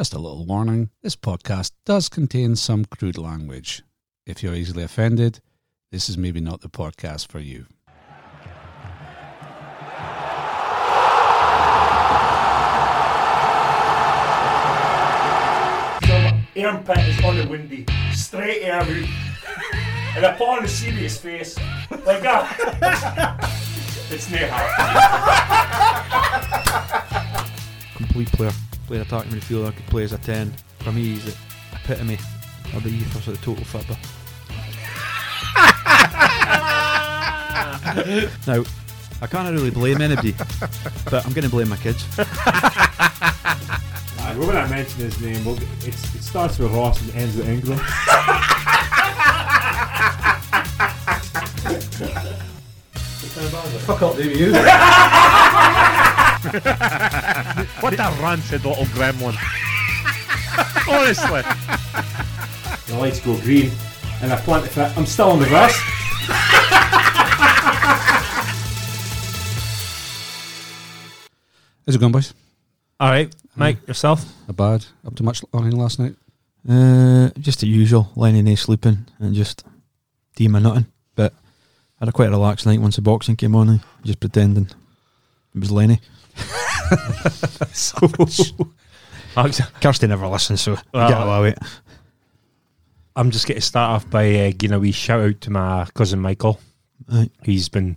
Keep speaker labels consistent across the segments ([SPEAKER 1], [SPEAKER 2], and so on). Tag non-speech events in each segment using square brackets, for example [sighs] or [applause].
[SPEAKER 1] Just a little warning this podcast does contain some crude language. If you're easily offended, this is maybe not the podcast for you.
[SPEAKER 2] So armpit is on the windy, straight air out. And I put on the serious face, like that. [laughs] it's no hard.
[SPEAKER 3] complete player. Player attacking midfielder, could play as a 10. For me, he's the epitome of the ethos of the total fitba. [laughs] now, I can't really blame anybody, but I'm going to blame my kids. [laughs]
[SPEAKER 4] We're going to mention his name. We'll, it's, it starts with Ross and ends with Ingram. [laughs]
[SPEAKER 5] Fuck up, Davey. You. [laughs]
[SPEAKER 2] What a rancid little gremlin. [laughs] Honestly.
[SPEAKER 4] The lights go green, and I plant the foot. I'm still on the grass.
[SPEAKER 1] How's it going, boys?
[SPEAKER 2] All right, Mike, yourself?
[SPEAKER 1] Not bad. Up to much on last night?
[SPEAKER 3] Uh, just the usual, Lenny and sleeping and just demon nothing. But I had a quite relaxed night once the boxing came on, and just pretending it was Lenny. [laughs] Kirsty never listens, so
[SPEAKER 2] Well,
[SPEAKER 3] get away with it.
[SPEAKER 2] I'm just going to start off by uh, giving a wee shout out to my cousin Michael.
[SPEAKER 3] Aye.
[SPEAKER 2] He's been,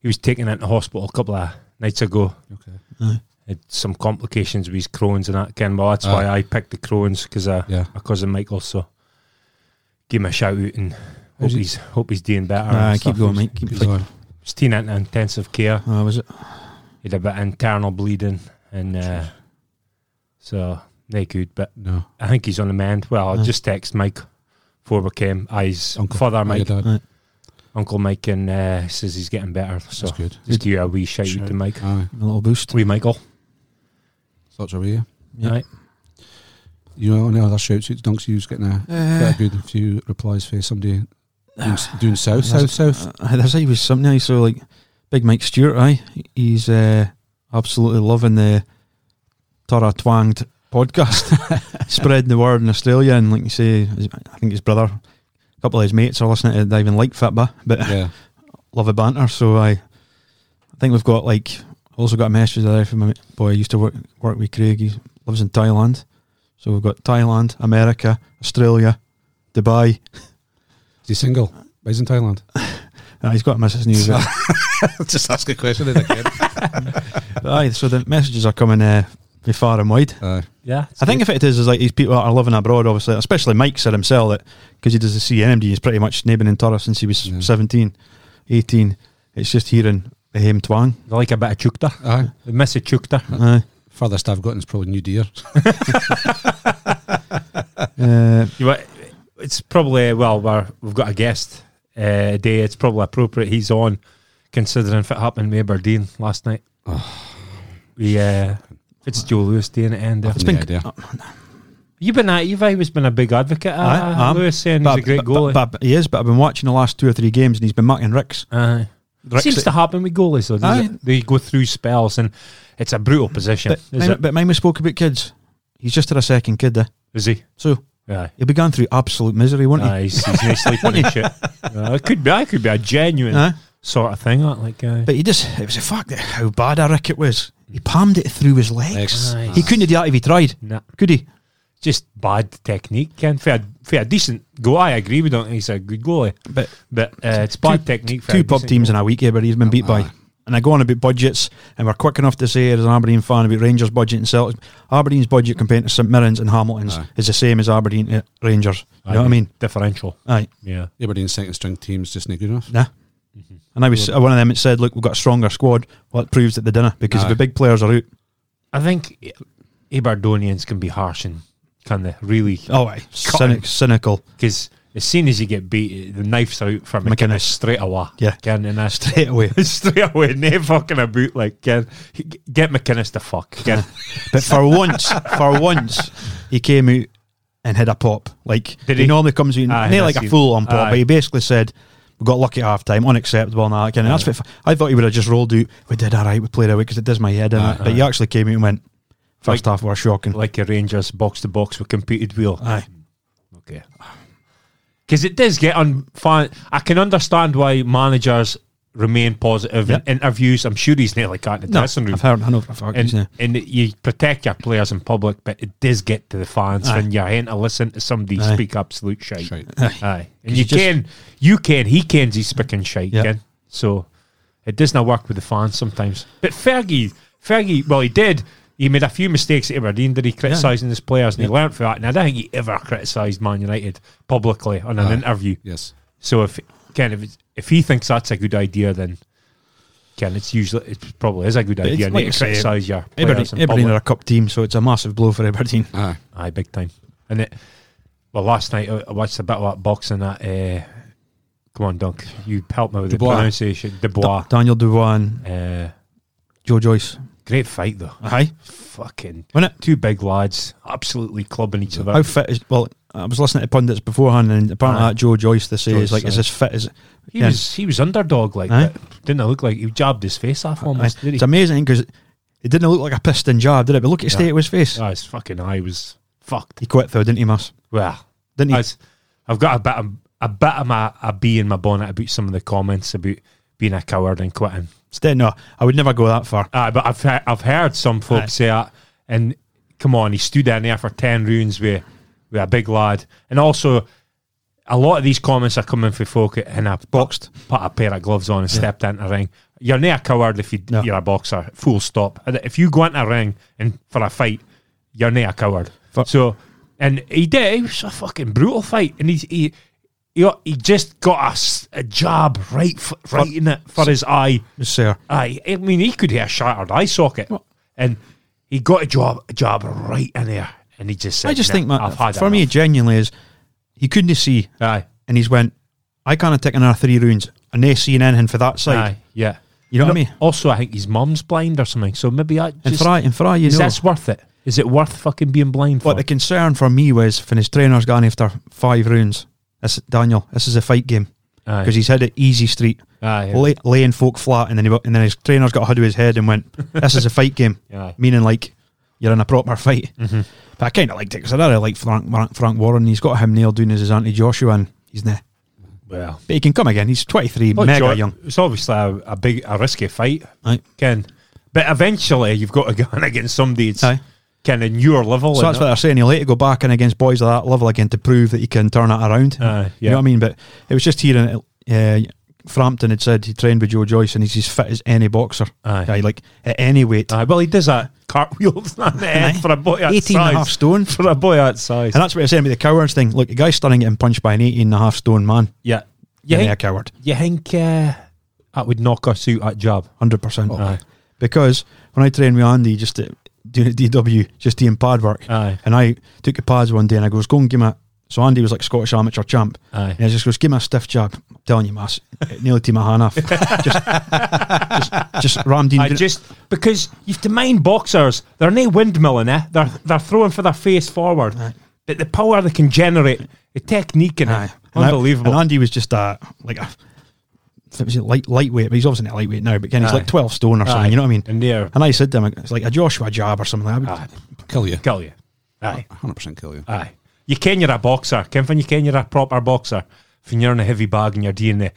[SPEAKER 2] he was taken into hospital a couple of nights ago.
[SPEAKER 1] Okay.
[SPEAKER 2] Had some complications with his Crohn's and that, Ken. Well, that's why I picked the Crohn's because uh,
[SPEAKER 1] Yeah.
[SPEAKER 2] my cousin Michael. So give him a shout out and hope
[SPEAKER 1] he-
[SPEAKER 2] he's hope he's doing better.
[SPEAKER 3] Aye,
[SPEAKER 2] and
[SPEAKER 3] keep going, mate. Keep going.
[SPEAKER 2] He's taken into intensive care.
[SPEAKER 3] Oh, was it?
[SPEAKER 2] He had a bit of internal bleeding, and uh, so not good. But
[SPEAKER 1] No.
[SPEAKER 2] I think he's on the mend. Well, I'll just text Mike before we came. Ah, his
[SPEAKER 1] Uncle.
[SPEAKER 2] father Mike,
[SPEAKER 1] Dad.
[SPEAKER 2] Uncle Mike, and uh, says he's getting better. So
[SPEAKER 1] That's good.
[SPEAKER 2] just give you a wee shout out
[SPEAKER 3] Shout.
[SPEAKER 2] to Mike.
[SPEAKER 1] Aye.
[SPEAKER 3] A little boost.
[SPEAKER 2] Wee Michael.
[SPEAKER 1] Thoughts are we?
[SPEAKER 3] Yeah.
[SPEAKER 2] Aye.
[SPEAKER 1] You know, any other shouts out? Dunks, you was getting a,
[SPEAKER 3] Uh,
[SPEAKER 1] quite a good few replies for somebody doing, [sighs] doing south, south, south.
[SPEAKER 3] Uh, [laughs] that's he was something else. So like, Big Mike Stewart, aye, he's uh, absolutely loving the Tara Twanged podcast, [laughs] spreading the word in Australia, and like you say, I think his brother, a couple of his mates are listening to. They even like Fitba, but
[SPEAKER 1] Yeah. [laughs]
[SPEAKER 3] love a banter. So I, I think we've got like also got a message there from my boy. I used to work work with Craig. He lives in Thailand, so we've got Thailand, America, Australia, Dubai.
[SPEAKER 1] Is he single? He's in Thailand. [laughs]
[SPEAKER 3] Uh, he's got a message news. [laughs]
[SPEAKER 1] Just ask a question if I
[SPEAKER 3] aye, [laughs] so the messages are coming uh, be far and wide.
[SPEAKER 1] Aye.
[SPEAKER 2] Yeah,
[SPEAKER 3] I think if it is, is like these people that are living abroad, obviously, especially Mike said himself that because he does the CNMD, he's pretty much neighbouring in Torres since he was
[SPEAKER 1] Yeah.
[SPEAKER 3] 17, 18. It's just hearing the hame twang.
[SPEAKER 2] they like a bit of chukta.
[SPEAKER 1] Aye.
[SPEAKER 2] They miss a chukta.
[SPEAKER 3] Aye.
[SPEAKER 1] Furthest I've gotten is probably New Deer. [laughs]
[SPEAKER 3] Uh,
[SPEAKER 2] You wa- It's probably well, we're, we've got a guest uh, day, It's probably appropriate he's on, considering if it happened with Aberdeen last night. We uh, it's Joe Lewis doing it end.
[SPEAKER 1] I've
[SPEAKER 3] it's
[SPEAKER 1] no
[SPEAKER 3] been
[SPEAKER 1] idea.
[SPEAKER 2] You've been at, you've always been a big advocate. Uh,
[SPEAKER 3] Aye, am.
[SPEAKER 2] Lewis saying
[SPEAKER 3] but,
[SPEAKER 2] he's a great
[SPEAKER 3] but-
[SPEAKER 2] goalie.
[SPEAKER 3] but- but he is, but I've been watching the last two or three games and he's been marking Ricks.
[SPEAKER 2] Aye.
[SPEAKER 3] Ricks
[SPEAKER 2] Seems to happen with goalies though. doesn't
[SPEAKER 3] Aye.
[SPEAKER 2] it? They go through spells and it's a brutal position.
[SPEAKER 3] but,
[SPEAKER 2] is,
[SPEAKER 3] mind,
[SPEAKER 2] it?
[SPEAKER 3] but mind we spoke about kids. He's just had a second kid there.
[SPEAKER 2] is he?
[SPEAKER 3] So
[SPEAKER 2] Aye.
[SPEAKER 3] he'll be going through absolute misery, won't he?
[SPEAKER 2] Aye, he's, he's sleeping and shit. [laughs] Uh, it could be. I could be a genuine
[SPEAKER 3] Aye.
[SPEAKER 2] sort of thing. Like, like uh,
[SPEAKER 3] But he just, it was a fact that how bad a Rick it was. He palmed it through his legs.
[SPEAKER 1] Legs.
[SPEAKER 3] He couldn't do that if he tried,
[SPEAKER 2] nah,
[SPEAKER 3] could he?
[SPEAKER 2] just bad technique. Ken, for a, for a decent goal, I agree. We don't. He's a good goalie,
[SPEAKER 3] But
[SPEAKER 2] but uh, it's bad technique. For
[SPEAKER 3] two pub
[SPEAKER 2] decent
[SPEAKER 3] teams in a week here, but he's been beat by.
[SPEAKER 1] Aye.
[SPEAKER 3] And I go on about budgets, and we're quick enough to say, as an Aberdeen fan, about Rangers' budget and Celtic. Aberdeen's budget compared to St Mirren's and Hamilton's
[SPEAKER 1] Aye.
[SPEAKER 3] is the same as Aberdeen to Rangers. You know what I mean?
[SPEAKER 2] Differential.
[SPEAKER 3] Aye.
[SPEAKER 2] Yeah.
[SPEAKER 1] Aberdeen's second string team's just not good enough.
[SPEAKER 3] Nah. Mm-hmm. And I was one of them that said, look, we've got a stronger squad. Well, it proves that they didn't, because if the big players are out,
[SPEAKER 2] I think Aberdonians can be harsh and kind of really
[SPEAKER 3] oh, aye,
[SPEAKER 2] Cut
[SPEAKER 3] cynic, cynical.
[SPEAKER 2] because as soon as you get beat, the knife's out from
[SPEAKER 3] McInnes.
[SPEAKER 2] McInnes straight away.
[SPEAKER 3] Yeah.
[SPEAKER 2] Ken, and that's
[SPEAKER 3] Straight away. [laughs]
[SPEAKER 2] straight away. No fucking about like Ken. Get McInnes to fuck. Ken. [laughs]
[SPEAKER 3] But for once, for once, he came out and had a pop. Like
[SPEAKER 2] Did
[SPEAKER 3] he,
[SPEAKER 2] he?
[SPEAKER 3] normally comes in, ah,
[SPEAKER 2] Aye,
[SPEAKER 3] not
[SPEAKER 2] I
[SPEAKER 3] like a full on pop, but he basically said, "We got lucky at half time, unacceptable." And all that kind of. That's what I thought he would have just rolled out. We did all right. We played away because it does my head in it. But he actually came out and went, First half were shocking.
[SPEAKER 2] like a Rangers box to box with competed wheel.
[SPEAKER 3] Aye.
[SPEAKER 2] Okay. Because it does get on. Fan, I can understand why managers remain positive
[SPEAKER 3] Yep.
[SPEAKER 2] in interviews. I'm sure he's nearly got in the
[SPEAKER 3] No,
[SPEAKER 2] dressing room.
[SPEAKER 3] I've heard. I know for a fact.
[SPEAKER 2] And,
[SPEAKER 3] yeah.
[SPEAKER 2] and you protect your players in public, but it does get to the fans
[SPEAKER 3] Aye.
[SPEAKER 2] when you're having to listen to somebody
[SPEAKER 3] Aye.
[SPEAKER 2] speak absolute shite.
[SPEAKER 1] Shite.
[SPEAKER 2] Aye. And
[SPEAKER 3] 'Cause
[SPEAKER 2] you
[SPEAKER 3] you just-
[SPEAKER 2] can, you can, he cans he's speaking shite,
[SPEAKER 3] Yeah.
[SPEAKER 2] Ken. So it does not work with the fans sometimes. But Fergie, Fergie, well, he did. He made a few mistakes at Aberdeen, did he, criticising his players, and he
[SPEAKER 3] Yeah.
[SPEAKER 2] learnt for that. And I don't think he ever criticised Man United publicly on an
[SPEAKER 1] Aye.
[SPEAKER 2] interview.
[SPEAKER 1] Yes.
[SPEAKER 2] So if Ken, if, if he thinks that's a good idea, then Ken, it's usually it probably is a good
[SPEAKER 3] But
[SPEAKER 2] idea
[SPEAKER 3] like
[SPEAKER 2] to criticise your
[SPEAKER 3] Aberdeen, Aberdeen are a cup team, so it's a massive blow for Aberdeen.
[SPEAKER 1] Aye.
[SPEAKER 2] Aye, big time. And it, well, last night I watched a bit of that boxing at. Uh, come on, Dunk. You help me with
[SPEAKER 1] Dubois.
[SPEAKER 2] the pronunciation. Dubois.
[SPEAKER 3] Da- Daniel Dubois and
[SPEAKER 2] Uh,
[SPEAKER 3] Joe Joyce.
[SPEAKER 2] Great fight though.
[SPEAKER 3] Aye,
[SPEAKER 2] Fucking
[SPEAKER 3] wasn't it?
[SPEAKER 2] two big lads, absolutely clubbing each other.
[SPEAKER 3] How fit is? Well, I was listening to pundits beforehand, and apparently
[SPEAKER 2] Aye.
[SPEAKER 3] that Joe Joyce they say
[SPEAKER 2] Joyce,
[SPEAKER 3] is like is as fit as.
[SPEAKER 2] he
[SPEAKER 3] yeah.
[SPEAKER 2] was he was underdog like
[SPEAKER 3] Aye.
[SPEAKER 2] that. Didn't it look like he jabbed his face off almost?
[SPEAKER 3] It's amazing because it didn't look like a piston jab, did it? But look at the
[SPEAKER 2] Yeah.
[SPEAKER 3] state of his face.
[SPEAKER 2] Oh, his fucking eye was fucked.
[SPEAKER 3] He quit though, didn't he, Mass?
[SPEAKER 2] Well,
[SPEAKER 3] Didn't he?
[SPEAKER 2] Was- I've got a bit of a bit of my a bee in my bonnet about some of the comments about being a coward and quitting.
[SPEAKER 3] Still, no, I would never go that far.
[SPEAKER 2] Aye, but I've he- I've heard some folks
[SPEAKER 3] Aye.
[SPEAKER 2] say that, and come on, he stood in there for ten rounds with with a big lad, and also a lot of these comments are coming from folk and have
[SPEAKER 3] Boxed.
[SPEAKER 2] put a pair of gloves on and stepped into a ring. You're not a coward if you,
[SPEAKER 3] No.
[SPEAKER 2] you're a boxer. Full stop. If you go into a ring and for a fight, you're not a coward.
[SPEAKER 3] For-
[SPEAKER 2] so, and he did. It was a fucking brutal fight, and he he he, he just got a a, jab right f- right in it for his eye.
[SPEAKER 3] Say,
[SPEAKER 2] Aye, I mean, he could a shattered eye socket, and he got a job, a jab right in there, and he just said,
[SPEAKER 3] I just think, man,
[SPEAKER 2] I've had
[SPEAKER 3] for me,
[SPEAKER 2] enough."
[SPEAKER 3] genuinely is he couldn't see,
[SPEAKER 2] aye,
[SPEAKER 3] and he's went. I can't take another three rounds, and they seeing anything for that side.
[SPEAKER 2] aye, yeah.
[SPEAKER 3] You know what I mean?
[SPEAKER 2] Also, I think his mum's blind or something, so maybe I
[SPEAKER 3] And
[SPEAKER 2] just,
[SPEAKER 3] for I, and for I, you
[SPEAKER 2] is
[SPEAKER 3] know,
[SPEAKER 2] this worth it? Is it worth fucking being blind for?
[SPEAKER 3] what the concern for me was when his trainer's gone after five rounds. This Daniel, this is a fight game because he's had it easy street,
[SPEAKER 2] aye, yeah.
[SPEAKER 3] lay, laying folk flat, and then he, and then his trainer's got a hood to his head and went, "This is a fight game," [laughs]
[SPEAKER 2] aye.
[SPEAKER 3] meaning like you're in a proper fight.
[SPEAKER 2] Mhm.
[SPEAKER 3] But I kind of liked it because I really like Frank, Frank Frank Warren. He's got him nailed down as his anti Joshua, and he's nah.
[SPEAKER 2] Well,
[SPEAKER 3] But he can come again. He's 23,
[SPEAKER 2] Look,
[SPEAKER 3] mega
[SPEAKER 2] John,
[SPEAKER 3] young.
[SPEAKER 2] It's obviously a, a big, a risky fight,
[SPEAKER 3] Aye.
[SPEAKER 2] Ken. But eventually, you've got to go [laughs] in against somebody that's
[SPEAKER 3] Aye.
[SPEAKER 2] Kind of newer level.
[SPEAKER 3] So that's what they're saying. He'll have to go back in against boys of that level again to prove that he can turn it around.
[SPEAKER 2] Aye,
[SPEAKER 3] You know what I mean? But it was just hearing it. Uh, Frampton had said he trained with Joe Joyce and he's as fit as any boxer.
[SPEAKER 2] Aye.
[SPEAKER 3] Aye, like at any weight.
[SPEAKER 2] Aye, well, he does that cartwheels on the head for a boy that
[SPEAKER 3] 18 and a half stone.
[SPEAKER 2] For a boy that size.
[SPEAKER 3] And that's what was saying about the cowards thing. Look, the guy's stunning getting punched by an 18 and a half stone man.
[SPEAKER 2] yeah.
[SPEAKER 3] You
[SPEAKER 2] You
[SPEAKER 3] a coward.
[SPEAKER 2] you think uh, that would knock us out at jab?
[SPEAKER 3] 100%.
[SPEAKER 2] Aye.
[SPEAKER 3] Because when I trained with Andy just to, doing at DW, just doing pad work,
[SPEAKER 2] Aye.
[SPEAKER 3] and I took the pads one day and I goes, go and give me a, so Andy was like Scottish amateur champ.
[SPEAKER 2] Aye.
[SPEAKER 3] And I just goes, give me a stiff jab. I'm telling you, mass, it nearly to my hand off. [laughs] just, just, just rammed in.
[SPEAKER 2] I just because you've to mind boxers, they're no windmilling, eh? They're they're throwing for their face forward.
[SPEAKER 3] Aye.
[SPEAKER 2] But the power they can generate, the technique in
[SPEAKER 3] Aye.
[SPEAKER 2] it,
[SPEAKER 3] And I-
[SPEAKER 2] unbelievable.
[SPEAKER 3] and Andy was just a like a was a light lightweight, but he's obviously not lightweight now. But again, he's
[SPEAKER 2] Aye.
[SPEAKER 3] like twelve stone or something.
[SPEAKER 2] Aye.
[SPEAKER 3] You know what I mean?
[SPEAKER 2] and there,
[SPEAKER 3] And I said to him, it's like a Joshua jab or something. Like that.
[SPEAKER 2] aye,
[SPEAKER 1] Kill you.
[SPEAKER 2] kill you. Aye,
[SPEAKER 1] 100% kill you.
[SPEAKER 2] aye. You can you're a boxer. Ken when you can you're a proper boxer. When you're in a heavy bag and you're doing the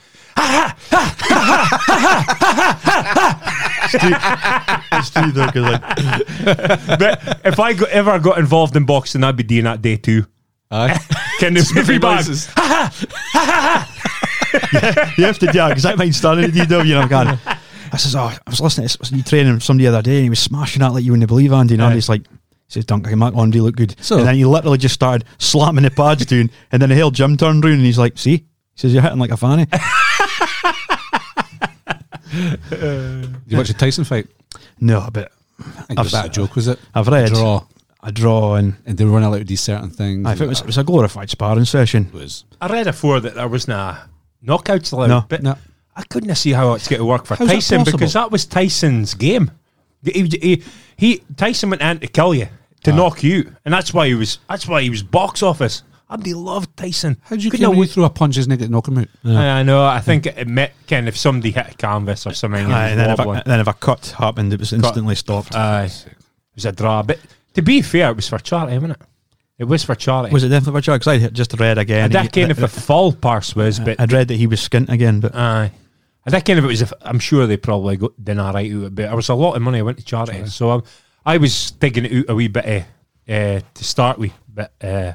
[SPEAKER 3] Steve, though, 'cause, like, [laughs]
[SPEAKER 2] but if I got, ever got involved in boxing, I'd be doing that day too.
[SPEAKER 1] Aye.
[SPEAKER 2] Ken [laughs] the heavy bag.
[SPEAKER 1] Noises.
[SPEAKER 3] you have to do that because that might start at DW. And I'm [laughs] going, I says, oh, I was listening to you training somebody the other day and he was smashing that like you wouldn't believe, Andy. And
[SPEAKER 2] Aye.
[SPEAKER 3] Andy's like, he says, Dunk, I can make Andy look good.
[SPEAKER 1] So-
[SPEAKER 3] and then he literally just started slamming the pads [laughs] down. And then the whole Jim turned round and he's like, see? He says, you're hitting like a fanny. [laughs]
[SPEAKER 1] You watch the Tyson fight?
[SPEAKER 3] no, but
[SPEAKER 1] I think it
[SPEAKER 3] I've
[SPEAKER 1] was that a
[SPEAKER 3] s-
[SPEAKER 1] joke, was it?
[SPEAKER 3] I've read A
[SPEAKER 1] Draw.
[SPEAKER 3] a draw and
[SPEAKER 1] And they were running allowed to do certain things.
[SPEAKER 3] I think it was, it was a glorified sparring session.
[SPEAKER 1] It was.
[SPEAKER 2] I read before that there was nah knockouts allowed,
[SPEAKER 3] No.
[SPEAKER 2] but
[SPEAKER 1] No.
[SPEAKER 2] I couldn't see how it's going to work for
[SPEAKER 1] How's
[SPEAKER 2] Tyson
[SPEAKER 1] possible?
[SPEAKER 2] because that was Tyson's game. He, he, he- Tyson went in to kill you, to
[SPEAKER 1] Ah.
[SPEAKER 2] knock you, and that's why he was. That's why he was box office. Andy loved Tyson.
[SPEAKER 1] How did you
[SPEAKER 2] Couldn't
[SPEAKER 1] kill
[SPEAKER 2] have
[SPEAKER 1] when you
[SPEAKER 2] wait-
[SPEAKER 1] throw a punch and nigga knock him out?
[SPEAKER 2] I know. I think it meant Ken if somebody hit a canvas or something.
[SPEAKER 3] Aye, and
[SPEAKER 2] and
[SPEAKER 3] then if, a,
[SPEAKER 2] wobbling.
[SPEAKER 3] then if a cut happened, it was instantly stopped.
[SPEAKER 2] Aye. it was a draw. But To be fair, it was for charity, wasn't it? It was for charity.
[SPEAKER 3] Was it definitely for Chuck? Because I had just read again.
[SPEAKER 2] I did kind of a fall parse was, but
[SPEAKER 3] I'd read that he was skint again, but
[SPEAKER 2] Aye. I think kind of it was. A, I'm sure they probably got didn't write out a bit. It was a lot of money I went to charity, so I, I was digging it out a wee bit uh, uh, to start with. But uh,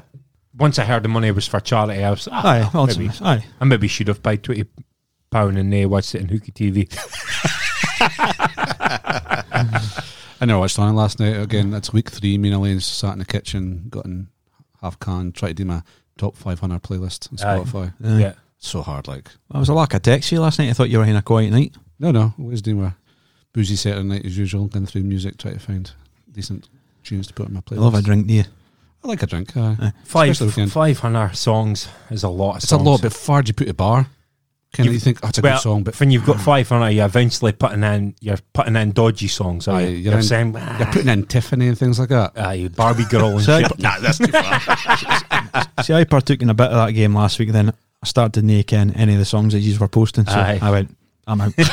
[SPEAKER 2] once I heard the money was for charity, I was ah,
[SPEAKER 3] aye, well,
[SPEAKER 2] maybe,
[SPEAKER 3] aye.
[SPEAKER 2] I maybe should have paid twenty pound and uh, watched it in Hooky TV. [laughs]
[SPEAKER 1] I never watched on it last night. Again, that's week three. Me and Elaine sat in the kitchen, got in half can, tried to do my top 500 playlist on Spotify.
[SPEAKER 3] Aye.
[SPEAKER 2] yeah,
[SPEAKER 1] So hard, like.
[SPEAKER 3] I was a lack of text you last night. I thought you were having a quiet night.
[SPEAKER 1] No, no, always doing my boozy Saturday night as usual, going through music, trying to find decent tunes to put in my playlist.
[SPEAKER 3] I love a drink, do you?
[SPEAKER 1] I like a drink. Aye.
[SPEAKER 2] five
[SPEAKER 1] Especially
[SPEAKER 2] five hundred songs is a lot.
[SPEAKER 1] It's
[SPEAKER 2] songs.
[SPEAKER 1] a lot, but far do you put a bar? Kind of
[SPEAKER 2] You-
[SPEAKER 1] you think, oh, it's a
[SPEAKER 2] well,
[SPEAKER 1] good song, but
[SPEAKER 2] when you've got [sighs] five five hundred, you're eventually putting in you're putting in dodgy songs.
[SPEAKER 1] Aye,
[SPEAKER 2] you?
[SPEAKER 1] you're
[SPEAKER 2] You're
[SPEAKER 1] in-
[SPEAKER 2] saying
[SPEAKER 1] you're putting in Tiffany and things like that.
[SPEAKER 2] Aye, Barbie girl and [laughs]
[SPEAKER 3] So
[SPEAKER 2] shit. Nah, that's too far. [laughs]
[SPEAKER 3] See, I partook in a bit of that game last week. Then I started to nake in any of the songs that you were posting. So
[SPEAKER 2] Aye.
[SPEAKER 3] I went, I'm out. [laughs]
[SPEAKER 2] if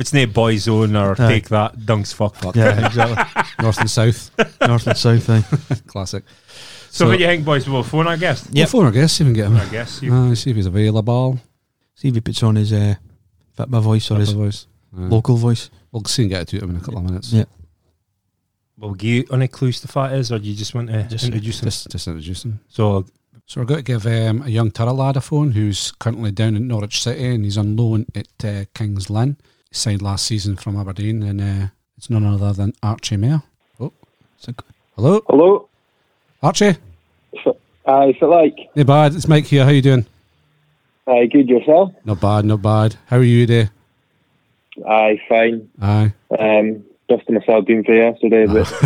[SPEAKER 2] it's not Boyzone or
[SPEAKER 3] Aye.
[SPEAKER 2] Take That, Dunks Fuck Fuck.
[SPEAKER 3] yeah, exactly.
[SPEAKER 1] North and South,
[SPEAKER 3] North and South. thing.
[SPEAKER 1] classic.
[SPEAKER 2] So,
[SPEAKER 1] So-
[SPEAKER 2] what do you think, boys? We'll phone our guest.
[SPEAKER 3] Yep.
[SPEAKER 1] Well, phone our guest, see if we can get him.
[SPEAKER 2] I guess. You,
[SPEAKER 1] Uh, see if he's available.
[SPEAKER 3] See if he puts on his uh, Fitba voice or his
[SPEAKER 1] voice. Uh,
[SPEAKER 3] local voice.
[SPEAKER 1] We'll see and get to him in a couple of minutes.
[SPEAKER 3] Yeah.
[SPEAKER 2] Well, give you any clues to what it is, or do you just want to
[SPEAKER 3] Just-
[SPEAKER 2] introduce him?
[SPEAKER 1] Just, just introduce him.
[SPEAKER 2] So,
[SPEAKER 1] So we're going to give um, a young Tara lad a phone who's currently down in Norwich City and he's on loan at uh, Kings Lynn. He signed last season from Aberdeen and uh, it's none other than Archie Mair. Oh,
[SPEAKER 3] So,
[SPEAKER 1] hello,
[SPEAKER 5] Hello.
[SPEAKER 1] Archie.
[SPEAKER 5] Aye, so like,
[SPEAKER 1] Hey, bad. It's Mike here. How you doing?
[SPEAKER 5] aye, good yourself?
[SPEAKER 1] Not bad, not bad. How are you today?
[SPEAKER 5] Aye, fine.
[SPEAKER 1] Aye.
[SPEAKER 5] Um, dusting myself doing for yesterday, but [laughs]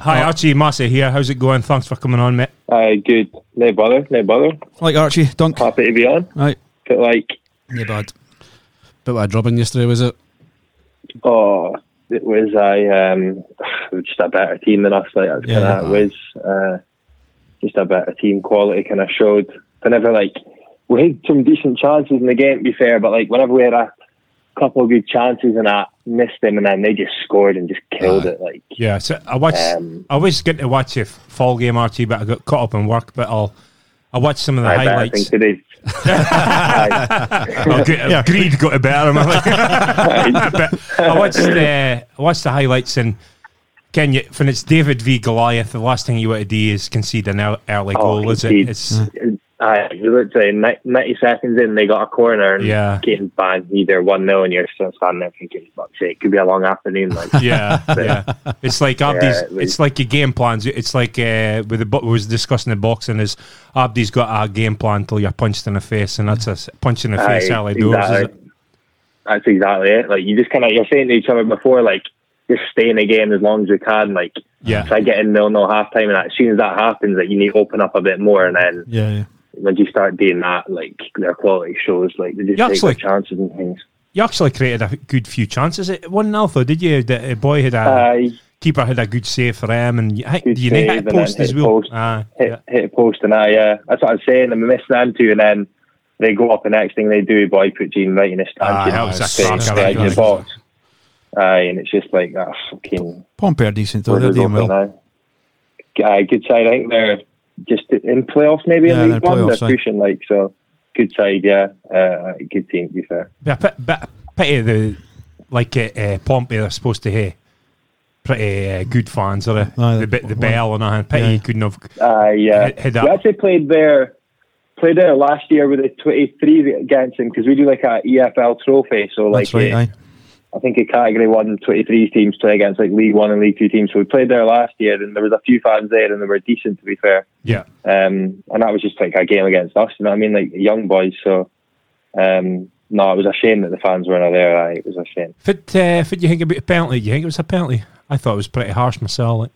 [SPEAKER 2] hi, Archie Massey here. How's it going? Thanks for coming on, mate.
[SPEAKER 5] aye, good. No bother, no bother.
[SPEAKER 3] like Archie, dunk.
[SPEAKER 5] Happy to be on.
[SPEAKER 3] Right.
[SPEAKER 5] But like,
[SPEAKER 3] Yeah, bad.
[SPEAKER 1] Bit of a drubbing yesterday, was it?
[SPEAKER 5] oh, it was I um, [sighs] just a better team than us. Like that's
[SPEAKER 3] Yeah.
[SPEAKER 5] kind of it was. Uh, just a better team quality kind of showed. Whenever like we had some decent chances in the game, to be fair, but like whenever we had a couple of good chances and I missed them, and then they just scored and just killed
[SPEAKER 1] Aye.
[SPEAKER 5] it. Like
[SPEAKER 2] Yeah, so I watched.
[SPEAKER 5] Um,
[SPEAKER 2] I was getting to watch a fall game, Archie, but I got caught up in work. But I'll. I watched some of the
[SPEAKER 5] I bet I think today. [laughs] Aye.
[SPEAKER 2] Oh, good, Greed got a better. am I like- but I watched the I watched the highlights and can you when it's David v Goliath, the last thing you want to do is concede an ear- early
[SPEAKER 5] Oh,
[SPEAKER 2] goal, is it?
[SPEAKER 5] concede.
[SPEAKER 2] It's mm.
[SPEAKER 5] Aye, let's say 90 seconds in, they got a corner and
[SPEAKER 2] Yeah.
[SPEAKER 5] getting bang either 1 0, and you're still standing there thinking, fuck's sake, it could be a long afternoon. Like, [laughs]
[SPEAKER 2] yeah, [laughs] yeah. It's like Abdi's.
[SPEAKER 5] it was-
[SPEAKER 2] it's like your game plans. It's like uh, with the bo- we was discussing the boxing is Abdi's got a game plan till you're punched in the face, and that's a punch in the face
[SPEAKER 5] aye,
[SPEAKER 2] early doors.
[SPEAKER 5] Exactly.
[SPEAKER 2] it?
[SPEAKER 5] That's exactly it. Like, you just kind of, you're saying to each other before, like, just stay in the game as long as you can. Like,
[SPEAKER 2] Yeah.
[SPEAKER 5] try getting nil nil half time, and as soon as that happens, like, you need to open up a bit more, and then
[SPEAKER 3] Yeah, yeah.
[SPEAKER 5] Once you start doing that, like, their quality shows, like, they just
[SPEAKER 2] You
[SPEAKER 5] take
[SPEAKER 2] actually-
[SPEAKER 5] their chances and things.
[SPEAKER 2] You actually created a good few chances. It one 0 though, did you? The uh, boy had a
[SPEAKER 5] Aye.
[SPEAKER 2] keeper had a good save for him, and you, I do you know hit a
[SPEAKER 5] then
[SPEAKER 2] post
[SPEAKER 5] hit
[SPEAKER 2] as
[SPEAKER 5] a
[SPEAKER 2] well?
[SPEAKER 5] post.
[SPEAKER 2] Ah,
[SPEAKER 5] hit,
[SPEAKER 2] yeah.
[SPEAKER 5] hit a post and I, yeah, that's what I'm saying. I'm missing them too, and then they go up. The next thing they do, boy, put Gene right in his
[SPEAKER 2] Ah,
[SPEAKER 5] stand,
[SPEAKER 2] that was a
[SPEAKER 5] face
[SPEAKER 2] cracker,
[SPEAKER 5] right in
[SPEAKER 2] that
[SPEAKER 5] the box. Aye, and it's just like that fucking.
[SPEAKER 3] Pompey are decent though.
[SPEAKER 5] where
[SPEAKER 3] They're doing
[SPEAKER 5] for
[SPEAKER 3] well.
[SPEAKER 5] now. Aye, good side. I think they're just in playoffs, maybe
[SPEAKER 3] Yeah,
[SPEAKER 5] in
[SPEAKER 3] they're
[SPEAKER 5] League One.
[SPEAKER 3] playoffs,
[SPEAKER 5] They're
[SPEAKER 3] aye.
[SPEAKER 5] pushing like so. Good side, yeah. Uh, good team, to be fair.
[SPEAKER 2] But a pit, bit, pity the like uh, uh, Pompey are supposed to have pretty uh, good fans, or
[SPEAKER 3] Aye,
[SPEAKER 2] the, the, the bell and that. Pity
[SPEAKER 3] yeah.
[SPEAKER 2] couldn't have.
[SPEAKER 5] Uh, yeah.
[SPEAKER 2] Hit- hit
[SPEAKER 5] we
[SPEAKER 2] that.
[SPEAKER 5] actually played there, played there last year with a 23 against them because we do like a EFL trophy. So like,
[SPEAKER 3] That's right.
[SPEAKER 5] Uh. I think a category one 23 teams play against like League One and League Two teams. So we played there last year, and there was a few fans there, and they were decent to be fair.
[SPEAKER 2] Yeah,
[SPEAKER 5] Um, and that was just like a game against us. You know what I mean? Like young boys. So um, no, it was a shame that the fans weren't there. Aye, it was a shame.
[SPEAKER 2] Fit, uh, fit you think about a penalty? Do you think it was a penalty? I thought it was pretty harsh myself. Like,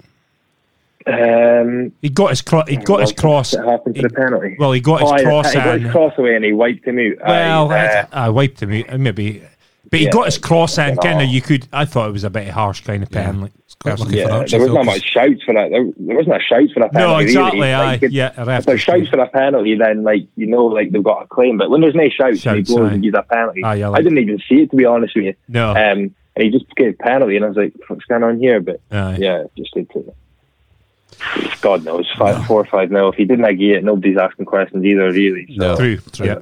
[SPEAKER 5] Um,
[SPEAKER 2] he got his cro- he got his cross.
[SPEAKER 5] happened to
[SPEAKER 2] he-
[SPEAKER 5] the penalty.
[SPEAKER 2] Well, he got his
[SPEAKER 5] oh,
[SPEAKER 2] cross
[SPEAKER 5] he got his cross away and he wiped him out.
[SPEAKER 2] Well, I, I wiped him out, uh, maybe. But he
[SPEAKER 5] Yeah,
[SPEAKER 2] got his cross in, kind of. You could. I thought it was a bit harsh, kind of
[SPEAKER 1] Yeah.
[SPEAKER 2] penalty.
[SPEAKER 1] quite
[SPEAKER 5] yeah, there
[SPEAKER 1] wasn't
[SPEAKER 5] not
[SPEAKER 1] 'cause-
[SPEAKER 5] much shouts for that. There, there wasn't a shouts for that penalty.
[SPEAKER 2] No,
[SPEAKER 5] really.
[SPEAKER 2] exactly. Aye,
[SPEAKER 5] Like, it-
[SPEAKER 2] yeah. a ref
[SPEAKER 5] If there's shouts for a penalty, then like you know, like they've got a claim. But when there's no shouts, and he
[SPEAKER 2] Shouts, aye.
[SPEAKER 5] and gives a penalty,
[SPEAKER 2] Aye, yeah,
[SPEAKER 5] I didn't even see it to be honest with you.
[SPEAKER 2] No,
[SPEAKER 5] Um, and he just gave a penalty, and I was like, "What's going on here?" But
[SPEAKER 2] Aye.
[SPEAKER 5] yeah, just did to. God knows, five, four or five nil. If he didn't agree it, nobody's asking questions either, really. So.
[SPEAKER 1] No.
[SPEAKER 2] True.
[SPEAKER 1] True.
[SPEAKER 2] Yeah.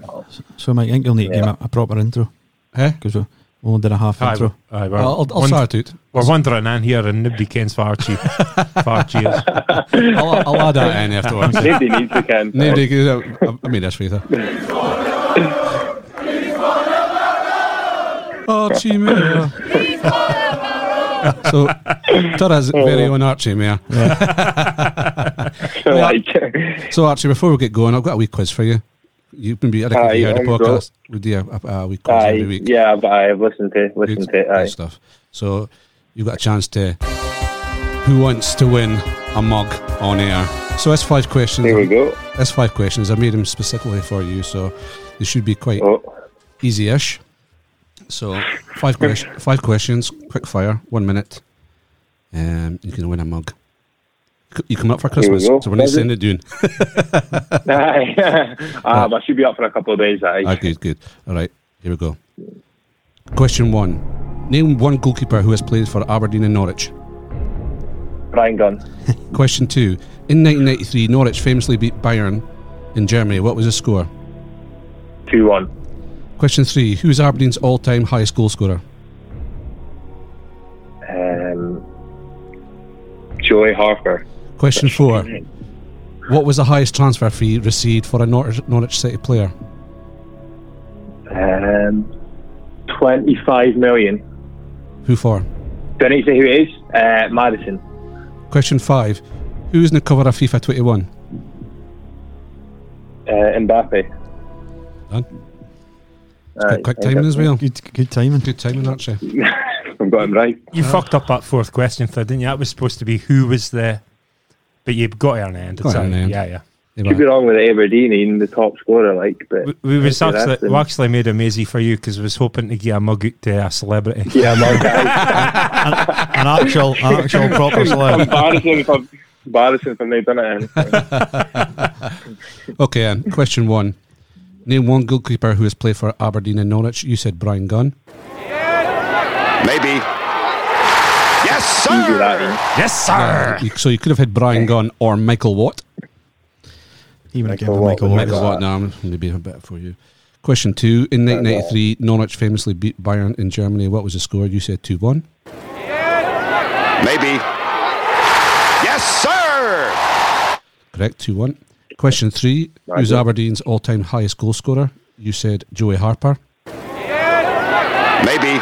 [SPEAKER 3] So, Mike, I think you'll need to give him a, a proper intro
[SPEAKER 1] Eh?
[SPEAKER 3] because we only did a half
[SPEAKER 2] Aye,
[SPEAKER 3] intro.
[SPEAKER 2] aye, we're,
[SPEAKER 1] I'll, I'll, I'll
[SPEAKER 2] wond-
[SPEAKER 1] start it.
[SPEAKER 2] we're wandering in here and nobody kens far Archie. far Archie is. [laughs]
[SPEAKER 1] I'll, I'll add that in afterwards. [laughs]
[SPEAKER 5] Nobody needs to can.
[SPEAKER 1] Nobody, I, uh, I made this for you. though. Archie Mair. so, Tara's oh. very own Archie Mair.
[SPEAKER 5] like, [laughs]
[SPEAKER 1] So, Archie, before we get going, I've got a wee quiz for you. You've been, I think
[SPEAKER 5] Aye,
[SPEAKER 1] you heard the
[SPEAKER 5] good.
[SPEAKER 1] podcast. We do a, a, a wee quiz
[SPEAKER 5] aye,
[SPEAKER 1] every week.
[SPEAKER 5] yeah, but I've listened to
[SPEAKER 1] Good,
[SPEAKER 5] listened to it.
[SPEAKER 1] good
[SPEAKER 5] Aye.
[SPEAKER 1] stuff. So, you've got a chance to. Who wants to win a mug on air? So, that's five questions.
[SPEAKER 5] There we go.
[SPEAKER 1] That's five questions. I made them specifically for you, so they should be quite
[SPEAKER 5] Oh,
[SPEAKER 1] easy-ish. So five questions. Five questions. Quick fire. One minute. Um, you can win a mug. You come up for Christmas, so we're not saying it doing. [laughs]
[SPEAKER 5] aye. um, I should be up for a couple of days. Aye.
[SPEAKER 1] Ah, good, good. All right, here we go. Question one: Name one goalkeeper who has played for Aberdeen and Norwich.
[SPEAKER 5] Bryan Gunn. [laughs]
[SPEAKER 1] Question two: In 1993, Norwich famously beat Bayern in Germany. What was the score?
[SPEAKER 5] Two one.
[SPEAKER 1] Question three: Who is Aberdeen's all-time highest goal scorer?
[SPEAKER 5] Um, Joey Harper.
[SPEAKER 1] Question four: What was the highest transfer fee received for a Norwich, Norwich City player?
[SPEAKER 5] Um, twenty-five million.
[SPEAKER 1] Who for?
[SPEAKER 5] Do I need to say who it is? Uh, Maddison.
[SPEAKER 1] Question five: Who is in the cover of FIFA 21?
[SPEAKER 5] Uh, Mbappe.
[SPEAKER 1] Done.
[SPEAKER 5] Aye,
[SPEAKER 1] Quick
[SPEAKER 5] I
[SPEAKER 1] timing as well.
[SPEAKER 3] Good, good timing.
[SPEAKER 1] Good timing, actually. [laughs]
[SPEAKER 5] I've got him right.
[SPEAKER 2] You fucked up that fourth question, Phil, didn't you? That was supposed to be who was the. But you've got it on the end.
[SPEAKER 1] Got
[SPEAKER 2] It's
[SPEAKER 1] it on the end.
[SPEAKER 2] Yeah, yeah.
[SPEAKER 1] Yeah,
[SPEAKER 5] Could be
[SPEAKER 1] but-
[SPEAKER 5] wrong with Aberdeen, in the top scorer, like, but
[SPEAKER 2] We, we was actually, we actually made him easy for you because we was hoping to get a mug out to a celebrity. [laughs]
[SPEAKER 5] yeah, my guy.
[SPEAKER 3] An actual, an actual proper slab.
[SPEAKER 5] embarrassing for embarrassing for me, done it. [laughs]
[SPEAKER 1] Okay, and question one: Name one goalkeeper who has played for Aberdeen and Norwich. You said Bryan Gunn.
[SPEAKER 6] Maybe. Yes,
[SPEAKER 5] Easy
[SPEAKER 6] sir.
[SPEAKER 5] that. Eh?
[SPEAKER 2] Yes, sir.
[SPEAKER 1] You- So you could have had Bryan Gunn or Michael Watt.
[SPEAKER 3] Even would have
[SPEAKER 5] Michael
[SPEAKER 3] Michael
[SPEAKER 5] Watt.
[SPEAKER 3] Watt.
[SPEAKER 1] Michael Watt. No, I'm going to be a bit for you. Question two: In 1993, Norwich famously beat Bayern in Germany. What was the score? You said two one.
[SPEAKER 6] Maybe. Yes, sir.
[SPEAKER 1] Correct, two one. Question three: Who's Aberdeen's all-time highest goal scorer? You said Joey Harper.
[SPEAKER 6] Maybe.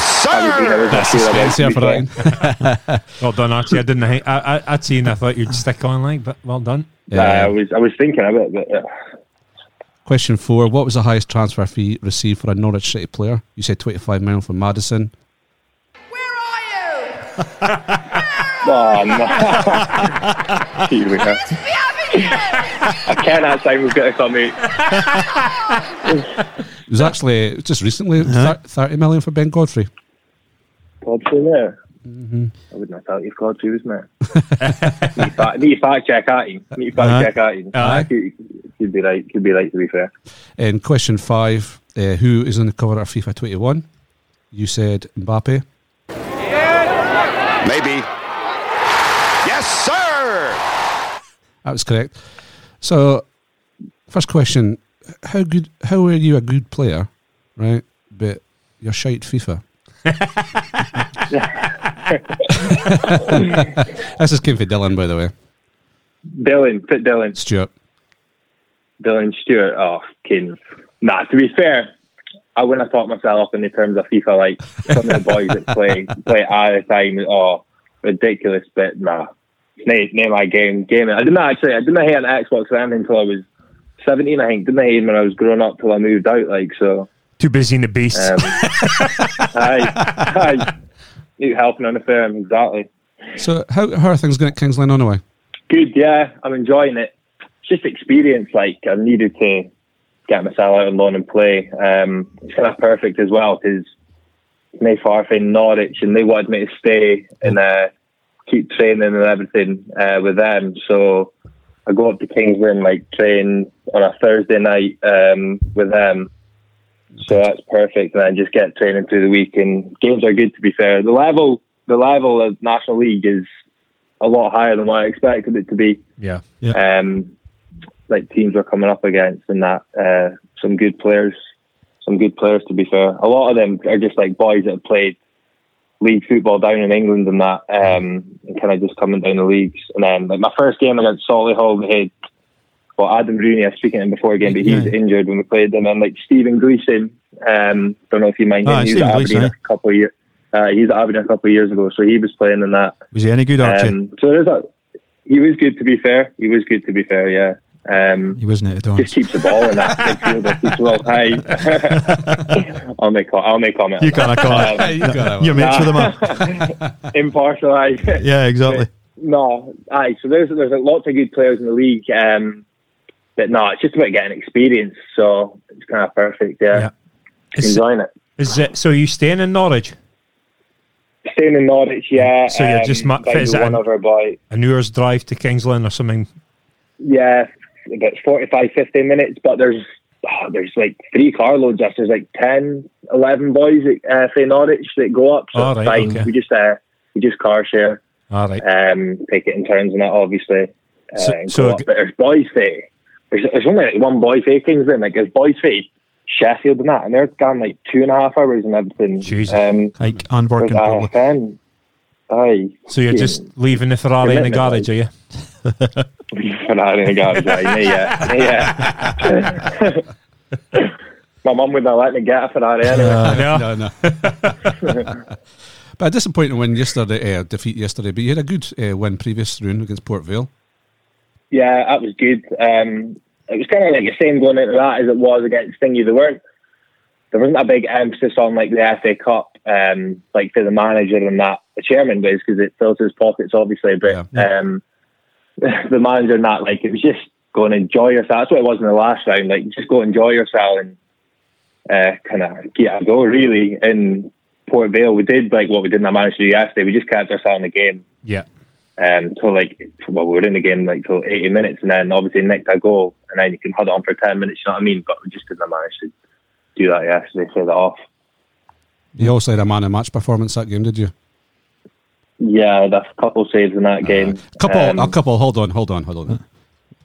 [SPEAKER 6] Yes, sir.
[SPEAKER 1] That's
[SPEAKER 5] sure about,
[SPEAKER 1] suspense
[SPEAKER 5] to
[SPEAKER 1] there
[SPEAKER 5] be
[SPEAKER 1] for that. [laughs]
[SPEAKER 2] Well done, Archie. I didn't. think- I, I, I'd seen. I thought you'd stick on like, but well done.
[SPEAKER 5] Nah, I was I was thinking of it, but yeah.
[SPEAKER 1] Question four: What was the highest transfer fee received for a Norwich City player? You said twenty-five million for Maddison. Where are you? [laughs]
[SPEAKER 5] oh, no. [laughs] Here we go. I can't that time we've got to come out. [laughs]
[SPEAKER 1] It was actually just recently uh-huh. thir- thirty million for Ben Godfrey.
[SPEAKER 5] Godfrey there. Mm-hmm. I wouldn't have thought you Godfrey was mate. need, to fact, need to fact check at him. Need to fact
[SPEAKER 3] Aye.
[SPEAKER 5] check at him.
[SPEAKER 2] Aye.
[SPEAKER 5] Could, could be right. Could be right to be fair.
[SPEAKER 1] And question five: uh, Who is on the cover of FIFA twenty-one? You said Mbappe.
[SPEAKER 6] Maybe. Yes, sir.
[SPEAKER 1] That was correct. So, first question: How good? How are you a good player, right? But you're shite FIFA. [laughs] this is came for Dylan, by the way.
[SPEAKER 5] Dylan, fit Dylan.
[SPEAKER 1] Stuart.
[SPEAKER 5] Dylan Stewart. Oh, kidding. Nah, to be fair, I wouldn't have thought myself up in the terms of FIFA like some of the boys that play play all the time. Oh, ridiculous, but nah. Name, name my game. Game. I didn't actually. I didn't have an Xbox or anything until I was seventeen. I think didn't have it when I was growing up till I moved out. Like so.
[SPEAKER 2] Too busy in the beast.
[SPEAKER 5] Um, [laughs] aye, aye. Need helping on the firm exactly.
[SPEAKER 1] So, how, how are things going at Kings Lynn anyway?
[SPEAKER 5] Good, yeah. I'm enjoying it. It's just experience. Like I needed to get myself out on loan and play. Um, it's kind of perfect as well because May far from Norwich and they wanted me to stay and uh, keep training and everything uh, with them. So I go up to Kings Lynn, like train on a Thursday night um, with them, So that's perfect. And then just get training through the week. And games are good. To be fair, the level the level of National League is a lot higher than what I expected it to be.
[SPEAKER 2] Yeah.
[SPEAKER 5] Um, like teams are coming up against, and that uh, some good players, some good players. To be fair, a lot of them are just like boys that have played league football down in England and that, um, and kind of just coming down the leagues. And then like my first game against Solihull, we had well Adam Rooney. I was speaking to him before again, but he's
[SPEAKER 3] Yeah.
[SPEAKER 5] injured when we played them. And like Stephen Gleeson, um, don't know if you mind him. He was at Aberdeen a couple of years. Uh, he's at Aberdeen a couple of years ago, so he was playing in that.
[SPEAKER 3] Was he any good, Archie?
[SPEAKER 5] Um, so there's a. He was good to be fair. He was good to be fair. Yeah. Um,
[SPEAKER 3] he wasn't at all.
[SPEAKER 5] just keeps the ball in that midfield. Keeps well high. [laughs] I'll make. I'll make comment.
[SPEAKER 3] You can't call it.
[SPEAKER 5] Um,
[SPEAKER 1] you got that
[SPEAKER 3] You're
[SPEAKER 1] one.
[SPEAKER 3] mates with him.
[SPEAKER 5] impartial. Aye.
[SPEAKER 3] Yeah, exactly. [laughs]
[SPEAKER 5] no, aye. So there's there's lots of good players in the league. Um, but no, it's just about getting experience. So it's kind of perfect. Yeah,
[SPEAKER 2] Yeah. Is,
[SPEAKER 5] enjoying it.
[SPEAKER 2] is it, so are you staying in Norwich?
[SPEAKER 5] Staying in Norwich, yeah.
[SPEAKER 2] So you're just ma-
[SPEAKER 5] down
[SPEAKER 2] is
[SPEAKER 5] to
[SPEAKER 2] it
[SPEAKER 5] one
[SPEAKER 2] an-
[SPEAKER 5] other boy.
[SPEAKER 2] An hour's drive to Kings Lynn or something?
[SPEAKER 5] Yeah, about 45, 50 minutes, but there's oh, there's like three carloads. Us. There's like 10, 11 boys at uh, for Norwich that go up. So
[SPEAKER 2] Oh, right,
[SPEAKER 5] fine.
[SPEAKER 2] okay.
[SPEAKER 5] We just uh, we just car share,
[SPEAKER 2] All right.
[SPEAKER 5] um, take it in turns and that obviously. Uh,
[SPEAKER 2] So- so
[SPEAKER 5] go
[SPEAKER 2] a
[SPEAKER 5] up.
[SPEAKER 2] g-
[SPEAKER 5] But there's boys for there's, there's only like one boy for Kings Lynn. Like there's boys for Sheffield and that, and they're gone like two and a half hours and everything.
[SPEAKER 2] Jesus.
[SPEAKER 5] Um,
[SPEAKER 3] Like,
[SPEAKER 5] there's
[SPEAKER 3] working
[SPEAKER 5] Aye.
[SPEAKER 2] So you're just leaving the Ferrari in the garage, are you?
[SPEAKER 5] Ferrari in the garage, aye, yeah, yeah. [laughs] My mum wouldn't let me get a Ferrari anyway.
[SPEAKER 2] Yeah.
[SPEAKER 1] no, no. [laughs] but a disappointing win yesterday, uh, defeat yesterday. But you had a good uh, win previous round against Port Vale.
[SPEAKER 5] Yeah, that was good. Um, it was kind of like the same going into that as it was against Stingy. There weren't there wasn't a big emphasis on like the FA Cup, um, like to the manager and that. The chairman was because it fills his pockets, obviously. But
[SPEAKER 1] Yeah.
[SPEAKER 5] um, [laughs] the manager and that, like it was just go and enjoy yourself. That's what it was in the last round. Like just go enjoy yourself and uh, kind of get a go. Really, in Port Vale, we did like what we didn't manage to do yesterday. We just kept ourselves in the game
[SPEAKER 2] Yeah.
[SPEAKER 5] um, till like well, we were in the game like till 80 minutes, and then obviously nicked a goal, and then you can hold on for 10 minutes. You know what I mean? But we just didn't manage to do that yesterday. Say that off.
[SPEAKER 1] You also had a man of match performance that game, did you?
[SPEAKER 5] Yeah, that's a couple saves in that game.
[SPEAKER 1] A couple,
[SPEAKER 5] Um,
[SPEAKER 1] a couple. Hold on, hold on, hold on.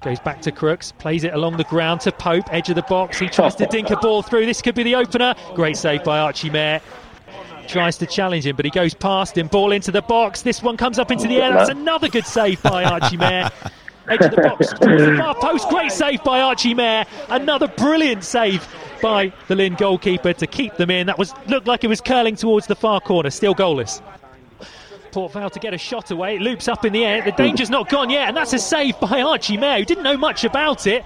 [SPEAKER 7] Goes back to Crooks, plays it along the ground to Pope, edge of the box. He tries to dink a ball through. This could be the opener. Great save by Archie Mair. Tries to challenge him, but he goes past him. Ball into the box. This one comes up into the air. That's another good save by Archie Mair. Edge of the box, [laughs] the far post. Great save by Archie Mair. Another brilliant save by the Lynn goalkeeper to keep them in. That was looked like it was curling towards the far corner. Still goalless. Port Vale to get a shot away. It loops up in the air. The danger's not gone yet, and that's a save by Archie Mair, who didn't know much about it.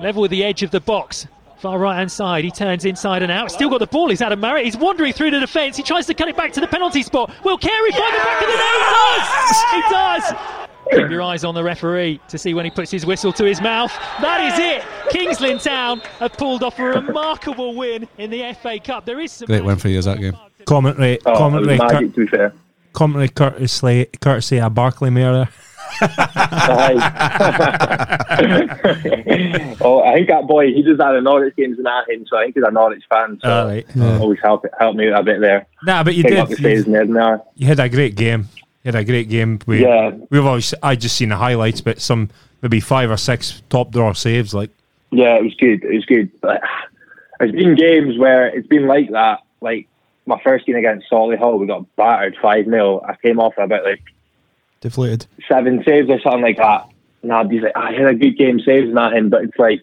[SPEAKER 7] Level with the edge of the box. Far right hand side, he turns inside and out. Still got the ball. He's Adam Marriott. He's wandering through the defence. He tries to cut it back to the penalty spot. Will Carey find the back of the net? He does! He does! Keep your eyes on the referee to see when he puts his whistle to his mouth. That is it. Kings Lynn Town have pulled off a remarkable win in the FA Cup. There is some
[SPEAKER 1] Great win for you, is that game?
[SPEAKER 2] Commentary,
[SPEAKER 5] Oh,
[SPEAKER 2] commentary,
[SPEAKER 5] magic, to be fair.
[SPEAKER 2] Commentary courtesy, courtesy of Barclay Mayer there.
[SPEAKER 5] Aye. [laughs] oh, I think that boy, he does that in Norwich games and that him, so I think he's a Norwich fan. So
[SPEAKER 2] All right.
[SPEAKER 5] always help help me out a bit there.
[SPEAKER 2] Nah, but you
[SPEAKER 5] Pick
[SPEAKER 2] did. You,
[SPEAKER 5] and everything.
[SPEAKER 2] you had a great game. You had a great game. We,
[SPEAKER 5] Yeah.
[SPEAKER 2] We've always, I just seen the highlights, but some maybe five or six top drawer saves. Like,
[SPEAKER 5] Yeah, it was good. It was good. But there's been games where it's been like that. Like my first game against Solihull, we got battered five 0 I came off about like
[SPEAKER 3] Deflated.
[SPEAKER 5] seven saves or something like that. And I'd be like, I had a good game saves and that but it's like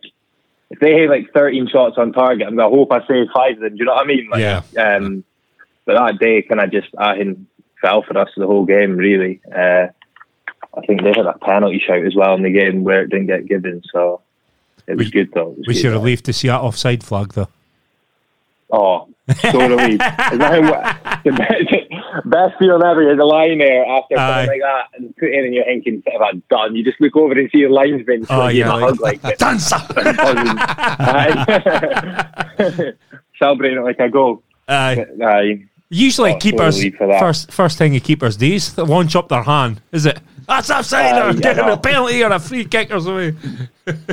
[SPEAKER 5] if they have like 13 shots on target, I'm gonna hope I save five of them. Do you know what I mean? Like,
[SPEAKER 2] Yeah.
[SPEAKER 5] Um, but that day, kind of just I him fell for us the whole game. Really, uh, I think they had a penalty shout as well in the game where it didn't get given. So it was
[SPEAKER 2] We-
[SPEAKER 5] good though. It was
[SPEAKER 2] we
[SPEAKER 5] good,
[SPEAKER 2] should
[SPEAKER 5] though.
[SPEAKER 2] relieved to see that offside flag though.
[SPEAKER 5] Oh, so that how- the [laughs] best, feeling ever is a line there after
[SPEAKER 2] Aye.
[SPEAKER 5] something like that and put it in your thinking, what have I done? You just look over and see your linesman
[SPEAKER 2] Oh,
[SPEAKER 5] oh,
[SPEAKER 2] yeah,
[SPEAKER 5] yeah, hug
[SPEAKER 2] like- [laughs]
[SPEAKER 5] it.
[SPEAKER 2] Dancer! [laughs]
[SPEAKER 5] Celebrating it like a goal.
[SPEAKER 2] Aye.
[SPEAKER 5] Aye.
[SPEAKER 2] Usually,
[SPEAKER 5] Oh,
[SPEAKER 2] keepers
[SPEAKER 5] totally
[SPEAKER 2] first first thing a keepers do is launch up their hand. Is it? That's offside
[SPEAKER 5] Aye,
[SPEAKER 2] or
[SPEAKER 5] yeah,
[SPEAKER 2] getting
[SPEAKER 5] no.
[SPEAKER 2] a penalty or a free kick or something.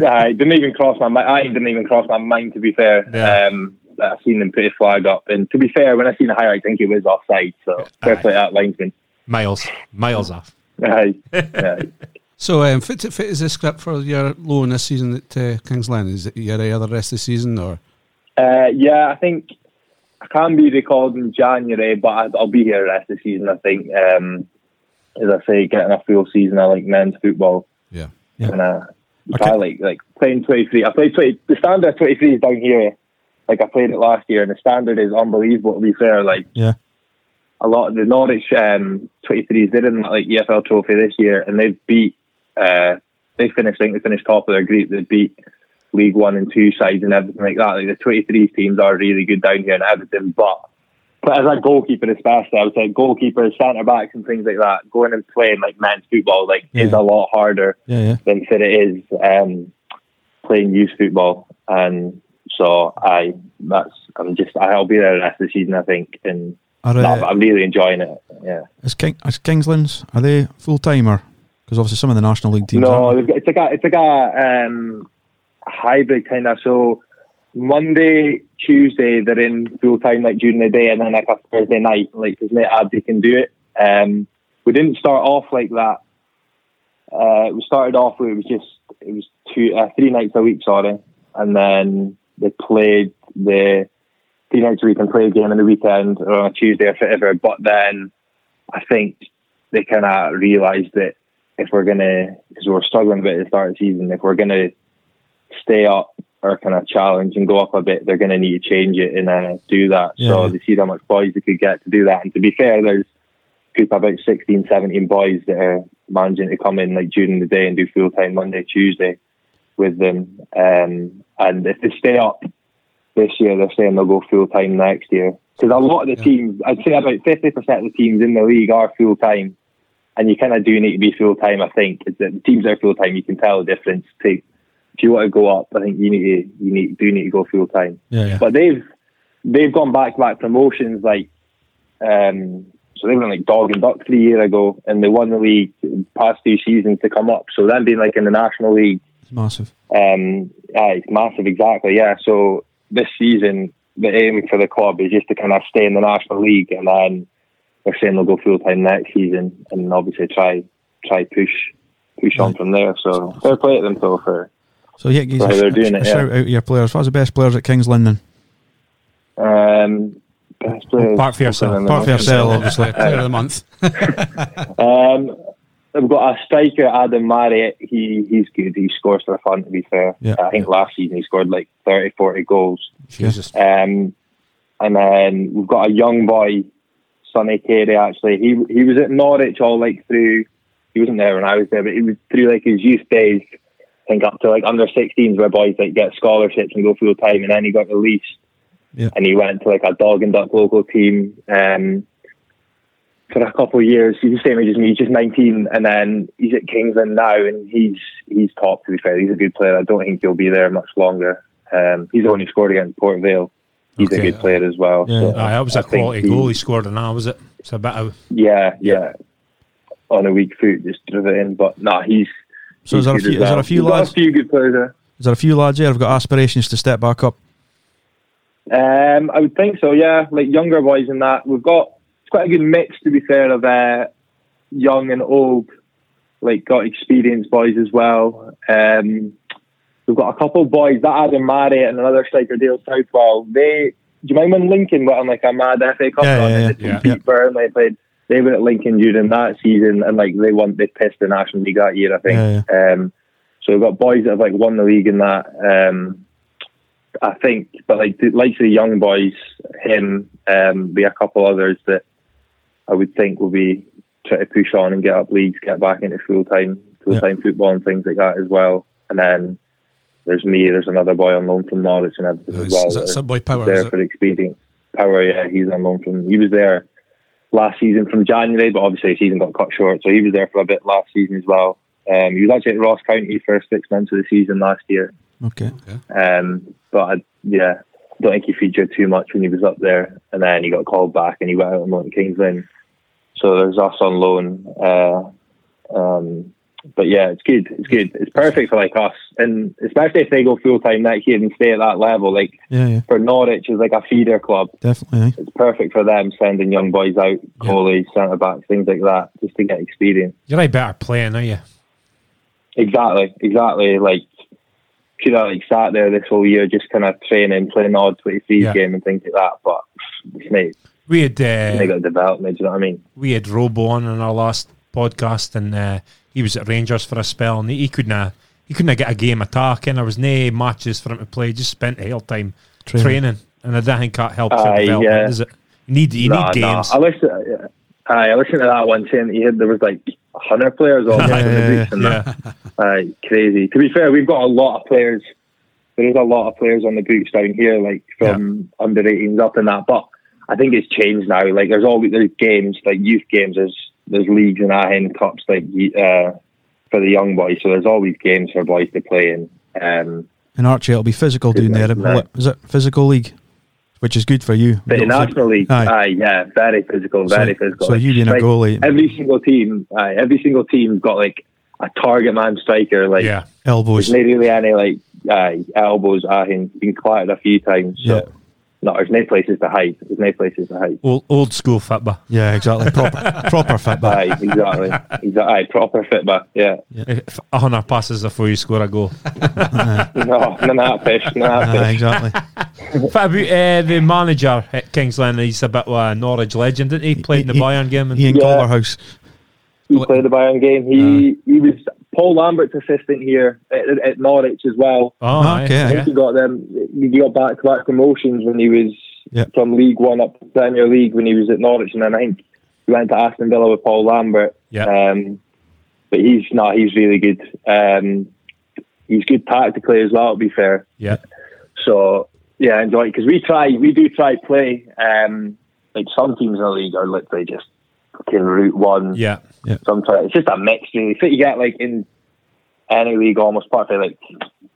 [SPEAKER 5] Aye, didn't even cross my mind. I didn't even cross my mind to be fair.
[SPEAKER 2] Yeah.
[SPEAKER 5] Um, I seen them put a flag up. And to be fair, when I seen the highlight, I think it was offside. So fair play to that linesman.
[SPEAKER 2] Miles, miles off.
[SPEAKER 5] Aye. [laughs] Aye.
[SPEAKER 1] So, um, fit, fit is the script for your loan this season at uh, Kings Lynn? Is it your other rest of the season or?
[SPEAKER 5] Uh, yeah, I think I can be recalled in January, but I, I'll be here the rest of the season. I think, um, as I say, getting a full season. I like men's football,
[SPEAKER 1] Yeah.
[SPEAKER 3] Yeah.
[SPEAKER 5] and uh,
[SPEAKER 3] Okay.
[SPEAKER 5] I like like playing twenty three. I played twenty. The standard twenty three is down here. Like I played it last year, and the standard is unbelievable. To be fair, like
[SPEAKER 3] Yeah.
[SPEAKER 5] a lot of the Norwich um, 23s did in like EFL trophy this year, and they've beat. Uh, they finished. I think they finished top of their group. They beat League One and Two sides and everything like that. Like the 23s teams are really good down here and everything. But but as a goalkeeper, especially, I would say goalkeepers, centre backs, and things like that, going and playing like men's football like is a lot harder
[SPEAKER 3] Yeah, yeah.
[SPEAKER 5] than it is um, playing youth football. And so I, that's I'm just I'll be there the rest of the season, I think, and
[SPEAKER 3] Are,
[SPEAKER 5] no,
[SPEAKER 3] uh,
[SPEAKER 5] I'm really enjoying it. Yeah.
[SPEAKER 3] is, King, is Kingslands, are they full timer? Because obviously some of the National League teams
[SPEAKER 5] No, it's like a it's like a um, hybrid kind of. So Monday, Tuesday, they're in full time like during the day, and then like a Thursday night, like because Nate Abdi can do it. Um, we didn't start off like that. Uh, we started off with it was just it was two uh, three nights a week, sorry, and then they played the nights a week and play a game on the weekend or on a Tuesday or whatever. But then I think they kind of realised that if we're gonna, because we were struggling a bit at the start of the season, if we're gonna stay up or kind of challenge and go up a bit, they're gonna need to change it and uh, do that. So they see how much boys they could get to do that. And to be fair, there's a group of about 16, 17 boys that are managing to come in like during the day and do full time Monday, Tuesday with them. Um, and if they stay up this year, they're saying they'll go full time next year. Because a lot of the teams, I'd say about 50% of the teams in the league are full time. And you kind of do need to be full time, I think. The teams are full time, you can tell the difference. To, if you want to go up, I think you need to, you need, do need to go full time.
[SPEAKER 3] Yeah, yeah.
[SPEAKER 5] But they've they've gone back back promotions like um so they were like dog and duck three years ago and they won the league past two seasons to come up. So them being like in the national league,
[SPEAKER 3] massive.
[SPEAKER 5] um yeah, it's massive exactly, yeah. So this season the aim for the club is just to kind of stay in the national league and then they're saying they'll go full time next season and obviously try try push push on from there. So fair play to them though for
[SPEAKER 3] So yeah, give us
[SPEAKER 5] So they're
[SPEAKER 3] sh-
[SPEAKER 5] doing
[SPEAKER 3] a
[SPEAKER 5] it, yeah.
[SPEAKER 3] shout out to your players. What's the best players at Kings Lynn then?
[SPEAKER 5] um best players-
[SPEAKER 2] Part for yourself.
[SPEAKER 3] Part for yourself, obviously.
[SPEAKER 1] Player of the month. [laughs]
[SPEAKER 5] Um, I've got a striker, Adam Marriott. He he's good. He scores for fun. To be fair,
[SPEAKER 3] Yeah.
[SPEAKER 5] I think last season he scored like 30, 40 goals.
[SPEAKER 2] Jesus.
[SPEAKER 5] Um, and then we've got a young boy, Sonny Carey. Actually, he he was at Norwich all like through. He wasn't there when I was there, but he was through like his youth days. I think up to like under 16s where boys like get scholarships and go full time, and then he got released.
[SPEAKER 3] Yeah.
[SPEAKER 5] And he went to like a dog and duck local team. Um, for a couple of years. He's the same age as me. He's just 19, and then he's at Kings Lynn now, and he's he's top. To be fair, he's a good player. I don't think he'll be there much longer. Um, he's the one who scored against Port Vale. He's
[SPEAKER 2] Okay.
[SPEAKER 5] a good player as well.
[SPEAKER 3] Yeah.
[SPEAKER 5] So
[SPEAKER 2] Aye, that was a
[SPEAKER 5] I
[SPEAKER 2] quality
[SPEAKER 5] he-
[SPEAKER 2] goal he scored, and that was it. It's a bit of
[SPEAKER 5] Yeah, yeah. On a weak foot, just drove it in. But nah, he's.
[SPEAKER 3] So is there a few?
[SPEAKER 5] as
[SPEAKER 3] Is there a few
[SPEAKER 5] We've got
[SPEAKER 3] lads?
[SPEAKER 5] A few good players there.
[SPEAKER 3] Is there a few lads here who've got aspirations to step back up?
[SPEAKER 5] Um, I would think so. Yeah, like younger boys and that. We've got it's quite a good mix, to be fair, of uh, young and old. Like got experienced boys as well. Um, we've got a couple of boys that Adam Marriott and another striker Dale Southwell. They do you mind when Lincoln went on like a mad FA Cup
[SPEAKER 3] Yeah,
[SPEAKER 5] run
[SPEAKER 3] yeah,
[SPEAKER 5] and they
[SPEAKER 2] yeah.
[SPEAKER 5] beat
[SPEAKER 3] Yeah.
[SPEAKER 5] Burnley? Played. They were at Lincoln during that season, and like they won, they pissed the National League that year, I think.
[SPEAKER 3] Yeah,
[SPEAKER 5] Um, so we've got boys that have like won the league in that. Um, I think, but like the likes of the young boys, him, um, be a couple others that I would think will be try to push on and get up leagues, get back into full time full time football and things like that as well. And then there's me, there's another boy on loan from Norwich and everything as
[SPEAKER 1] Is,
[SPEAKER 5] well.
[SPEAKER 1] is that
[SPEAKER 5] that are
[SPEAKER 1] Simon Power?
[SPEAKER 5] there
[SPEAKER 1] Is it?
[SPEAKER 5] for experience. Power, yeah, he's on loan from. He was there last season from January, but obviously the season got cut short, so he was there for a bit last season as well. Um, he was actually at Ross County for six months of the season last year.
[SPEAKER 3] Okay.
[SPEAKER 5] Um, but I, yeah, I don't think he featured too much when he was up there, and then he got called back and he went out on loan to Kings Lynn. So there's us on loan. Uh, um, but yeah, it's good. It's good. It's perfect for like us, and especially if they go full time next year and stay at that level. Like
[SPEAKER 3] Yeah, yeah,
[SPEAKER 5] for Norwich is like a feeder club.
[SPEAKER 3] definitely. aye.
[SPEAKER 5] It's perfect for them sending young boys out, goalies, centre backs, things like that, just to get experience.
[SPEAKER 2] You're a better playing, are you?
[SPEAKER 5] Exactly, exactly. Like could have like sat there this whole year just kind of training, playing odd twenty three
[SPEAKER 2] Yeah.
[SPEAKER 5] game and things like that. But it's made
[SPEAKER 2] We had
[SPEAKER 5] they
[SPEAKER 2] uh,
[SPEAKER 5] got development. Do you know what I mean?
[SPEAKER 2] we had Robo on in our last podcast, and uh, he was at Rangers for a spell, and he, he couldn't uh, he couldn't get a game attacking. There was no matches for him to play. Just spent the whole time
[SPEAKER 3] Training.
[SPEAKER 2] training, and I don't think that helps your
[SPEAKER 5] Aye,
[SPEAKER 2] development,
[SPEAKER 5] yeah.
[SPEAKER 2] does it? You need you
[SPEAKER 5] Nah,
[SPEAKER 2] need
[SPEAKER 5] nah.
[SPEAKER 2] games.
[SPEAKER 5] I listened. Aye, I listened to that one saying that he had there was like hundred players all
[SPEAKER 3] Yeah,
[SPEAKER 5] in the
[SPEAKER 3] yeah,
[SPEAKER 5] boots and
[SPEAKER 2] yeah. [laughs]
[SPEAKER 5] that. Aye, crazy. To be fair, we've got a lot of players. There is a lot of players on the boots down here, like from under 18s up and that. But I think it's changed now. Like there's all there's games like youth games. There's there's leagues and Ahen cups like uh, for the young boys. So there's always games for boys to play in. Um,
[SPEAKER 3] And Archie, it'll be physical down there.
[SPEAKER 5] Right.
[SPEAKER 3] will it? Is it physical league? Which is good for you.
[SPEAKER 5] but
[SPEAKER 3] You
[SPEAKER 5] in
[SPEAKER 3] don't
[SPEAKER 5] National League,
[SPEAKER 3] Aye.
[SPEAKER 5] aye. yeah, very physical, very
[SPEAKER 3] so,
[SPEAKER 5] physical.
[SPEAKER 3] So you being a goalie,
[SPEAKER 5] every single team, aye, every single team's got like a target man striker. Like
[SPEAKER 2] yeah,
[SPEAKER 3] elbows.
[SPEAKER 5] there's not really any like aye, elbows. I think been clattered a few times. So
[SPEAKER 3] Yeah.
[SPEAKER 5] No, there's no places to hide. There's no places to hide.
[SPEAKER 2] old old school football.
[SPEAKER 3] Yeah, exactly. Proper, [laughs] proper fit back.
[SPEAKER 5] Aye, exactly. exactly. Aye, proper fit back. Yeah.
[SPEAKER 2] If a hundred passes before you score a goal. [laughs]
[SPEAKER 5] No, none of that fish. None of that
[SPEAKER 3] Aye,
[SPEAKER 5] fish.
[SPEAKER 3] exactly. [laughs]
[SPEAKER 2] what about uh, the manager at Kings Lynn? He's a bit of a Norwich legend, didn't he? Played in the
[SPEAKER 3] He-
[SPEAKER 2] Bayern game. And,
[SPEAKER 3] Ian
[SPEAKER 5] Yeah.
[SPEAKER 3] Culverhouse.
[SPEAKER 5] He played the Bayern game. He he was Paul Lambert's assistant here at, at Norwich as well.
[SPEAKER 2] oh,
[SPEAKER 3] Okay,
[SPEAKER 5] I
[SPEAKER 2] yeah.
[SPEAKER 5] he got them. He got back to back promotions when he was
[SPEAKER 3] Yeah.
[SPEAKER 5] from League One up to Premier League when he was at Norwich, and then I think he went to Aston Villa with Paul Lambert.
[SPEAKER 2] Yeah.
[SPEAKER 5] Um, but he's not. he's really good. Um, he's good tactically as well. To be fair,
[SPEAKER 2] yeah.
[SPEAKER 5] so yeah, enjoy it because we try. We do try play. Um, like some teams in the league are literally just fucking route one.
[SPEAKER 2] Yeah. Yeah.
[SPEAKER 5] Sometimes it's just a mix really. You get like in any league almost partly like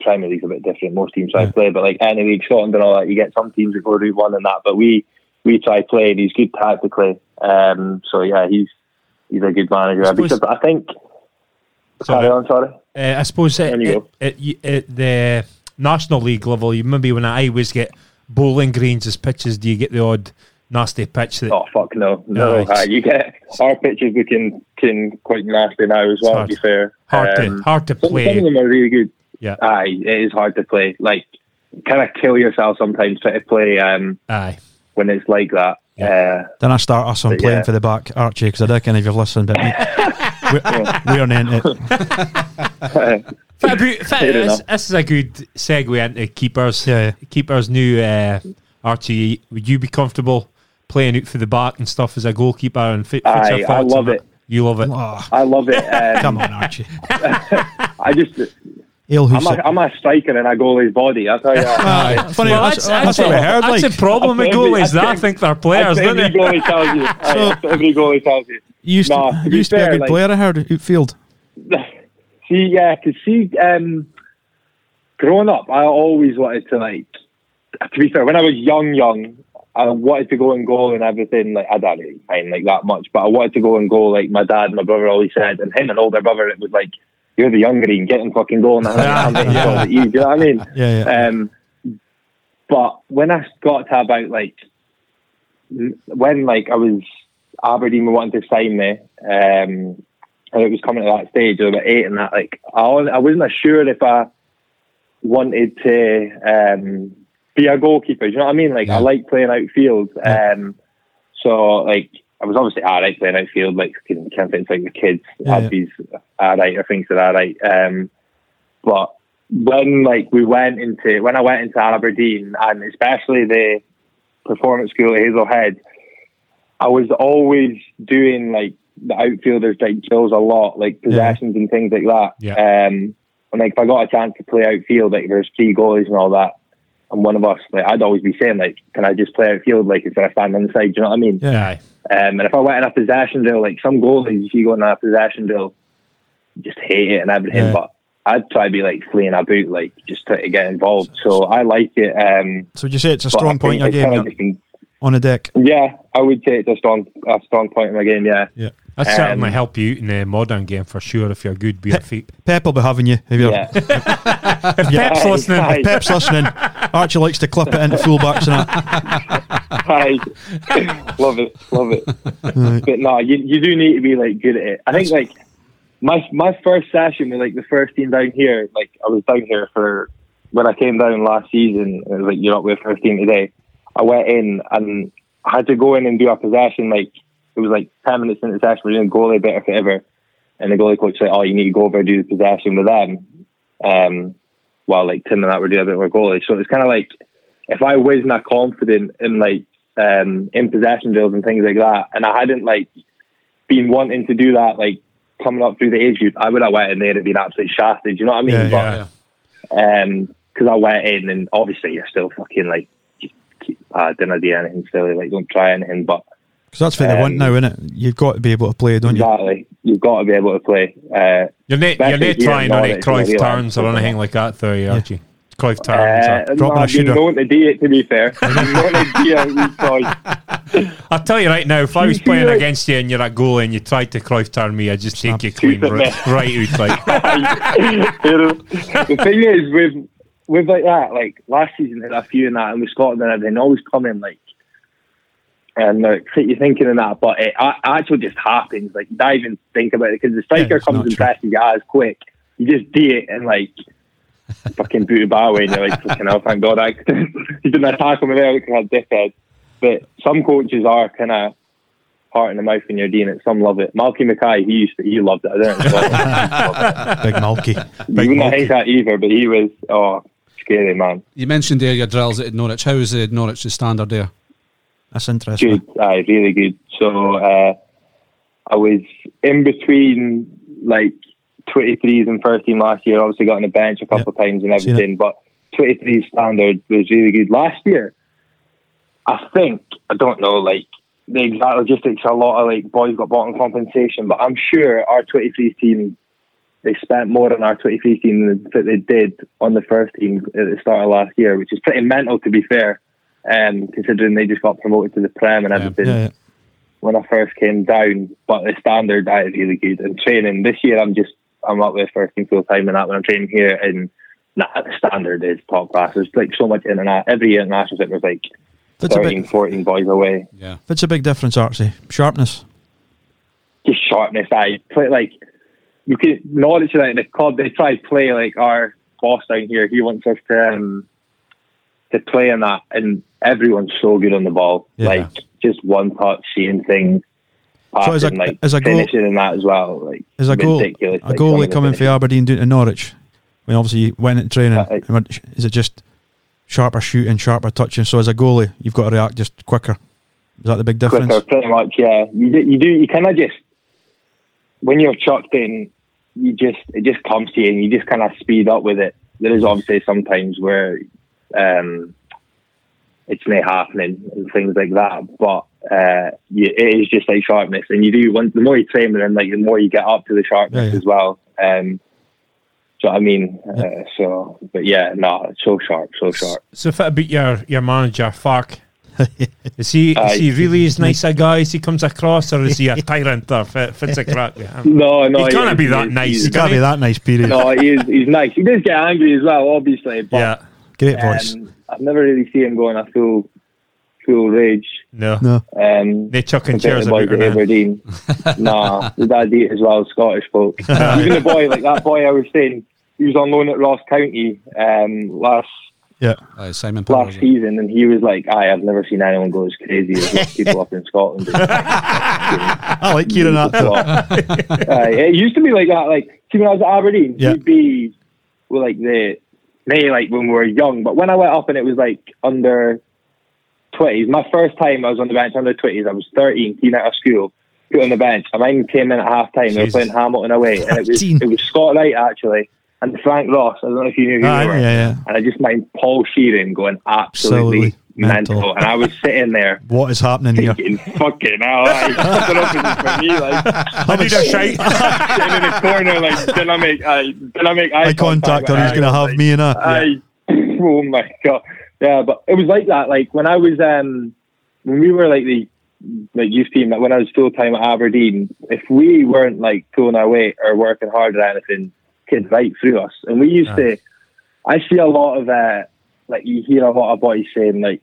[SPEAKER 5] Premier League's a bit different. Most teams try
[SPEAKER 3] Yeah.
[SPEAKER 5] play, but like any league, Scotland and all that, you get some teams that go route one and that. But we we try play, and he's good tactically. Um, so yeah, he's he's a good manager.
[SPEAKER 2] I suppose-
[SPEAKER 5] because I think.
[SPEAKER 2] Sorry.
[SPEAKER 5] On, sorry.
[SPEAKER 2] Uh, I suppose at, at, at, at the National League level, you maybe when I always get bowling greens as pitches, do you get the odd nasty pitch that
[SPEAKER 5] Oh fuck no, no.
[SPEAKER 2] Nice.
[SPEAKER 5] uh, you get our pitches looking can quite nasty now as well.
[SPEAKER 2] hard.
[SPEAKER 5] To be fair,
[SPEAKER 2] hard
[SPEAKER 5] Um,
[SPEAKER 2] to hard to
[SPEAKER 5] Some, some of them are really good.
[SPEAKER 2] Yeah.
[SPEAKER 5] Aye, it is hard to play. Like, kind of kill yourself sometimes trying to play um,
[SPEAKER 2] Aye.
[SPEAKER 5] when it's like that. Uh,
[SPEAKER 3] Then I start us on playing
[SPEAKER 5] yeah.
[SPEAKER 3] for the back, Archie, because I don't know if you've listened, but me, we're, we're into it.
[SPEAKER 2] Fa- [laughs]
[SPEAKER 5] Fair
[SPEAKER 2] this, this is a good segue into keepers.
[SPEAKER 3] Yeah, yeah.
[SPEAKER 2] Keepers new uh, Archie. Would you be comfortable playing out for the back and stuff as a goalkeeper? And fit, what's your
[SPEAKER 5] Aye, I love it.
[SPEAKER 2] You love it.
[SPEAKER 3] Oh,
[SPEAKER 5] I love it. [laughs] Um,
[SPEAKER 3] come on, Archie. [laughs]
[SPEAKER 5] I just,
[SPEAKER 3] Ale
[SPEAKER 5] I'm a, I'm a striker in a goalie's body. I tell you. [laughs] that.
[SPEAKER 3] Funny,
[SPEAKER 2] Well,
[SPEAKER 3] that's,
[SPEAKER 2] that's,
[SPEAKER 3] that's, what we heard.
[SPEAKER 2] that's
[SPEAKER 3] Like,
[SPEAKER 2] the problem with goalies. That I think they're players, don't
[SPEAKER 5] every
[SPEAKER 2] they?
[SPEAKER 5] goalie tells you.
[SPEAKER 3] So-
[SPEAKER 5] that's every goalie tells you.
[SPEAKER 3] you used
[SPEAKER 5] No,
[SPEAKER 3] to,
[SPEAKER 5] to
[SPEAKER 3] you
[SPEAKER 5] be
[SPEAKER 3] used to be a good
[SPEAKER 5] like-
[SPEAKER 3] player, I heard, outfield.
[SPEAKER 5] See, yeah, because see, um, growing up, I always wanted to like. To be fair, when I was young, young, I wanted to go and goal and everything. Like I don't really mind like that much, but I wanted to go and goal. Like my dad and my brother always said, and him and older brother, it was like you're the younger, you can get in fucking goal and I'm making
[SPEAKER 2] Yeah.
[SPEAKER 5] goals at you. Do you know what I mean? [laughs]
[SPEAKER 3] Yeah, yeah.
[SPEAKER 5] Um, but when I got to about like when like I was Aberdeen were wanting to sign me, um, and it was coming to that stage of about eight and that, like I I wasn't sure if I wanted to um, be a goalkeeper. Do you know what I mean? Like I like playing outfield. Um, so like I was obviously alright playing outfield. Like can can't think like the kids.
[SPEAKER 3] Yeah, yeah.
[SPEAKER 5] Abby's alright. I think they're alright. Um, but when like we went into when I went into Aberdeen and especially the performance school at Hazelhead, I was always doing like the outfielders like drills a lot, like possessions and things like that.
[SPEAKER 2] Yeah.
[SPEAKER 5] Um, and like if I got a chance to play outfield, like there's three goalies and all that, and one of us, like I'd always be saying like, can I just play outfield like instead of standing on the side? Do you know what I mean?
[SPEAKER 3] Yeah.
[SPEAKER 5] Um, and if I went in a possession drill, like some goalies, if you go in a possession drill, just hate it and everything.
[SPEAKER 3] Yeah.
[SPEAKER 5] But I'd try to be like fleeing about, like just try to get involved. So I like it. Um,
[SPEAKER 3] So would you say it's a strong point in your game? on a deck.
[SPEAKER 5] Yeah, I would say it's a strong a strong point in my game. Yeah,
[SPEAKER 3] Yeah.
[SPEAKER 2] That
[SPEAKER 5] Um,
[SPEAKER 2] certainly help you in the modern game for sure if you're good bare feet.
[SPEAKER 3] Pep will be having you. If, you're,
[SPEAKER 5] yeah. [laughs]
[SPEAKER 2] If Pep's
[SPEAKER 5] Aye,
[SPEAKER 2] listening,
[SPEAKER 5] aye.
[SPEAKER 3] if Pep's listening, Archie likes to clip it into fullbacks and that.
[SPEAKER 5] Hi. love it, love it. But no, you you do need to be like good at it. I think like my my first session with like the first team down here, like I was down here for when I came down last season. It was like you're up with first team today. I went in and I had to go in and do a possession. Like it was like ten minutes into the session, we're doing goalie better forever. and the goalie coach said, "Oh, you need to go over and do the possession with them." Um, while like Tim and that were doing a bit more goalie, so it's kind of like if I wasn't that confident in like um, in possession drills and things like that, and I hadn't like been wanting to do that like coming up through the age group, I would have went in there and been absolutely shafted. Do you know what I mean?
[SPEAKER 3] Yeah,
[SPEAKER 5] but um, because I went in and obviously you're still fucking like uh, didn't do anything silly, like don't try anything, but
[SPEAKER 3] Because that's what they want
[SPEAKER 5] Um,
[SPEAKER 3] now, it? You've got to be able to play, don't you?
[SPEAKER 5] exactly, you've got to be able to play. Uh,
[SPEAKER 2] you're not, you're
[SPEAKER 5] Especially
[SPEAKER 2] not trying on it
[SPEAKER 5] Norwich,
[SPEAKER 2] Cruyff
[SPEAKER 5] you
[SPEAKER 2] turns or anything like that, though, you, Archie. Cruyff turns.
[SPEAKER 5] uh,
[SPEAKER 2] or-
[SPEAKER 3] dropping
[SPEAKER 5] no,
[SPEAKER 3] a
[SPEAKER 5] I've
[SPEAKER 3] shooter.
[SPEAKER 5] been known to do it. To be fair, [laughs] I've been known to do it, wee boy. [laughs]
[SPEAKER 2] I'll tell you right now, if I was [laughs] playing against you and you're at goal and you tried to Cruyff turn me, I'd just take you
[SPEAKER 5] Keep
[SPEAKER 2] clean
[SPEAKER 5] it,
[SPEAKER 2] right,
[SPEAKER 5] man.
[SPEAKER 2] right out. Like,
[SPEAKER 5] you know, the thing is with with like that, like last season had a few in that, and with Scotland and everything, always come in like, and uh, like you're thinking in that, but eh, it actually just happens. Like you don't even think about it because the striker
[SPEAKER 3] Yeah,
[SPEAKER 5] comes and
[SPEAKER 3] true.
[SPEAKER 5] presses you as quick. You just do it and like [laughs] fucking boot a bar away, and you're like, fucking hell, thank God I [laughs] he didn't attack him there because I had dickhead. But some coaches are kind of heart in the mouth when you're doing it. Some love it. Malky Mackay, he used to, he loved it. I don't know. [laughs]
[SPEAKER 3] Big Malky.
[SPEAKER 5] You wouldn't hate that either, but he was oh scary man.
[SPEAKER 1] You mentioned there your drills at Norwich. How is the Norwich the standard there?
[SPEAKER 3] That's interesting.
[SPEAKER 5] Good, aye, really good. So uh, I was in between like 23s and first team last year. Obviously got on the bench a couple of times and everything, but 23 standard was really good last year. I think I don't know like the exact logistics. A lot of like boys got bought on compensation, but I'm sure our 23 team they spent more on our 23 team than that they did on the first team at the start of last year, which is pretty mental to be fair. Um, considering they just got promoted to the Prem and everything
[SPEAKER 3] Yeah, yeah.
[SPEAKER 5] when I first came down, but the standard I really good. And training this year, I'm just I'm up with first team full time, and that when I'm training here, and nah, the standard is top class. There's like so much in internet. Every year international trip, there's like
[SPEAKER 3] That's
[SPEAKER 5] 13,
[SPEAKER 3] big,
[SPEAKER 5] 14 boys away.
[SPEAKER 1] Yeah.
[SPEAKER 3] that's a big difference, Archie. Sharpness.
[SPEAKER 5] Just sharpness. I play like you can Norwich like the club. They try to play like our boss down here. He wants us to um, to play in that, and everyone's so good on the ball.
[SPEAKER 3] Yeah.
[SPEAKER 5] Like just one touch, seeing things.
[SPEAKER 3] So as a-
[SPEAKER 5] like
[SPEAKER 3] as a goal-
[SPEAKER 5] finishing in that as well, like
[SPEAKER 3] Is a goal
[SPEAKER 5] ridiculous.
[SPEAKER 3] a
[SPEAKER 5] like,
[SPEAKER 3] goalie coming for. Aberdeen doing to Norwich? I mean, obviously you went into training.
[SPEAKER 5] Uh, it-
[SPEAKER 3] Is it just sharper shooting, sharper touching? So as a goalie, you've got to react just quicker. Is that the big difference?
[SPEAKER 5] quicker, pretty much. Yeah, you do. You do. You kind of just when you're chucked in, you just it just comes to you, and you just kind of speed up with it. There is obviously sometimes where um, it's not happening and things like that, but uh, you, it is just like sharpness, and you do. want the more you train with them, like the more you get up to the sharpness
[SPEAKER 3] Yeah, yeah.
[SPEAKER 5] as well. Um, so I mean, uh, so but yeah, no, it's so sharp, so sharp.
[SPEAKER 2] so if it beat your, your manager, fuck. [laughs] is he, is he really as nice a guy as he comes across, or is he a [laughs] tyrant or fit, fits a crack with?
[SPEAKER 5] No, no,
[SPEAKER 2] He can't
[SPEAKER 5] is-
[SPEAKER 2] be that
[SPEAKER 5] is-
[SPEAKER 2] nice.
[SPEAKER 5] he's-
[SPEAKER 3] You can't be that nice, period.
[SPEAKER 5] no, he's he's nice. He does get angry as well, obviously. But
[SPEAKER 2] Yeah,
[SPEAKER 3] Great voice.
[SPEAKER 5] um, I've never really seen him go in a full full rage.
[SPEAKER 2] no.
[SPEAKER 3] no.
[SPEAKER 5] Um,
[SPEAKER 2] They chucking
[SPEAKER 5] compared
[SPEAKER 2] chairs
[SPEAKER 5] to boys
[SPEAKER 2] about
[SPEAKER 5] at
[SPEAKER 2] her.
[SPEAKER 5] Aberdeen. [laughs] nah, the dad eat as well as Scottish folk. [laughs] Even the boy, like that boy I was saying, he was on loan at Ross County um, last
[SPEAKER 3] Yeah.
[SPEAKER 1] Uh, Simon Powers.
[SPEAKER 5] last season, and he was like, "I have never seen anyone go as crazy as those [laughs] people up in Scotland."
[SPEAKER 3] I like hearing that.
[SPEAKER 5] uh, it used to be like that. Like, see, when I was at Aberdeen,
[SPEAKER 3] Yeah.
[SPEAKER 5] you'd be well, like the maybe like when we were young. But when I went up and it was like under twenties, my first time I was on the bench under twenties. I was thirteen, came out of school, put on the bench. I mind came in at half time. They were playing Hamilton away, and it was it was Scott Wright actually. And Frank Ross, I don't know if you knew who
[SPEAKER 3] Ah,
[SPEAKER 5] they were.
[SPEAKER 3] yeah, yeah.
[SPEAKER 5] And I just mind Paul Sheerin going absolutely
[SPEAKER 3] Absolutely mental.
[SPEAKER 5] mental. And I was sitting there [laughs]
[SPEAKER 3] What is happening here?
[SPEAKER 5] thinking, fucking hell, I fucking up is for me, like
[SPEAKER 2] I need a shite.
[SPEAKER 5] sitting in the corner, like, did I make, I, did I make eye,
[SPEAKER 3] Eye contact, or
[SPEAKER 5] with
[SPEAKER 3] he's going to
[SPEAKER 5] Aaron?
[SPEAKER 3] have me in that.
[SPEAKER 5] I, [laughs] oh my god, yeah, but it was like that. Like when I was, um, when we were like the like youth team, like when I was full time at Aberdeen, if we weren't like pulling our weight or working hard or anything, kids right through us. And we used to. I see a lot of uh, like you hear a lot of boys saying like,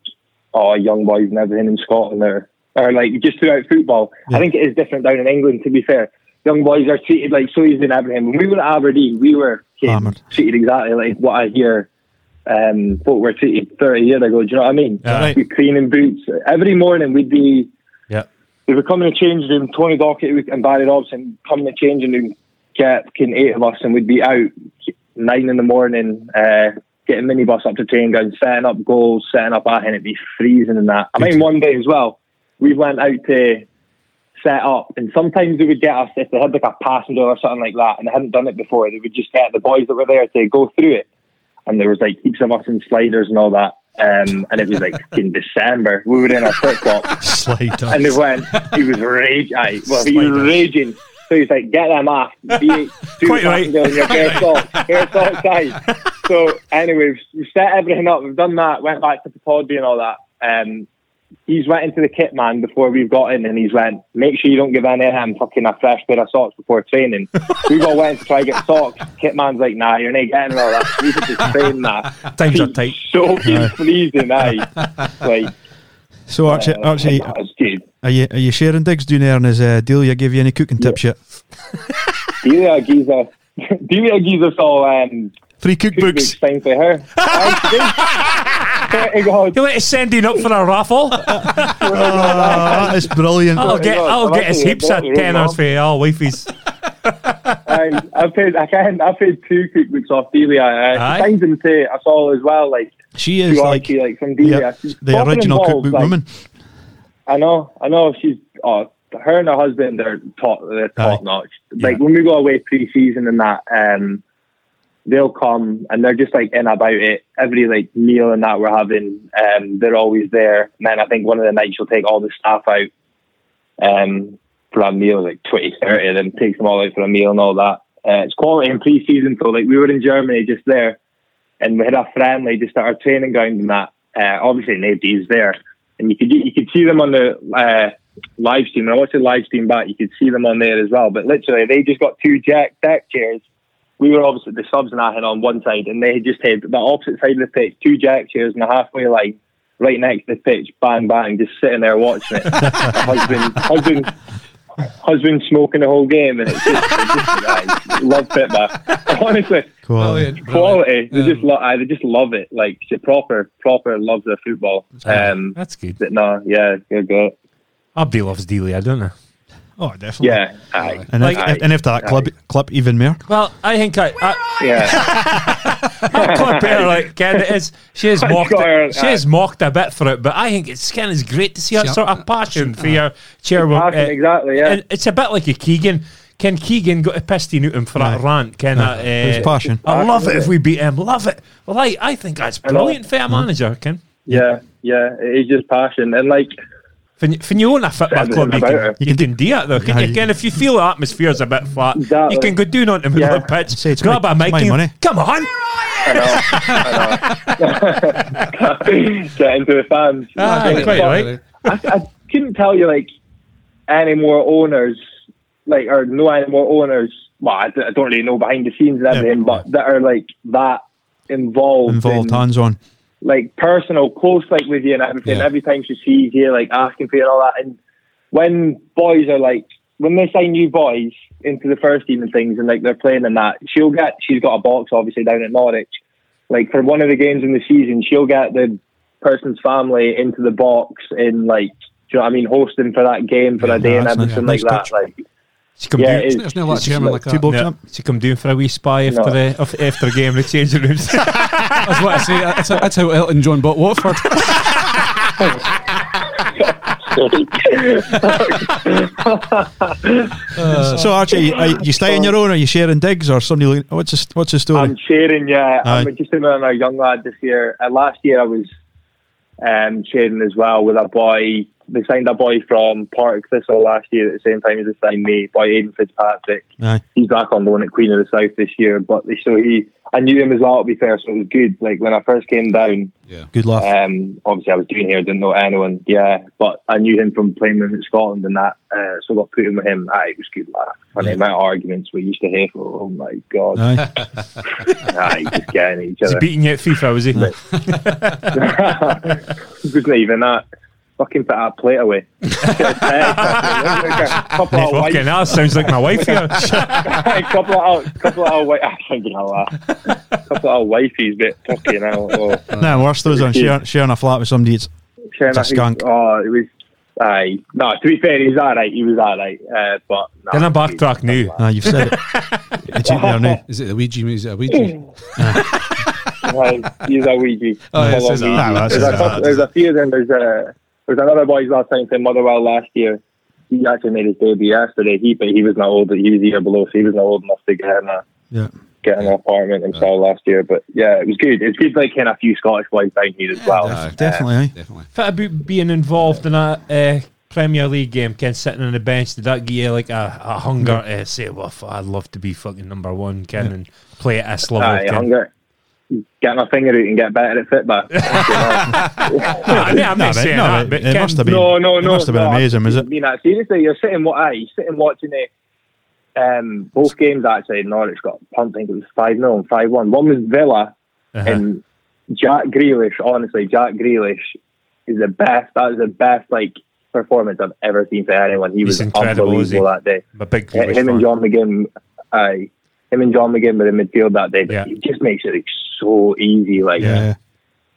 [SPEAKER 5] "Oh, young boys and everything in Scotland," or or like just throughout football. I think it is different down in England. To be fair, young boys are treated like so easy in everything. When we were at Aberdeen, we were kids treated exactly like what I hear um, folk were treated 30 years ago. Do you know what I mean?
[SPEAKER 2] Yeah. Right.
[SPEAKER 5] We'd cleaning boots. Every morning we'd be,
[SPEAKER 2] Yeah.
[SPEAKER 5] we would come in the change room, Tony Dockett and Barry Robson come in the changing room, get fucking eight of us, and we'd be out nine in the morning, uh, getting minibus up to train ground, setting up goals, setting up at, and it'd be freezing and that. I mean, one day as well, we went out to set up, and sometimes they would get us if they had like a passenger or something like that, and they hadn't done it before. They would just get the boys that were there to go through it, and there was like heaps of us in sliders and all that. Um, and it was like [laughs] in December. We were in our flip flops, [laughs]
[SPEAKER 3] Slide
[SPEAKER 5] and they went. He was raging. Well, he was raging. So he's like, "Get them off! [laughs] Be do
[SPEAKER 2] Quite right.
[SPEAKER 5] your hair socks, hair socks, [laughs] aye." So anyway, we've set everything up. We've done that. Went back to the podby and all that. Um, he's went into the kit man before we've got in, and he's went, "Make sure you don't give any of him fucking a fresh pair of socks before training." [laughs] we've all went to try to get socks. Kit man's like, "Nah, you're not getting all that." We had to train that.
[SPEAKER 2] Times are tight.
[SPEAKER 5] Soaking, freezing, aye. Like,
[SPEAKER 3] So Archie,
[SPEAKER 5] uh,
[SPEAKER 3] Archie. Are you are you sharing digs down there? And has uh, Delia give you any cooking tips yet?
[SPEAKER 5] Delia Giza, Delia Giza saw um,
[SPEAKER 3] Three
[SPEAKER 5] cookbooks
[SPEAKER 3] cookbooks.
[SPEAKER 5] thing for her. [laughs] I think. [laughs] Swear to God.
[SPEAKER 2] You let us send in up for a raffle. [laughs]
[SPEAKER 3] Oh, that is brilliant.
[SPEAKER 2] I'll get I'll get his heaps of tenors for all wifeys.
[SPEAKER 5] I, I paid. I can. I've paid two cookbooks off Delia. Uh,
[SPEAKER 2] Aye.
[SPEAKER 5] she signs them too. I saw as well. Like
[SPEAKER 3] She is like
[SPEAKER 5] like from Delia.
[SPEAKER 3] yeah, the original
[SPEAKER 5] involved,
[SPEAKER 3] cookbook
[SPEAKER 5] like,
[SPEAKER 3] woman.
[SPEAKER 5] I know. I know. She's. Oh, her and her husband are top. They're top
[SPEAKER 3] Aye.
[SPEAKER 5] notch. Like when we go away pre-season and that. um They'll come and they're just like in about it. Every like meal and that we're having, um, they're always there. And then I think one of the nights she'll take all the staff out um, for a meal, like 20, 30 of them, takes them all out for a meal and all that. Uh, it's quality in pre-season. So like we were in Germany just there, and we had a friendly just at our training ground and that. Uh, obviously nobody's there, and you could you could see them on the uh, live stream. When I watched the live stream back, you could see them on there as well. But literally, they just got two jack deck chairs. We were obviously the subs and I had on one side, and they had just had the opposite side of the pitch, two jack chairs and a halfway line, right next to the pitch, bang bang, just sitting there watching it. [laughs] husband, husband, husband smoking the whole game, and it's just, it's just I love it, man. [laughs] Honestly,
[SPEAKER 3] Quality.
[SPEAKER 5] quality. They
[SPEAKER 1] Yeah.
[SPEAKER 5] just love. They just love it. Like she proper, proper loves their football. Um,
[SPEAKER 2] That's good.
[SPEAKER 5] but no, yeah, good, good.
[SPEAKER 2] Abdi loves Delia, don't I?
[SPEAKER 3] Oh, definitely.
[SPEAKER 5] Yeah, aye,
[SPEAKER 3] And,
[SPEAKER 2] Like-
[SPEAKER 3] if, and if that clip, clip even more.
[SPEAKER 2] Well, I think I, I
[SPEAKER 5] yeah.
[SPEAKER 2] I'll clip her like Ken. It is she has [laughs] mocked
[SPEAKER 5] her,
[SPEAKER 2] it, she has mocked a bit for it, but I think it's Ken is great to see that sort of passion for your chairman.
[SPEAKER 5] Passion, exactly, yeah.
[SPEAKER 2] And it's a bit like a Keegan. Ken Keegan got a pissed Newton for that
[SPEAKER 3] Aye.
[SPEAKER 2] rant. Ken, uh,
[SPEAKER 3] passion.
[SPEAKER 2] I love it if we beat him. Love it. Well, I, I think that's brilliant for a manager, Ken.
[SPEAKER 5] yeah, yeah. It's just passion, and like
[SPEAKER 2] When, when you own a football club, you can, you can do that though. Can
[SPEAKER 3] Aye.
[SPEAKER 2] you, Ken, if you feel the atmosphere's a bit flat,
[SPEAKER 5] Exactly.
[SPEAKER 2] you can go down onto the middle
[SPEAKER 5] Yeah.
[SPEAKER 2] of the pitch,
[SPEAKER 3] Say it's
[SPEAKER 2] grab
[SPEAKER 3] my-
[SPEAKER 2] a mic,
[SPEAKER 3] my money.
[SPEAKER 2] come on. [laughs]
[SPEAKER 5] get into the fans.
[SPEAKER 2] Aye,
[SPEAKER 5] But
[SPEAKER 2] quite right.
[SPEAKER 5] I, I couldn't tell you like any more owners, like or no any more owners. Well, I don't really know behind the scenes and everything, but that are like that involved,
[SPEAKER 3] Involved,
[SPEAKER 5] in,
[SPEAKER 3] hands on.
[SPEAKER 5] Like personal, close, like with you and everything.
[SPEAKER 1] Yeah.
[SPEAKER 5] Every time she sees you, like asking for you and all that. And when boys are like, when they sign new boys into the first team and things, and like they're playing in that, she'll get. She's got a box obviously down at Norwich. Like for one of the games in the season, she'll get the person's family into the box in like, do you know what I mean, hosting for that game for
[SPEAKER 3] Yeah,
[SPEAKER 5] a day
[SPEAKER 3] no,
[SPEAKER 5] and everything
[SPEAKER 3] Nice
[SPEAKER 5] like
[SPEAKER 3] touch.
[SPEAKER 5] that. Like,
[SPEAKER 2] She come
[SPEAKER 5] yeah,
[SPEAKER 2] down,
[SPEAKER 5] it's,
[SPEAKER 1] There's no lot of German
[SPEAKER 5] like-
[SPEAKER 1] like that.
[SPEAKER 2] Yeah.
[SPEAKER 3] up.
[SPEAKER 2] She come down for a wee spy after
[SPEAKER 5] No.
[SPEAKER 2] the after the game [laughs] in the changing rooms.
[SPEAKER 1] That's what I say. That's, that's how Elton John bought Watford.
[SPEAKER 3] so Archie, are you, you stay on your own? Or are you sharing digs, or somebody? Look, what's the, what's the story?
[SPEAKER 5] I'm sharing, yeah.
[SPEAKER 3] Aye.
[SPEAKER 5] I'm just another young lad this year. Uh, last year I was um, sharing as well with a boy they signed a boy from Partick Thistle last year at the same time as they signed me, boy Aidan Fitzpatrick.
[SPEAKER 3] Aye.
[SPEAKER 5] He's back on loan at Queen of the South this year, but they, so he, I knew him as well. To be fair, so it was good. Like when I first came down, yeah,
[SPEAKER 3] Good luck.
[SPEAKER 5] um, obviously I was doing here, didn't know anyone. Yeah, but I knew him from playing with him in Scotland and that, uh, so I got put in with him. Aye, it was good laugh. And the amount of arguments we used to have. Oh my god,
[SPEAKER 3] Aye. [laughs]
[SPEAKER 5] aye, just getting at each
[SPEAKER 2] Was he
[SPEAKER 5] other.
[SPEAKER 2] beating you at FIFA, was he? [laughs]
[SPEAKER 5] it wasn't even that. Fucking put that plate away. a [laughs] [laughs] couple of white,
[SPEAKER 2] Fucking hell, sounds like my wife here. [laughs]
[SPEAKER 5] couple of couple of white. I'm gonna laugh. couple of wifeys, but fucking hell. Oh.
[SPEAKER 3] no, worse those on sharing, sharing a flat with somebody. It's
[SPEAKER 5] Sharing
[SPEAKER 3] It's a
[SPEAKER 5] that-
[SPEAKER 3] skunk.
[SPEAKER 5] Oh, it was. Aye, no. To be fair, he was alright. He was alright. Uh, but no,
[SPEAKER 2] Then I backtrack now.
[SPEAKER 3] ah, you've said it. It's in there now.
[SPEAKER 1] Is it a Weegie? Is it a Weegie?
[SPEAKER 5] Aye, he's a Weegie.
[SPEAKER 1] Oh, yeah, it
[SPEAKER 5] Follow
[SPEAKER 1] says
[SPEAKER 5] me.
[SPEAKER 1] that.
[SPEAKER 3] Ah, that's
[SPEAKER 5] there's, a
[SPEAKER 3] his
[SPEAKER 5] there's a few of them. There's a there's another boy last time playing Motherwell last year. He actually made his debut yesterday. He but he was not old. He was a year below, so he was not old enough to get in a
[SPEAKER 3] Yeah.
[SPEAKER 5] get in an apartment himself last year. But yeah, it was good. It's good like kind of a few Scottish boys down here as well.
[SPEAKER 1] Aye.
[SPEAKER 3] Definitely, aye.
[SPEAKER 1] Definitely.
[SPEAKER 2] Fit about being involved in a uh, Premier League game, Ken, sitting on the bench, did that give you like a, a hunger to say, well, I'd love to be fucking number one, Ken, and play at this level,
[SPEAKER 5] Aye,
[SPEAKER 2] Ken?
[SPEAKER 5] hunger. Get my finger out and get better at football.
[SPEAKER 2] No, I mean, I'm
[SPEAKER 3] No,
[SPEAKER 2] not saying
[SPEAKER 3] no,
[SPEAKER 2] that,
[SPEAKER 3] it-
[SPEAKER 2] but
[SPEAKER 3] it
[SPEAKER 2] Ken,
[SPEAKER 3] must have been-
[SPEAKER 5] no, no,
[SPEAKER 3] it must have been
[SPEAKER 5] no,
[SPEAKER 3] amazing, was it?
[SPEAKER 5] I mean, that seriously, you're sitting, wa- aye, sitting watching it. Um, both games actually, Norwich got pumped. I think it was five 0 and five one. One was Villa,
[SPEAKER 2] Uh-huh.
[SPEAKER 5] and Jack Grealish. Honestly, Jack Grealish is the best. That was the best like performance I've ever seen for anyone. He
[SPEAKER 2] He's
[SPEAKER 5] was
[SPEAKER 2] incredible, is he?
[SPEAKER 5] unbelievable that day.
[SPEAKER 2] I'm a big
[SPEAKER 5] Yeah,
[SPEAKER 2] Grealish
[SPEAKER 5] him and. John McGinn, aye, him and John McGinn were in midfield that day. But
[SPEAKER 2] Yeah.
[SPEAKER 5] he just makes it like, so easy, like
[SPEAKER 3] Yeah.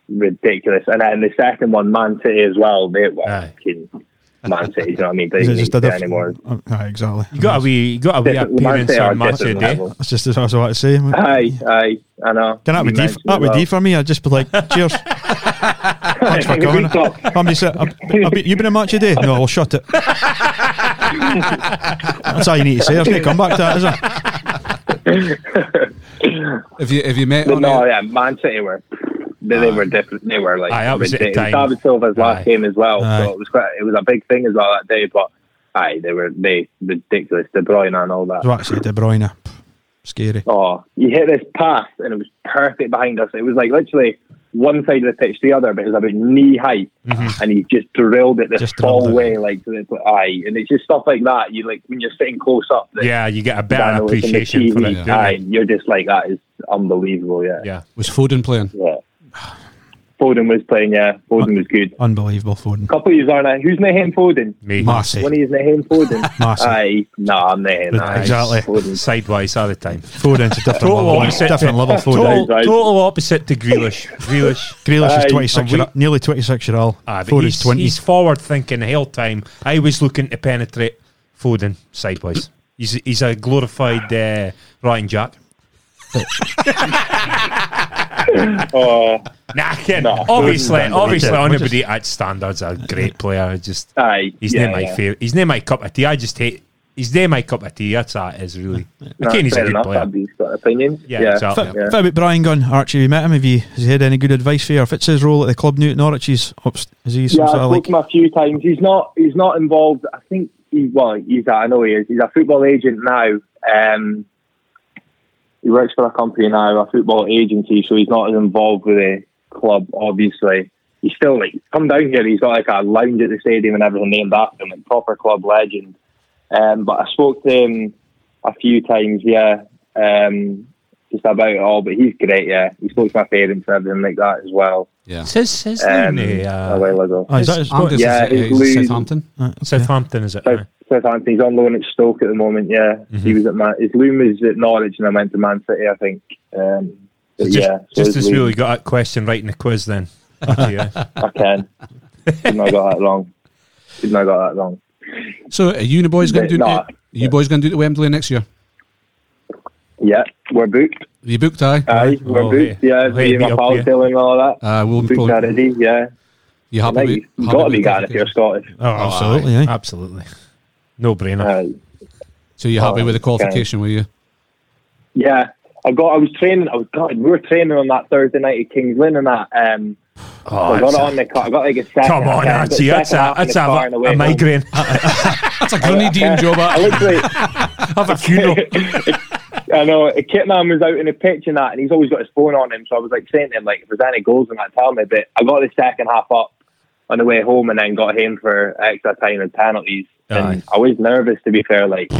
[SPEAKER 5] ridiculous. And then the second one, Man City as well. They were
[SPEAKER 2] Aye.
[SPEAKER 5] Man City. You know what I mean? They
[SPEAKER 3] Is
[SPEAKER 5] didn't
[SPEAKER 3] just a diff-
[SPEAKER 5] anymore.
[SPEAKER 3] Oh, aye, exactly.
[SPEAKER 2] You got a wee, you got a wee
[SPEAKER 5] Different- [laughs] Man
[SPEAKER 2] appearance
[SPEAKER 5] City
[SPEAKER 2] on Match of the
[SPEAKER 5] different eh?
[SPEAKER 2] Day.
[SPEAKER 5] level.
[SPEAKER 3] That's just what I was about to say.
[SPEAKER 5] Aye, aye, I know.
[SPEAKER 3] Can that be
[SPEAKER 5] You
[SPEAKER 3] D?
[SPEAKER 5] mentioned
[SPEAKER 3] That
[SPEAKER 5] it
[SPEAKER 3] would
[SPEAKER 5] well.
[SPEAKER 3] D for me. I'd just be like, [laughs] cheers. Thanks for [laughs]
[SPEAKER 5] We
[SPEAKER 3] coming.
[SPEAKER 5] talk.
[SPEAKER 3] Somebody said, I've, I've been, you been a match a day? No, I'll shut it. That's all you need to say. There's no come back to that, is there? [laughs]
[SPEAKER 1] Have you have you met
[SPEAKER 5] But no,
[SPEAKER 1] it?
[SPEAKER 5] yeah, Man City were. They, they were different. They were like
[SPEAKER 2] Aye, that was at the
[SPEAKER 5] ridiculous.
[SPEAKER 2] time.
[SPEAKER 5] David Silva's last
[SPEAKER 2] Aye.
[SPEAKER 5] game as well,
[SPEAKER 3] Aye.
[SPEAKER 5] so it was quite. It was a big thing as well that day. But aye, they were they ridiculous. De Bruyne and all that.
[SPEAKER 3] I was about to say De Bruyne. Scary.
[SPEAKER 5] Oh, you hit this pass and it was perfect behind us. It was like literally one side of the pitch to the other, but it was about knee height, mm-hmm. and he just drilled it this
[SPEAKER 3] Just drilled
[SPEAKER 5] far
[SPEAKER 3] it.
[SPEAKER 5] way, like to the aye. And it's just stuff like that. You like when you're sitting close up. that-
[SPEAKER 2] Yeah, you get a better
[SPEAKER 5] know it's on
[SPEAKER 2] appreciation for
[SPEAKER 5] TV,
[SPEAKER 2] it. don't
[SPEAKER 5] Aye,
[SPEAKER 2] you?
[SPEAKER 5] you're just like that is unbelievable. Yeah,
[SPEAKER 2] Yeah.
[SPEAKER 1] Was Foden playing?
[SPEAKER 5] yeah. [sighs] [sighs] Foden was playing. Yeah, Foden was good.
[SPEAKER 3] Unbelievable, Foden.
[SPEAKER 5] couple of years aren't I? Who's Naheem Foden?
[SPEAKER 2] Me.
[SPEAKER 3] Massey.
[SPEAKER 5] One of you's Naheem Foden. [laughs]
[SPEAKER 3] Massey.
[SPEAKER 5] Aye, no, I'm Naheem.
[SPEAKER 3] Exactly.
[SPEAKER 5] Foden.
[SPEAKER 2] Sideways all the time.
[SPEAKER 3] Foden's a different
[SPEAKER 2] Total
[SPEAKER 3] level.
[SPEAKER 2] opposite
[SPEAKER 3] Different
[SPEAKER 2] to-
[SPEAKER 3] level, Foden.
[SPEAKER 2] Total, total opposite to Grealish. Grealish.
[SPEAKER 3] Grealish is
[SPEAKER 5] Aye.
[SPEAKER 3] 26
[SPEAKER 2] we-
[SPEAKER 3] year, nearly 26 year old.
[SPEAKER 2] Ah,
[SPEAKER 3] Foden's
[SPEAKER 2] he's,
[SPEAKER 3] 20.
[SPEAKER 2] he's forward thinking the whole time. I was looking to penetrate Foden sideways. He's he's a glorified uh, Ryan Jack.
[SPEAKER 5] Oh, [laughs]
[SPEAKER 2] Nah, Ken,
[SPEAKER 5] No,
[SPEAKER 2] obviously,
[SPEAKER 5] Foden's
[SPEAKER 2] obviously,
[SPEAKER 3] unbelievable.
[SPEAKER 2] anybody at standards a great player. Just
[SPEAKER 5] aye.
[SPEAKER 2] he's
[SPEAKER 5] yeah,
[SPEAKER 2] not my
[SPEAKER 5] yeah.
[SPEAKER 2] favorite. He's not my cup of tea. I just hate. He's not my cup of tea. That's how it is really.
[SPEAKER 5] No,
[SPEAKER 2] Kane, he's a good
[SPEAKER 5] enough.
[SPEAKER 2] player.
[SPEAKER 5] He's opinions.
[SPEAKER 2] Yeah,
[SPEAKER 5] Yeah,
[SPEAKER 2] exactly.
[SPEAKER 3] Fit,
[SPEAKER 5] Yeah.
[SPEAKER 3] fit about Bryan Gunn, Archie, you met him. Have you, has he had any good advice for you? If it's his role at the club new at Norwich, he's up, is he some
[SPEAKER 5] Yeah,
[SPEAKER 3] sort
[SPEAKER 5] I've
[SPEAKER 3] of
[SPEAKER 5] spoken
[SPEAKER 3] like.
[SPEAKER 5] to him a few times. He's not. He's not involved. I think. He, well, he's. a- I know he is. He's a football agent now. Um, he works for a company now, a football agency. So he's not as involved with the club. Obviously, he's still like come down here. He's got like a lounge at the stadium and everything named after him, like proper club legend. Um, but I spoke to him a few times. Yeah. Um, just about it all, but he's great. Yeah, he spoke to my parents and everything like that as well.
[SPEAKER 1] Yeah.
[SPEAKER 2] It's his, his
[SPEAKER 5] Um,
[SPEAKER 2] name,
[SPEAKER 5] a
[SPEAKER 2] uh,
[SPEAKER 5] while ago.
[SPEAKER 3] Oh, is that his, what,
[SPEAKER 5] Yeah,
[SPEAKER 1] is,
[SPEAKER 5] he's
[SPEAKER 1] Southampton.
[SPEAKER 3] uh, okay.
[SPEAKER 2] Southampton, is it?
[SPEAKER 5] South, Southampton. He's on loan at Stoke at the moment. Yeah,
[SPEAKER 2] Mhm.
[SPEAKER 5] he was at Man. His loom was at Norwich, and I went to Man City. I think. Um, but
[SPEAKER 2] just,
[SPEAKER 5] yeah, so
[SPEAKER 2] just as
[SPEAKER 5] loom-
[SPEAKER 2] really got that question right in the quiz then. [laughs]
[SPEAKER 5] I can. Did not I got that wrong. Did not I got that wrong.
[SPEAKER 1] So are you and the boys going to do?
[SPEAKER 5] No,
[SPEAKER 1] are you boys going to do the Wembley next year?
[SPEAKER 5] Yeah, we're booked.
[SPEAKER 1] Are you booked? Aye.
[SPEAKER 5] Aye, we're
[SPEAKER 2] Oh,
[SPEAKER 5] booked.
[SPEAKER 2] hey.
[SPEAKER 5] Yeah,
[SPEAKER 2] Oh, hey,
[SPEAKER 5] me and my
[SPEAKER 2] meet
[SPEAKER 5] pals
[SPEAKER 2] here.
[SPEAKER 5] telling all that.
[SPEAKER 1] Uh, we'll
[SPEAKER 5] Booked
[SPEAKER 1] probably.
[SPEAKER 5] already. Yeah,
[SPEAKER 1] You happy
[SPEAKER 5] Mate,
[SPEAKER 1] with?
[SPEAKER 5] you've
[SPEAKER 1] happy
[SPEAKER 5] got to be going if you're? Scottish.
[SPEAKER 3] Oh, absolutely, aye.
[SPEAKER 2] Absolutely. No brainer.
[SPEAKER 5] Aye.
[SPEAKER 1] So you happy
[SPEAKER 5] Oh,
[SPEAKER 1] with the
[SPEAKER 5] okay.
[SPEAKER 1] qualification? Were you?
[SPEAKER 5] Yeah, I got. I was training. I was. God, we were training on that Thursday night at Kings Lynn and that. Um, so I got it on the car. I got like a second.
[SPEAKER 2] Oh, Come on, Archie.
[SPEAKER 5] the
[SPEAKER 2] That's a,
[SPEAKER 5] in
[SPEAKER 2] that's
[SPEAKER 5] the
[SPEAKER 2] a,
[SPEAKER 5] car on the
[SPEAKER 2] a migraine. [laughs]
[SPEAKER 1] That's a grenadine job. [laughs]
[SPEAKER 5] I
[SPEAKER 1] That.
[SPEAKER 5] literally, [laughs]
[SPEAKER 2] Have a funeral.
[SPEAKER 5] I know a Kitman was out in the pitch and that, and he's always got his phone on him. So I was like saying to him, like, if there's any goals in that, tell me. But I got the second half up on the way home, and then got him for extra time and penalties.
[SPEAKER 2] Aye.
[SPEAKER 5] And I was nervous, to be fair. Like,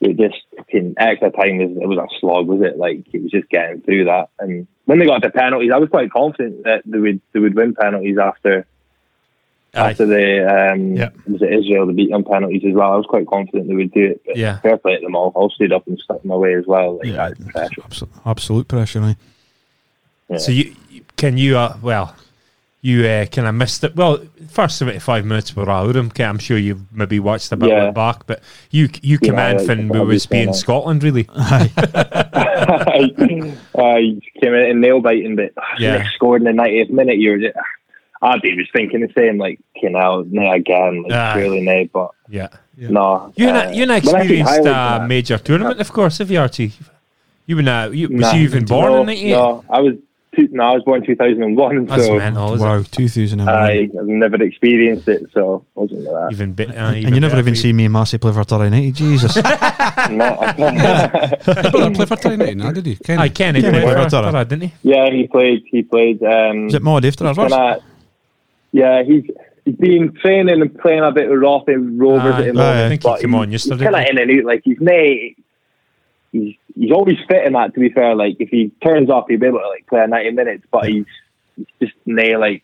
[SPEAKER 5] it just fucking extra time it was a slog, was it? Like, it was just getting through that. And when they got the penalties, I was quite confident that they would they would win penalties after
[SPEAKER 2] Aye.
[SPEAKER 5] after the um
[SPEAKER 3] Yeah.
[SPEAKER 5] was it Israel the beat on penalties as well. I was quite confident they would do it. But
[SPEAKER 2] Yeah.
[SPEAKER 5] fair play to them all. All stood up and stuck my way as well. Like,
[SPEAKER 3] Yeah.
[SPEAKER 5] pressure.
[SPEAKER 3] Absolute, absolute pressure. Aye.
[SPEAKER 5] Yeah.
[SPEAKER 2] So you can you uh, well you uh, kind of missed it. Well, first seventy five minutes were Rotherham. Okay, I'm sure you've maybe watched a bit
[SPEAKER 5] Yeah.
[SPEAKER 2] back, but you you came
[SPEAKER 5] Yeah,
[SPEAKER 2] in
[SPEAKER 5] like,
[SPEAKER 2] when we was being. Scotland really. [laughs]
[SPEAKER 5] I [laughs] came in and nail biting, but
[SPEAKER 2] Yeah.
[SPEAKER 5] yeah. scored in the 90th minute. You're just, Abby was thinking the same, like, you know, nay again, like,
[SPEAKER 2] Aye.
[SPEAKER 5] surely nay, but
[SPEAKER 2] Yeah,
[SPEAKER 5] no.
[SPEAKER 2] you
[SPEAKER 5] uh,
[SPEAKER 2] uh, you
[SPEAKER 5] when I see
[SPEAKER 2] experienced
[SPEAKER 5] highlights
[SPEAKER 2] a
[SPEAKER 5] of
[SPEAKER 2] major tournament, of course, have you, Archie? You were not. You, was
[SPEAKER 5] Nah,
[SPEAKER 2] you even born
[SPEAKER 5] no,
[SPEAKER 2] in '98?
[SPEAKER 5] No, I was. Two, no, I was born 2001,
[SPEAKER 2] That's
[SPEAKER 5] so
[SPEAKER 2] mental,
[SPEAKER 3] wow, 2001.
[SPEAKER 5] I, I've never experienced it, so wasn't that.
[SPEAKER 2] Even bit, uh,
[SPEAKER 3] and you never even
[SPEAKER 2] better.
[SPEAKER 3] seen me and Massey play for Torrey United. Jesus. [laughs]
[SPEAKER 5] no, I,
[SPEAKER 1] Brother play for Tiny now, did he? Kenny?
[SPEAKER 2] I can. He
[SPEAKER 3] Kenny
[SPEAKER 2] played
[SPEAKER 3] played
[SPEAKER 2] for
[SPEAKER 3] for Tara.
[SPEAKER 2] Tara, didn't he?
[SPEAKER 5] yeah, he played. He played. Um,
[SPEAKER 3] Is it Maud after
[SPEAKER 5] he's
[SPEAKER 3] ours?
[SPEAKER 5] kinda- yeah, he's he's been training and playing a bit with Rotherham Rovers
[SPEAKER 2] Aye.
[SPEAKER 5] at the moment.
[SPEAKER 2] I think he
[SPEAKER 5] but
[SPEAKER 2] came
[SPEAKER 5] he's-
[SPEAKER 2] on yesterday,
[SPEAKER 5] He's kind of in and out. Like he's nay. He's he's always fit in that. To be fair, like if he turns up, he'll be able to like play ninety minutes. But he's he's just nay like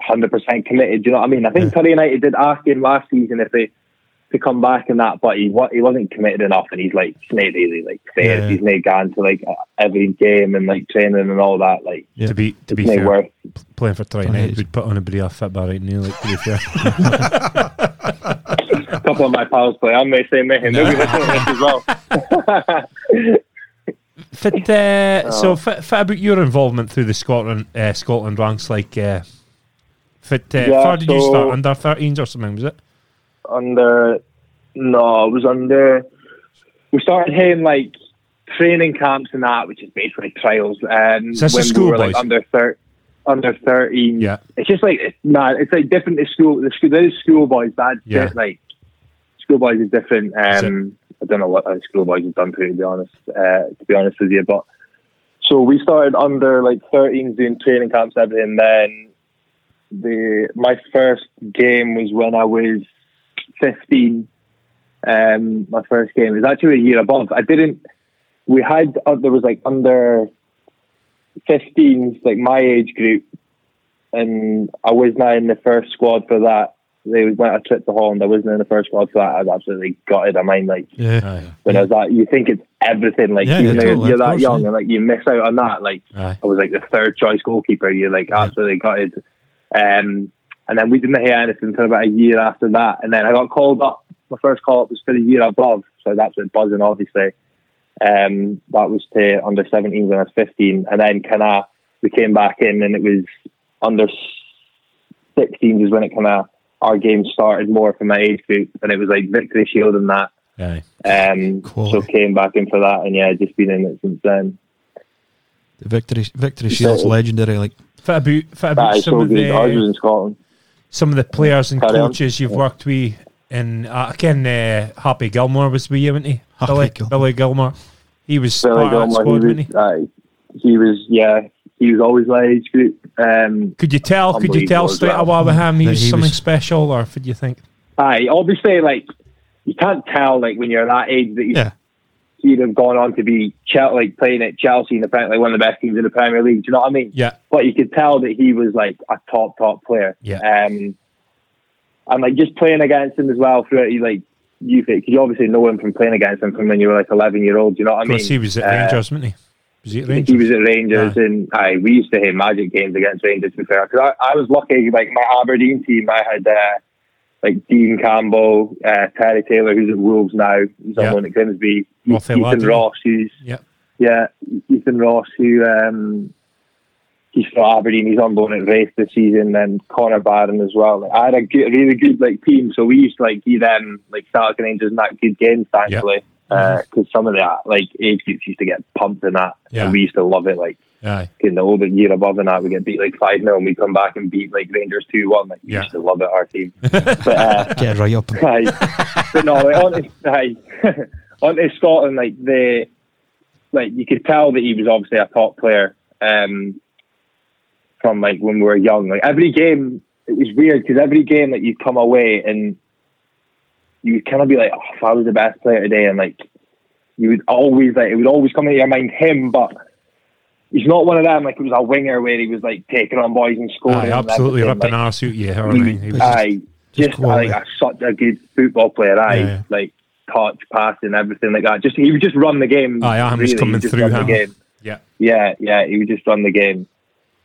[SPEAKER 5] hundred percent committed. Do you know what I mean? I think Curry United did ask him last season if they to come back in that, but he wa- he wasn't committed enough, and he's like he's not really like fair.
[SPEAKER 3] Yeah.
[SPEAKER 5] He's not gone to like every game and like training and all that. Like
[SPEAKER 3] Yeah.
[SPEAKER 2] To be to be fair,
[SPEAKER 5] worth.
[SPEAKER 2] playing for Tara
[SPEAKER 3] Tara
[SPEAKER 2] United
[SPEAKER 3] United.
[SPEAKER 2] would put on a bit of fit bar right now. Like to be fair,
[SPEAKER 5] A [laughs] couple of my pals play. I'm the same with him. They'll be listening to this as well. [laughs]
[SPEAKER 2] fit, uh,
[SPEAKER 5] Oh.
[SPEAKER 2] so fit, fit about your involvement through the Scotland uh, Scotland ranks. Like, uh, fit, uh,
[SPEAKER 5] Yeah,
[SPEAKER 2] far did you start under 13s or something? Was it?
[SPEAKER 5] Under no, it was under. We started hitting like training camps and that, which is basically trials. Um,
[SPEAKER 2] Is this the
[SPEAKER 5] when we
[SPEAKER 2] school
[SPEAKER 5] were like under thir- under thirteen.
[SPEAKER 2] Yeah.
[SPEAKER 5] it's just like it's, nah, it's like different to school. The school there's schoolboys. That's
[SPEAKER 2] Yeah.
[SPEAKER 5] it, like schoolboys is different.
[SPEAKER 2] Is
[SPEAKER 5] Um, I don't know what schoolboys have done to to be honest. Uh, to be honest with you, but so we started under like 13 doing training camps and everything. Then the my first game was when I was 15. Um, my first game it was actually a year above. I didn't. We had uh, there was like under 15s, like my age group, and I was not in the first squad for that. They went a trip to Holland. I wasn't in the first squad for that. I was absolutely gutted. I mean, like
[SPEAKER 3] Yeah.
[SPEAKER 2] Aye.
[SPEAKER 5] when I was that, you think it's everything. Like
[SPEAKER 3] Yeah,
[SPEAKER 5] even
[SPEAKER 3] yeah,
[SPEAKER 5] though
[SPEAKER 3] totally,
[SPEAKER 5] you're that
[SPEAKER 3] course,
[SPEAKER 5] young
[SPEAKER 3] yeah.
[SPEAKER 5] and like you miss out on that. Like
[SPEAKER 2] Aye.
[SPEAKER 5] I was like the third choice goalkeeper. You're like absolutely gutted. Um, and then we didn't hear anything until about a year after that. And then I got called up. My first call up was for the year above, so that's what buzzing obviously. Um, that was to under 17 when I was 15, and then kind of we came back in, and it was under 16 is when it kind of our game started more for my age group, and it was like Victory Shield and that.
[SPEAKER 2] Aye.
[SPEAKER 5] Um, so came back in for that, and yeah, just been in it since then.
[SPEAKER 3] The victory, victory shield's legendary. Like,
[SPEAKER 2] Fit about, fit about some
[SPEAKER 5] so
[SPEAKER 2] of
[SPEAKER 5] good. Ours was in Scotland.
[SPEAKER 2] Some of the players and
[SPEAKER 5] Carry on.
[SPEAKER 2] coaches you've worked with. And uh, again, uh, Happy Gilmore was with you, wasn't he?
[SPEAKER 3] Happy
[SPEAKER 2] Billy,
[SPEAKER 3] Gilmour.
[SPEAKER 2] Billy Gilmour. He was
[SPEAKER 5] Billy
[SPEAKER 2] part of that
[SPEAKER 5] Gilmour,
[SPEAKER 2] squad,
[SPEAKER 5] he
[SPEAKER 2] wasn't he?
[SPEAKER 5] uh, he was, yeah, he was always my age group. Um,
[SPEAKER 2] Could you tell? Could you tell
[SPEAKER 5] Unbelievable as
[SPEAKER 2] straight
[SPEAKER 5] well.
[SPEAKER 2] away with him he
[SPEAKER 3] That
[SPEAKER 2] was
[SPEAKER 3] he
[SPEAKER 2] something
[SPEAKER 3] was-
[SPEAKER 2] special, or what do you think?
[SPEAKER 5] aye, obviously, like you can't tell, like when you're that age that you
[SPEAKER 3] yeah.
[SPEAKER 5] He'd have gone on to be like playing at Chelsea and apparently one of the best teams in the Premier League. Do you know what I mean?
[SPEAKER 2] Yeah,
[SPEAKER 5] But you could tell that he was like a top top player.
[SPEAKER 2] Yeah.
[SPEAKER 5] Um, and like just playing against him as well throughout you like youth, because you obviously know him from playing against him from when you were like 11 year old. Do you know what I mean?
[SPEAKER 2] course he was at
[SPEAKER 5] Uh,
[SPEAKER 2] Rangers, wasn't he? Was he at
[SPEAKER 5] He was at Rangers, and I we used to hit magic games against Rangers. To be fair, because I, I was lucky. Like my Aberdeen team, I had uh, like Dean Campbell, uh, Terry Taylor, who's at Wolves now. He's on loan at Grimsby. Ethan. Ross, who's
[SPEAKER 2] Yeah.
[SPEAKER 5] yeah, Ethan Ross, who um, he's from Aberdeen. He's on loan at Raith this season, and Connor Barron as well. Like, I had a good, really good like team, so we used to like give them like Celtic Rangers in that good games, thankfully. because some of that like age groups used to get pumped in that,
[SPEAKER 2] Yeah.
[SPEAKER 5] and we used to love it. Like
[SPEAKER 2] Aye.
[SPEAKER 5] in the older year above and that, we get beat like five 0 and we come back and beat like Rangers two one. Like we
[SPEAKER 2] Yeah.
[SPEAKER 5] used to love it, our team. [laughs] but uh,
[SPEAKER 3] Get right up.
[SPEAKER 5] Aye. but no, like, [laughs] on, to, aye. on to Scotland, like the like you could tell that he was obviously a top player um, from like when we were young. Like every game, it was weird because every game that you'd come away and you would kind of be like, oh, if I was the best player today, and like you would always like it would always come into your mind him, but. He's not one of them like it was a winger where he was like taking on boys and scoring.
[SPEAKER 2] Aye, absolutely
[SPEAKER 5] everything,
[SPEAKER 2] ripping
[SPEAKER 5] like,
[SPEAKER 2] arse out you. Or, he, he was
[SPEAKER 5] aye,
[SPEAKER 3] just
[SPEAKER 5] just like a, such a good football player. Aye,
[SPEAKER 2] Yeah, yeah.
[SPEAKER 5] like touch, passing, everything like that. Just he would just run the game.
[SPEAKER 2] Aye, Adams
[SPEAKER 5] really.
[SPEAKER 2] coming
[SPEAKER 5] just
[SPEAKER 2] through him.
[SPEAKER 5] The game.
[SPEAKER 2] yeah.
[SPEAKER 5] Yeah, yeah, he would just run the game.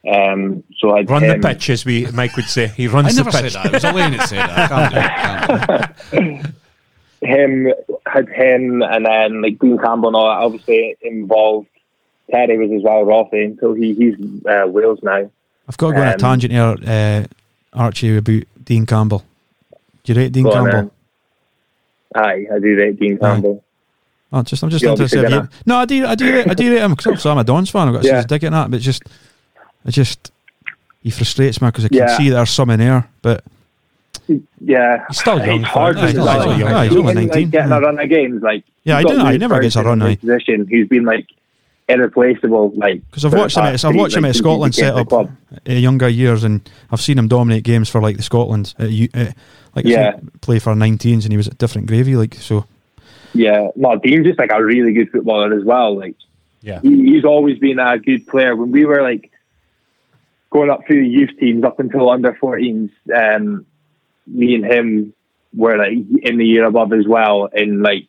[SPEAKER 5] Um, so I'd
[SPEAKER 2] Run
[SPEAKER 5] him,
[SPEAKER 2] the pitch, as we Mike would say. He
[SPEAKER 1] I
[SPEAKER 2] runs the
[SPEAKER 1] never said
[SPEAKER 2] pitch.
[SPEAKER 1] that. It was Elaine that said that. Can't do it, can't do it. [laughs]
[SPEAKER 5] him had him, and then like Dean Campbell and all that. Obviously involved. Terry was as well, Rothy. So he he's uh, Wales now.
[SPEAKER 3] I've got to go on a
[SPEAKER 5] Um,
[SPEAKER 3] tangent here, uh, Archie, about Dean Campbell. Do you rate Dean
[SPEAKER 5] Go on,
[SPEAKER 3] Campbell?
[SPEAKER 5] then. Aye, I do rate Dean. Campbell.
[SPEAKER 3] Oh, just I'm just
[SPEAKER 5] You're
[SPEAKER 3] interested. you, no, I do, I do, rate- I do rate him because I'm a Dons fan. I've got a
[SPEAKER 5] Yeah.
[SPEAKER 3] yeah. dig at that, but just, I just, he frustrates me because I can
[SPEAKER 5] Yeah.
[SPEAKER 3] see there's some in there, but
[SPEAKER 5] Yeah,
[SPEAKER 2] He's still young,
[SPEAKER 5] It's hard to
[SPEAKER 2] he's.
[SPEAKER 3] Aye, he's
[SPEAKER 5] Even,
[SPEAKER 3] only
[SPEAKER 5] like,
[SPEAKER 3] 19,
[SPEAKER 5] getting
[SPEAKER 3] yeah.
[SPEAKER 5] a run of games, like
[SPEAKER 3] Yeah, I don't know, he never gets a run,
[SPEAKER 5] in his
[SPEAKER 3] aye.
[SPEAKER 5] Position, who's been like irreplaceable, like
[SPEAKER 3] because I've watched him, at, I've
[SPEAKER 5] three-
[SPEAKER 3] watched him
[SPEAKER 5] like,
[SPEAKER 3] at Scotland set up
[SPEAKER 5] club.
[SPEAKER 3] uh, younger years, and I've seen him dominate games for like the Scotland, uh, uh, like
[SPEAKER 5] Yeah.
[SPEAKER 3] play for 19s, and he was at different gravy, like so.
[SPEAKER 5] Yeah, no, Dean's just like a really good footballer as well. Like
[SPEAKER 2] Yeah.
[SPEAKER 5] he, he's always been a good player. When we were like going up through the youth teams up until under 14s, um, me and him were like in the year above as well, and like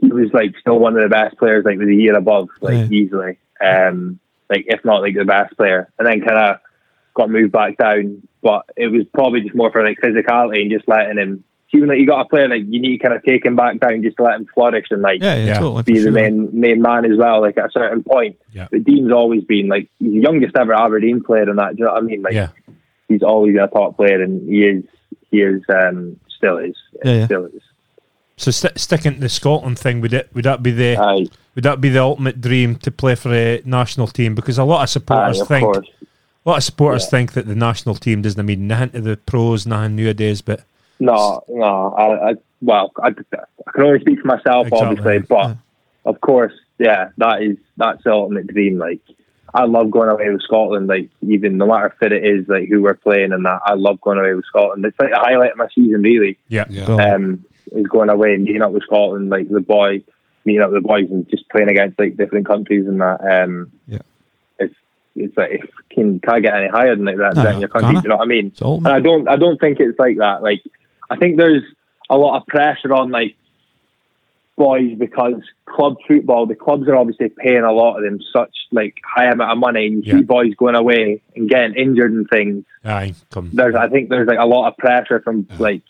[SPEAKER 5] he was like still one of the best players like with a year above, like
[SPEAKER 3] Yeah.
[SPEAKER 5] easily, um, like if not like the best player, and then kind of got moved back down. But it was probably just more for like physicality and just letting him. Even like you got a player like you need to kind of take him back down just to let him flourish and like
[SPEAKER 3] Yeah, yeah,
[SPEAKER 2] Yeah.
[SPEAKER 3] totally.
[SPEAKER 5] be the main main man as well. Like at a certain point,
[SPEAKER 2] Yeah.
[SPEAKER 5] but Dean's always been like he's the youngest ever Aberdeen player and that. Do you know what I mean? Like
[SPEAKER 2] Yeah.
[SPEAKER 5] he's always been a top player, and he is he is um, still is
[SPEAKER 3] Yeah, yeah.
[SPEAKER 5] still is.
[SPEAKER 2] So st- sticking to the Scotland thing, would it would that be the
[SPEAKER 5] Aye,
[SPEAKER 2] would that be the ultimate dream to play for a national team? Because a lot of
[SPEAKER 5] aye,
[SPEAKER 2] supporters
[SPEAKER 5] of
[SPEAKER 2] think
[SPEAKER 5] course.
[SPEAKER 2] a lot of supporters
[SPEAKER 5] Yeah.
[SPEAKER 2] think that the national team doesn't mean nothing to the pros, nothing nowadays. But
[SPEAKER 5] No, no. I, I well, I, I can only speak for myself,
[SPEAKER 2] Exactly.
[SPEAKER 5] obviously, but
[SPEAKER 3] Yeah.
[SPEAKER 5] of course, yeah, that is that's the ultimate dream. Like, I love going away with Scotland. Like, even no matter fit it is, like who we're playing and that, I love going away with Scotland. It's like the highlight of my season, really.
[SPEAKER 2] yeah,
[SPEAKER 1] Yeah.
[SPEAKER 3] Well,
[SPEAKER 5] um, is going away and meeting up with Scotland, like the boy, meeting up with the boys and just playing against like different countries and that. Um,
[SPEAKER 3] Yeah.
[SPEAKER 5] it's it's like if can can't get any higher than like that
[SPEAKER 3] No,
[SPEAKER 5] in your country. you know what I mean? And I don't I don't think it's like that. Like I think there's a lot of pressure on like boys because club football, the clubs are obviously paying a lot of them such like high amount of money, and you
[SPEAKER 2] Yeah.
[SPEAKER 5] see boys going away and getting injured and things
[SPEAKER 2] aye, come.
[SPEAKER 5] there's I think there's like a lot of pressure from like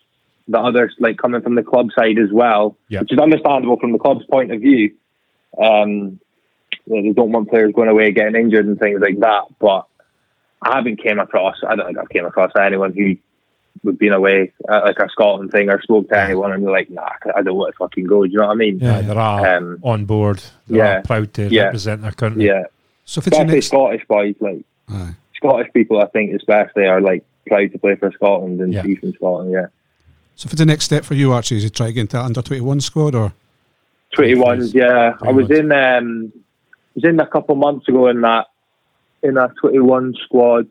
[SPEAKER 5] the others like coming from the club side as well,
[SPEAKER 2] Yeah.
[SPEAKER 5] which is understandable from the club's point of view. Um, they don't want players going away getting injured and things like that. But I haven't came across. I don't think I've came across anyone who would been away at like a Scotland thing or spoke to anyone and they're like, nah, I don't want to fucking go. Do you know what I mean?
[SPEAKER 3] Yeah.
[SPEAKER 2] Aye, they're all
[SPEAKER 5] Um,
[SPEAKER 2] on board. They're
[SPEAKER 5] yeah.
[SPEAKER 2] all proud to
[SPEAKER 5] Yeah.
[SPEAKER 2] represent their country.
[SPEAKER 5] Yeah,
[SPEAKER 1] So if it's your
[SPEAKER 5] especially
[SPEAKER 1] next,
[SPEAKER 5] Scottish boys, like
[SPEAKER 1] Aye.
[SPEAKER 5] Scottish people, I think especially are like proud to play for Scotland and
[SPEAKER 2] Yeah.
[SPEAKER 5] be from Scotland. Yeah.
[SPEAKER 1] So for the next step for you, Archie, is to try to get into that under twenty one squad or
[SPEAKER 5] Twenty ones, yeah. I was in um was in a couple months ago in that in that twenty one squad.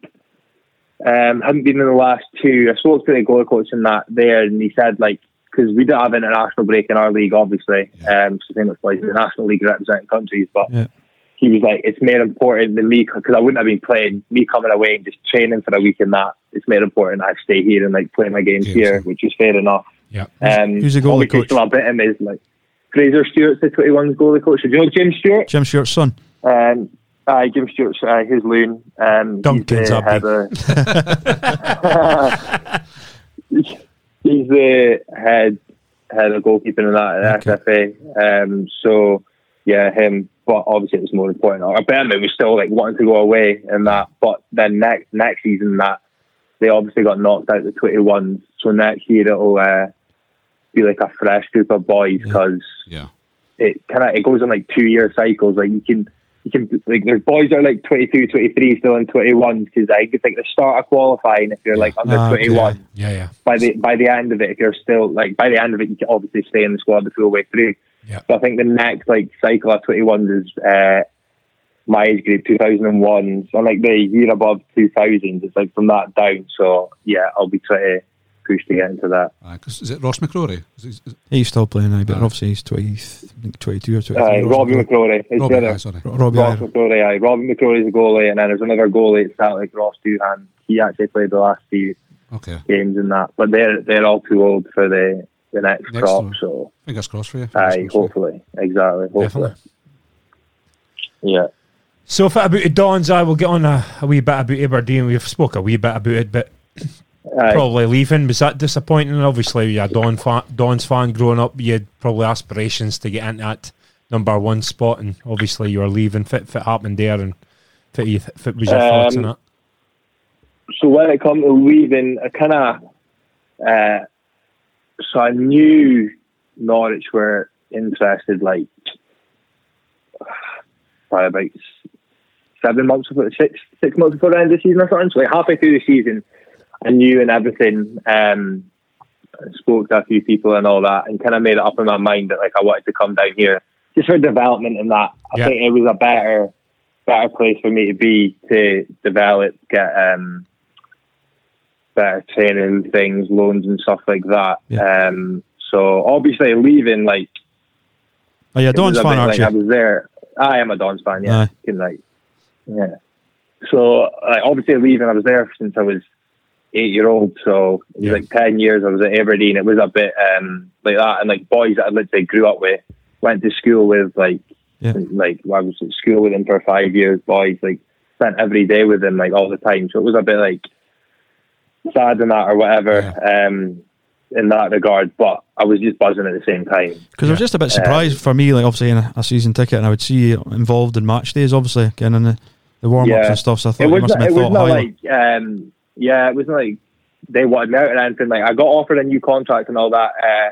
[SPEAKER 5] Um hadn't been in the last two. I spoke to the goal coach in that there and he said like because we don't have international break in our league obviously. Um so thing that's like the national league representing countries but
[SPEAKER 3] Yeah.
[SPEAKER 5] He was like it's more important than me because I wouldn't have been playing me coming away and just training for a week in that it's more important I stay here and like play my games
[SPEAKER 1] Games,
[SPEAKER 5] here
[SPEAKER 1] yeah.
[SPEAKER 5] which is fair enough
[SPEAKER 2] Yeah.
[SPEAKER 5] um,
[SPEAKER 3] who's the goalie coach?
[SPEAKER 5] Still a bit him is like Fraser Stewart's the 21's goalie coach. Do you know Jim Stewart?
[SPEAKER 3] Jim Stewart's son.
[SPEAKER 5] Um, aye, Jim Stewart's uh, his loon. Um,
[SPEAKER 2] Duncan's
[SPEAKER 5] he's the
[SPEAKER 2] up
[SPEAKER 5] head of- he's the head head of goalkeeping in that at
[SPEAKER 3] Okay.
[SPEAKER 5] SFA. Um, so yeah, him. But obviously, it was more important. I bet it was still like wanting to go away and that. But then next next season, that they obviously got knocked out the twenty ones. So next year it'll uh, be like a fresh group of boys because
[SPEAKER 1] yeah.
[SPEAKER 5] it kind of it goes on like two year cycles. Like you can you can like there's boys that are like 22, 23 still in twenty one because I think the start of qualifying if you're like under
[SPEAKER 3] Ah, okay.
[SPEAKER 5] twenty one
[SPEAKER 1] Yeah, yeah.
[SPEAKER 5] by the by the end of it, if you're still like by the end of it, you can obviously stay in the squad the full way through.
[SPEAKER 1] Yeah.
[SPEAKER 5] So I think the next like cycle of twenty ones is uh, my age group, two thousand and one. So like the year above two thousand, it's like from that down. So yeah, I'll be trying to push to get into that.
[SPEAKER 1] Uh, 'cause is it Ross McCrorie? Is it- is-
[SPEAKER 3] He's still playing now, but obviously he's 20, I think 22 or 23.
[SPEAKER 5] Uh, Robbie McCrorie, his
[SPEAKER 1] Robbie,
[SPEAKER 5] brother.
[SPEAKER 1] aye, sorry.
[SPEAKER 3] Robbie,
[SPEAKER 5] Ross
[SPEAKER 3] aye.
[SPEAKER 5] McCrorie, aye. Robbie McCrorie's the goalie, and then there's another goalie at like Ross Doohan. He actually played the last few
[SPEAKER 1] Okay.
[SPEAKER 5] games in that, but they're they're all too old for the the next,
[SPEAKER 1] Next
[SPEAKER 5] crop.
[SPEAKER 1] one.
[SPEAKER 5] So
[SPEAKER 1] Fingers crossed for you. Fingers
[SPEAKER 5] aye,
[SPEAKER 1] for you.
[SPEAKER 5] hopefully, exactly, hopefully,
[SPEAKER 2] Definitely.
[SPEAKER 5] yeah.
[SPEAKER 2] So if it about the Dons, I will get on a, a wee bit about Aberdeen. We've spoke a wee bit about it, but
[SPEAKER 5] Aye.
[SPEAKER 2] probably leaving was that disappointing? Obviously, you're a Don fan, Dons fan growing up. You had probably aspirations to get into that number one spot, and obviously you were leaving. Fit, fit happened there, and fit, fit was your thoughts on
[SPEAKER 5] Um,
[SPEAKER 2] it?
[SPEAKER 5] so when it comes to leaving, I kind of, uh, so I knew Norwich were interested, like by about seven months before, six six months before the end of the season or something. So like halfway through the season, I knew and everything. Um, spoke to a few people and all that, and kind of made it up in my mind that like I wanted to come down here just for development and that. I
[SPEAKER 2] Yeah.
[SPEAKER 5] think it was a better better place for me to be to develop, get um, better training things, loans and stuff like that.
[SPEAKER 3] Yeah.
[SPEAKER 5] Um, so obviously leaving like
[SPEAKER 3] Oh, yeah, Don's fan, aren't
[SPEAKER 5] like
[SPEAKER 3] you?
[SPEAKER 5] I was there. I am a Dons fan, yeah.
[SPEAKER 3] Aye.
[SPEAKER 5] Can, like, yeah. So like obviously leaving, I was there since I was eight year old. So it was
[SPEAKER 2] Yeah.
[SPEAKER 5] like ten years. I was at Aberdeen. It was a bit um, like that, and like boys that I literally grew up with, went to school with, like
[SPEAKER 3] Yeah.
[SPEAKER 5] like I was at school with them for five years. Boys like spent every day with them, like all the time. So it was a bit like sad in that or whatever. Um, in that regard, but I was just buzzing at the same time.
[SPEAKER 3] Because I was just a bit surprised for me, like obviously in a, a season ticket, and I would see you involved in match days, obviously, getting in the, the warm ups
[SPEAKER 5] Yeah.
[SPEAKER 3] and stuff. So I thought
[SPEAKER 5] it was, not, it was not like um yeah it wasn't like they wanted me out or anything like I got offered a new contract and all that uh,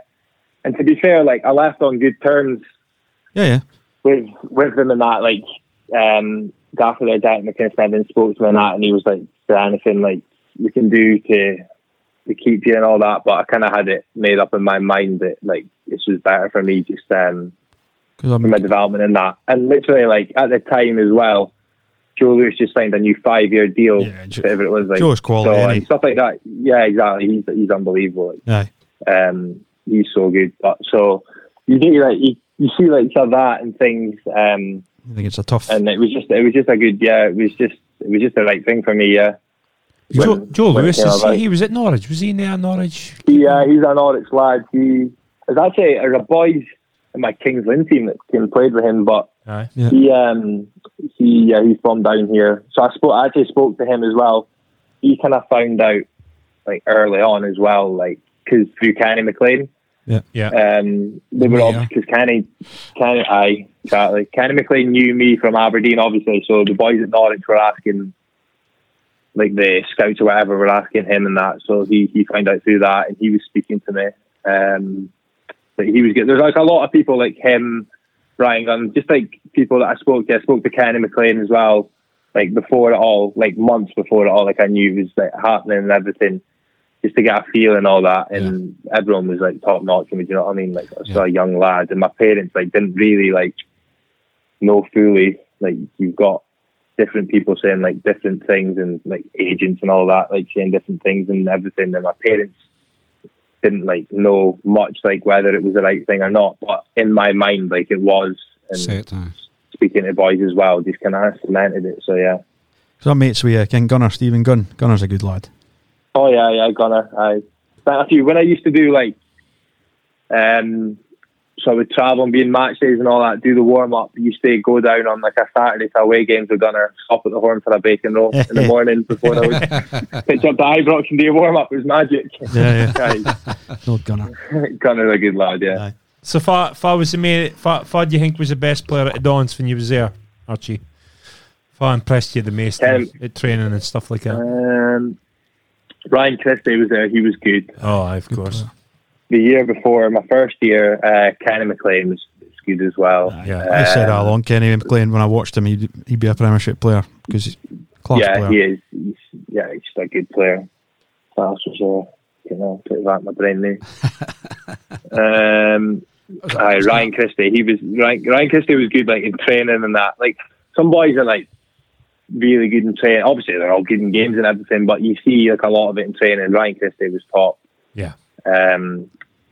[SPEAKER 5] and to be fair like I left on good terms
[SPEAKER 3] yeah, yeah.
[SPEAKER 5] with with them and that like um after Derek McInnes and spoke to me and that and he was like is there anything like we can do to to keep you and all that but I kind of had it made up in my mind that like this was better for me just um for my development in that. And literally, like at the time as well, Joe Lewis just signed a new five-year deal,
[SPEAKER 3] Yeah, Jo-
[SPEAKER 5] whatever it was. Like
[SPEAKER 3] Joe's quality,
[SPEAKER 5] so, and stuff like that. Yeah, exactly. He's he's unbelievable.
[SPEAKER 3] aye.
[SPEAKER 5] Like, um, he's so good. But so you do like you, you see like some of that and things. Um,
[SPEAKER 3] I think it's a tough.
[SPEAKER 5] and it was just it was just a good yeah. It was just it was just the right thing for me. Yeah.
[SPEAKER 2] Joe, Joe Lewis, is he, he was at Norwich. Was he in there at Norwich?
[SPEAKER 5] Yeah, he's an Norwich lad. He there's actually there's a boys in my Kings Lynn team that came and played with him, but
[SPEAKER 2] Aye.
[SPEAKER 3] Yeah.
[SPEAKER 5] he um he yeah, he's from down here. So I spoke I actually spoke to him as well. He kind of found out like early on as well, like because through Kenny McLean.
[SPEAKER 2] Yeah.
[SPEAKER 5] Um, they were all
[SPEAKER 1] Yeah.
[SPEAKER 5] because Kenny, Kenny, I exactly. Kenny McLean knew me from Aberdeen, obviously. So the boys at Norwich were asking, like the scouts or whatever, were asking him and that. So he he found out through that, and he was speaking to me. Um, but he was good. There's like a lot of people like him, Bryan Gunn, just like people that I spoke to. I spoke to Kenny McLean as well. Like before it all, like months before it all, like I knew it was like happening and everything just to get a feel and all that. And everyone was like top notch. And you know what I mean? Like I was
[SPEAKER 1] Yeah.
[SPEAKER 5] a young lad, and my parents like didn't really like know fully. Like you've got different people saying like different things, and like agents and all that, like saying different things and everything. And my parents didn't like know much like whether it was the right thing or not. But in my mind, like it was. And
[SPEAKER 1] Set, aye.
[SPEAKER 5] speaking to boys as well, just kind of cemented it. So yeah.
[SPEAKER 3] So I'm mates with uh, King Gunner, Stephen Gunn. Gunner's a good lad.
[SPEAKER 5] Oh yeah, yeah, Gunner. I spent a few when I used to do like, um, so I would travel and be in match days and all that. Do the warm up. Used to go down on like a Saturday to away games with Gunner. Stop at the horn for a bacon roll in the [laughs] morning before I would [laughs] pitch up to Ibrox and do a warm up. It was magic.
[SPEAKER 3] Yeah,
[SPEAKER 5] Aye. [laughs]
[SPEAKER 3] No Gunner.
[SPEAKER 5] Gunner's a good lad. Yeah.
[SPEAKER 3] Aye.
[SPEAKER 2] So far, far was the main. Far, far do you think was the best player at the Dons when you was there, Archie? Far impressed you the most
[SPEAKER 5] Um,
[SPEAKER 2] at training and stuff like that.
[SPEAKER 5] Um, Ryan Christie was there. He was good.
[SPEAKER 2] oh, aye, of course.
[SPEAKER 5] The year before my first year, uh, Kenny McLean was, was good as well.
[SPEAKER 2] Yeah.
[SPEAKER 3] I said that
[SPEAKER 5] Um,
[SPEAKER 3] along Kenny McLean when I watched him. He'd, he'd be a Premiership player because he's class
[SPEAKER 5] yeah,
[SPEAKER 3] player.
[SPEAKER 5] he is. He's, yeah, he's just a good player. What else was there? You know, put that in my brain now. [laughs] um, aye, Ryan Christie. He was Ryan, Ryan Christie was good, like in training and that. Like some boys are like really good in training. Obviously, they're all good in games and everything, but you see like a lot of it in training. Ryan Christie was top.
[SPEAKER 2] Yeah.
[SPEAKER 5] Um,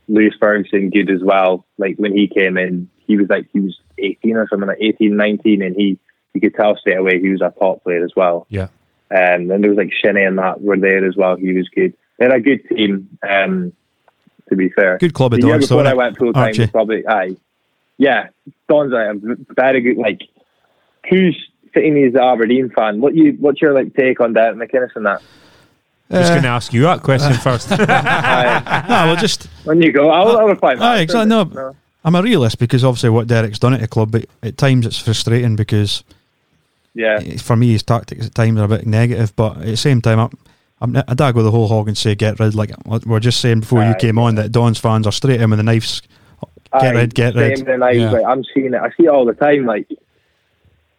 [SPEAKER 5] Lewis Ferguson good as well. Like when he came in, he was like he was 18 or something, like 18, 19, and he you could tell straight away he was a top player as well.
[SPEAKER 2] Yeah.
[SPEAKER 5] Um, and there was like Shinnie and that were there as well. He was good. They're a good team. Um, to be fair,
[SPEAKER 3] Good club
[SPEAKER 5] the
[SPEAKER 3] though,
[SPEAKER 5] before I went full time, was probably aye, yeah. Don's like a very good. Like, who's sitting as an Aberdeen fan? What you? What's your like take on Derek McInnes and that?
[SPEAKER 2] I was
[SPEAKER 3] Uh,
[SPEAKER 2] going to ask you that question first. [laughs] [laughs]
[SPEAKER 5] Aye.
[SPEAKER 3] Ah, well, just
[SPEAKER 5] when you go, I'll, I'll reply.
[SPEAKER 3] Aye,
[SPEAKER 5] back.
[SPEAKER 3] exactly. No, I'm a realist because obviously what Derek's done at the club, but at times it's frustrating because
[SPEAKER 5] Yeah,
[SPEAKER 3] for me his tactics at times are a bit negative. But at the same time, I'm, I'm I dag with the whole hog and say get rid. Like we we're just saying before you came on that Don's fans are straight in with the knives. Get
[SPEAKER 5] Aye,
[SPEAKER 3] rid, get rid.
[SPEAKER 5] same, I,
[SPEAKER 1] Yeah.
[SPEAKER 5] like, I'm seeing it. I see it all the time. Like,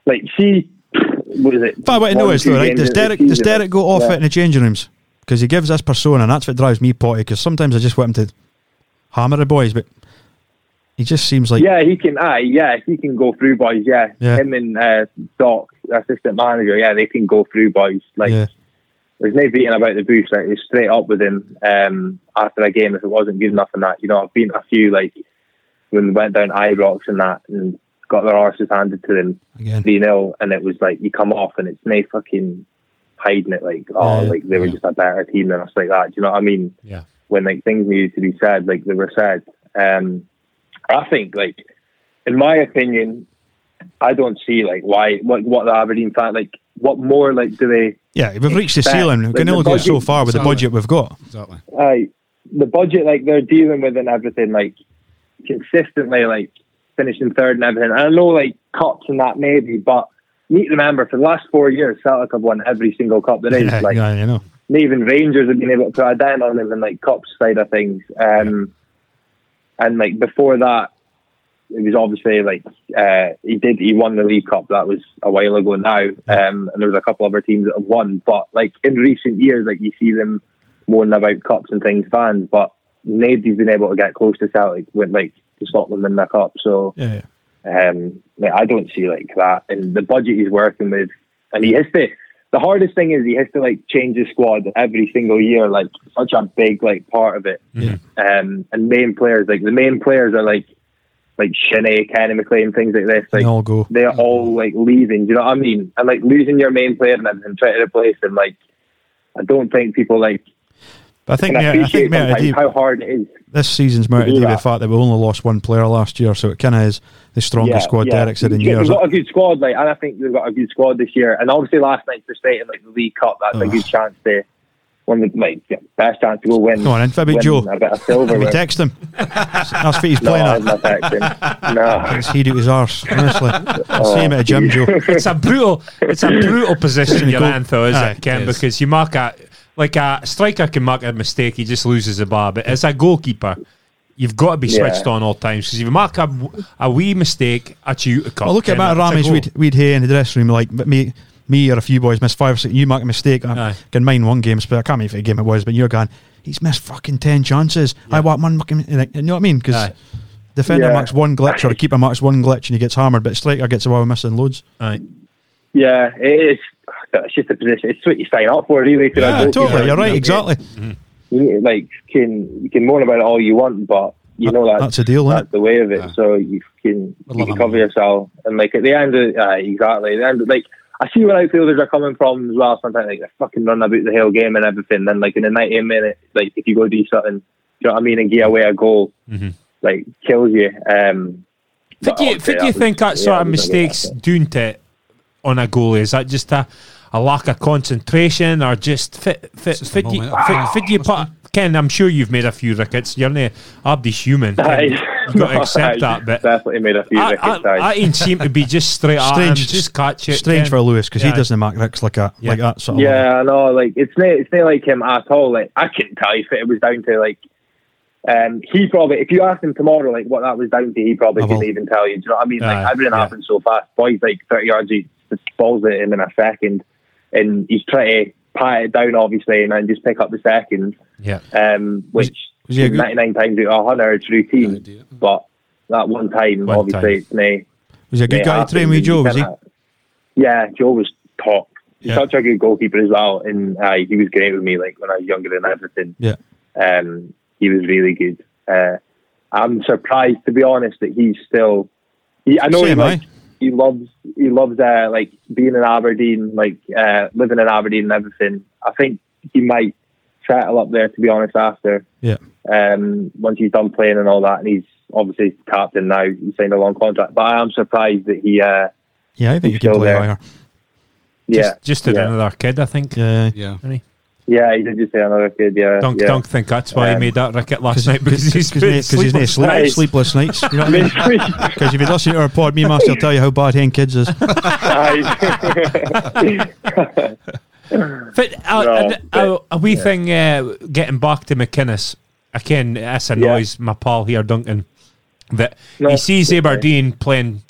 [SPEAKER 5] like see, what is it?
[SPEAKER 3] But what I know
[SPEAKER 5] One,
[SPEAKER 3] is though, right? Does Derek does Derek go off
[SPEAKER 5] yeah.
[SPEAKER 3] it in the changing rooms because he gives this persona, and that's what drives me potty. Because sometimes I just want him to hammer the boys, but he just seems like
[SPEAKER 5] yeah, he can. Aye, yeah, he can go through boys. Yeah,
[SPEAKER 3] Yeah.
[SPEAKER 5] him and uh, Doc, assistant manager. Yeah, they can go through boys. Like,
[SPEAKER 3] yeah,
[SPEAKER 5] there's no beating about the bush. Like, it's straight up with him. Um, after a game, if it wasn't good enough, and that, you know, I've been a few like when we went down Ibrox and that, and got their arses handed to them
[SPEAKER 3] again.
[SPEAKER 5] three 0 and it was like you come off and it's no fucking hiding it. Like, oh,
[SPEAKER 3] Yeah.
[SPEAKER 5] like they were
[SPEAKER 2] Yeah.
[SPEAKER 5] just a better team than us, like that. Do you know what I mean?
[SPEAKER 2] yeah.
[SPEAKER 5] when like things needed to be said, like they were said. Um, I think, like in my opinion, I don't see like why what what the Aberdeen fan like what more like do they?
[SPEAKER 3] Yeah, we've reached the ceiling. We
[SPEAKER 5] like,
[SPEAKER 3] can
[SPEAKER 5] the
[SPEAKER 3] only go so
[SPEAKER 5] budget-
[SPEAKER 3] far with the budget we've got.
[SPEAKER 1] Exactly.
[SPEAKER 5] Uh, the budget like they're dealing with and everything like consistently like finishing third and everything. I know like cups and that maybe, but you need to remember for the last four years, Celtic have won every single cup there is.
[SPEAKER 3] Yeah,
[SPEAKER 5] like
[SPEAKER 3] yeah, you know.
[SPEAKER 5] even Rangers have been able to put a dent on them in like cup side of things. Um, and like before that, it was obviously like uh, he did he won the League Cup. That was a while ago now, um, and there was a couple other teams that have won. But like in recent years, like you see them moaning about cups and things, fans, but nobody's been able to get close to Celtic with like to stop them in the cup. So
[SPEAKER 3] Yeah,
[SPEAKER 5] um, like, I don't see like that. And the budget he's working with, and he has to. The hardest thing is he has to like change his squad every single year. Like such a big like part of it.
[SPEAKER 3] Yeah.
[SPEAKER 5] Um, and main players like the main players are like like Shinnie, Kenny McLean, things like this.
[SPEAKER 3] they all go.
[SPEAKER 5] They're all like leaving. Do you know what I mean? And like losing your main player and everything, trying to replace him. Like I don't think people like
[SPEAKER 3] I think, mate, I
[SPEAKER 5] appreciate
[SPEAKER 3] think, mate, I
[SPEAKER 5] sometimes
[SPEAKER 3] do-
[SPEAKER 5] how hard it is.
[SPEAKER 3] This season's more to
[SPEAKER 5] do
[SPEAKER 3] do with the
[SPEAKER 5] that.
[SPEAKER 3] fact that we only lost one player last year, so it kind of is the strongest squad Derek's had in years.
[SPEAKER 5] We've got a good squad, like, and I think we've got a good squad this year. And obviously, last night frustrating, like the League Cup, that's a good chance to one of the like best chance to go win.
[SPEAKER 3] Come on in, Fibby Joe.
[SPEAKER 5] a bit of silver. [laughs]
[SPEAKER 3] Let me
[SPEAKER 5] with.
[SPEAKER 3] text him. [laughs] That's what he's
[SPEAKER 5] no,
[SPEAKER 3] playing
[SPEAKER 5] I'm
[SPEAKER 3] at.
[SPEAKER 5] not texting. [laughs] No.
[SPEAKER 3] It's he'd his arse, honestly.
[SPEAKER 5] Oh,
[SPEAKER 3] see him at a gym, Joe.
[SPEAKER 2] it's a brutal it's a brutal position you're in though is
[SPEAKER 3] Aye,
[SPEAKER 2] it Ken
[SPEAKER 1] it is.
[SPEAKER 2] because you mark a like a striker can mark a mistake he just loses the bar but as a goalkeeper you've got to be
[SPEAKER 5] Yeah.
[SPEAKER 2] switched on all times because if you mark a, a wee mistake at you a cup
[SPEAKER 3] Well, look at
[SPEAKER 2] then
[SPEAKER 3] Matt Ramage, we'd, we'd hay in the dressing room, like, but me, me or a few boys missed five or six. You make a mistake. I can mind one game, but I can't remember what game it was, but you're going, he's missed fucking 10 chances. I want one fucking, you know what I mean? Because defender
[SPEAKER 5] Yeah.
[SPEAKER 3] marks one glitch or a keeper marks one glitch and he gets hammered, but striker gets away with missing loads.
[SPEAKER 2] Aye.
[SPEAKER 5] Yeah, it is. It's just a position. It's what you sign up for, really. for a
[SPEAKER 3] Yeah, totally. You're right,
[SPEAKER 5] You know,
[SPEAKER 3] exactly.
[SPEAKER 5] You, like can you can moan about it all you want, but you know that
[SPEAKER 3] That's a deal, isn't
[SPEAKER 5] that's the way of it.
[SPEAKER 1] Yeah.
[SPEAKER 5] So you can you can cover yourself, and like at the end of uh, exactly at the end, of, like I see where outfielders are coming from as well. Sometimes like they're fucking running about the whole game and everything. Then like in the 90 minute, like if you go do something, do you know what I mean, and get away a goal,
[SPEAKER 2] Mhm.
[SPEAKER 5] like kills you. Um,
[SPEAKER 2] Think you,
[SPEAKER 5] obviously
[SPEAKER 2] think you
[SPEAKER 5] that
[SPEAKER 2] think that sort
[SPEAKER 5] yeah,
[SPEAKER 2] of
[SPEAKER 5] we don't get
[SPEAKER 2] mistakes doing to on a goalie? Is that just a, a lack of concentration or just fit fit
[SPEAKER 1] just
[SPEAKER 2] fit you, fit,
[SPEAKER 1] fate,
[SPEAKER 2] fit you put, Ken, I'm sure you've made a few rickets. You're not Abdi's human. Ken, you've got to [laughs] accept
[SPEAKER 5] Aye,
[SPEAKER 2] that. But
[SPEAKER 5] definitely made a few
[SPEAKER 2] I,
[SPEAKER 5] rickets.
[SPEAKER 2] I,
[SPEAKER 5] aye.
[SPEAKER 2] I ain't seem to be just straight at him,
[SPEAKER 3] Strange-
[SPEAKER 2] just catch it.
[SPEAKER 3] Strange
[SPEAKER 2] Ken.
[SPEAKER 3] for Lewis because
[SPEAKER 2] Yeah.
[SPEAKER 3] he doesn't mark ricks like that,
[SPEAKER 2] Yeah.
[SPEAKER 3] like that sort of
[SPEAKER 5] Yeah, I know. Like it's not, it's not like him at all. Like I couldn't tell you if it was down to like Um, he probably, if you asked him tomorrow, like what that was down to, he probably
[SPEAKER 3] I will.
[SPEAKER 5] couldn't even tell you. Do you know what I mean? Like
[SPEAKER 2] Aye,
[SPEAKER 5] everything
[SPEAKER 2] yeah.
[SPEAKER 5] happens so fast. Boys like thirty yards, he just balls it in in a second, and he's trying to pat it down, obviously, and then just pick up the second.
[SPEAKER 2] Yeah.
[SPEAKER 5] Um, which
[SPEAKER 3] was he
[SPEAKER 5] ninety nine times out of hundred it's routine,
[SPEAKER 1] idea.
[SPEAKER 5] but that one time,
[SPEAKER 2] One
[SPEAKER 5] obviously,
[SPEAKER 2] time.
[SPEAKER 5] it's nay.
[SPEAKER 3] Was he a good guy to train with Joe? Was he?
[SPEAKER 5] Yeah, Joe was top. He's
[SPEAKER 3] Yeah.
[SPEAKER 5] such a good goalkeeper as well, and uh, he was great with me. Like when I was younger and everything.
[SPEAKER 3] Yeah.
[SPEAKER 5] Um, he was really good. Uh, I'm surprised, to be honest, that he's still. He, I know he,
[SPEAKER 3] Same,
[SPEAKER 5] like,
[SPEAKER 3] aye.
[SPEAKER 5] He loves he loves uh, like being in Aberdeen, like uh, living in Aberdeen and everything. I think he might settle up there, to be honest. After
[SPEAKER 3] Yeah.
[SPEAKER 5] um, once he's done playing and all that, and he's obviously captain now. He signed a long contract, but I am surprised that he. Uh,
[SPEAKER 3] Yeah, I think he
[SPEAKER 5] He's
[SPEAKER 3] can play
[SPEAKER 5] there.
[SPEAKER 3] higher.
[SPEAKER 5] yeah,
[SPEAKER 2] Just, just did
[SPEAKER 5] yeah.
[SPEAKER 2] another kid, I think.
[SPEAKER 3] Yeah.
[SPEAKER 1] Yeah.
[SPEAKER 5] Yeah, he did just say another kid. Yeah,
[SPEAKER 2] Don't,
[SPEAKER 5] yeah.
[SPEAKER 2] don't think that's why he
[SPEAKER 5] Um,
[SPEAKER 2] made that ricket last night because he's
[SPEAKER 3] Because he's no
[SPEAKER 2] sleepless
[SPEAKER 3] sleep,
[SPEAKER 2] nights.
[SPEAKER 3] sleepless nights. You know what I mean? [laughs] Because [laughs] if you listen to our pod, me master will tell you how bad hen kids is. [laughs]
[SPEAKER 2] But uh,
[SPEAKER 5] No,
[SPEAKER 2] a, a,
[SPEAKER 5] but-
[SPEAKER 2] a wee thing, uh, getting back to McInnes, again, this annoys my pal here, Duncan, that
[SPEAKER 5] No,
[SPEAKER 2] he sees
[SPEAKER 5] okay.
[SPEAKER 2] Aberdeen playing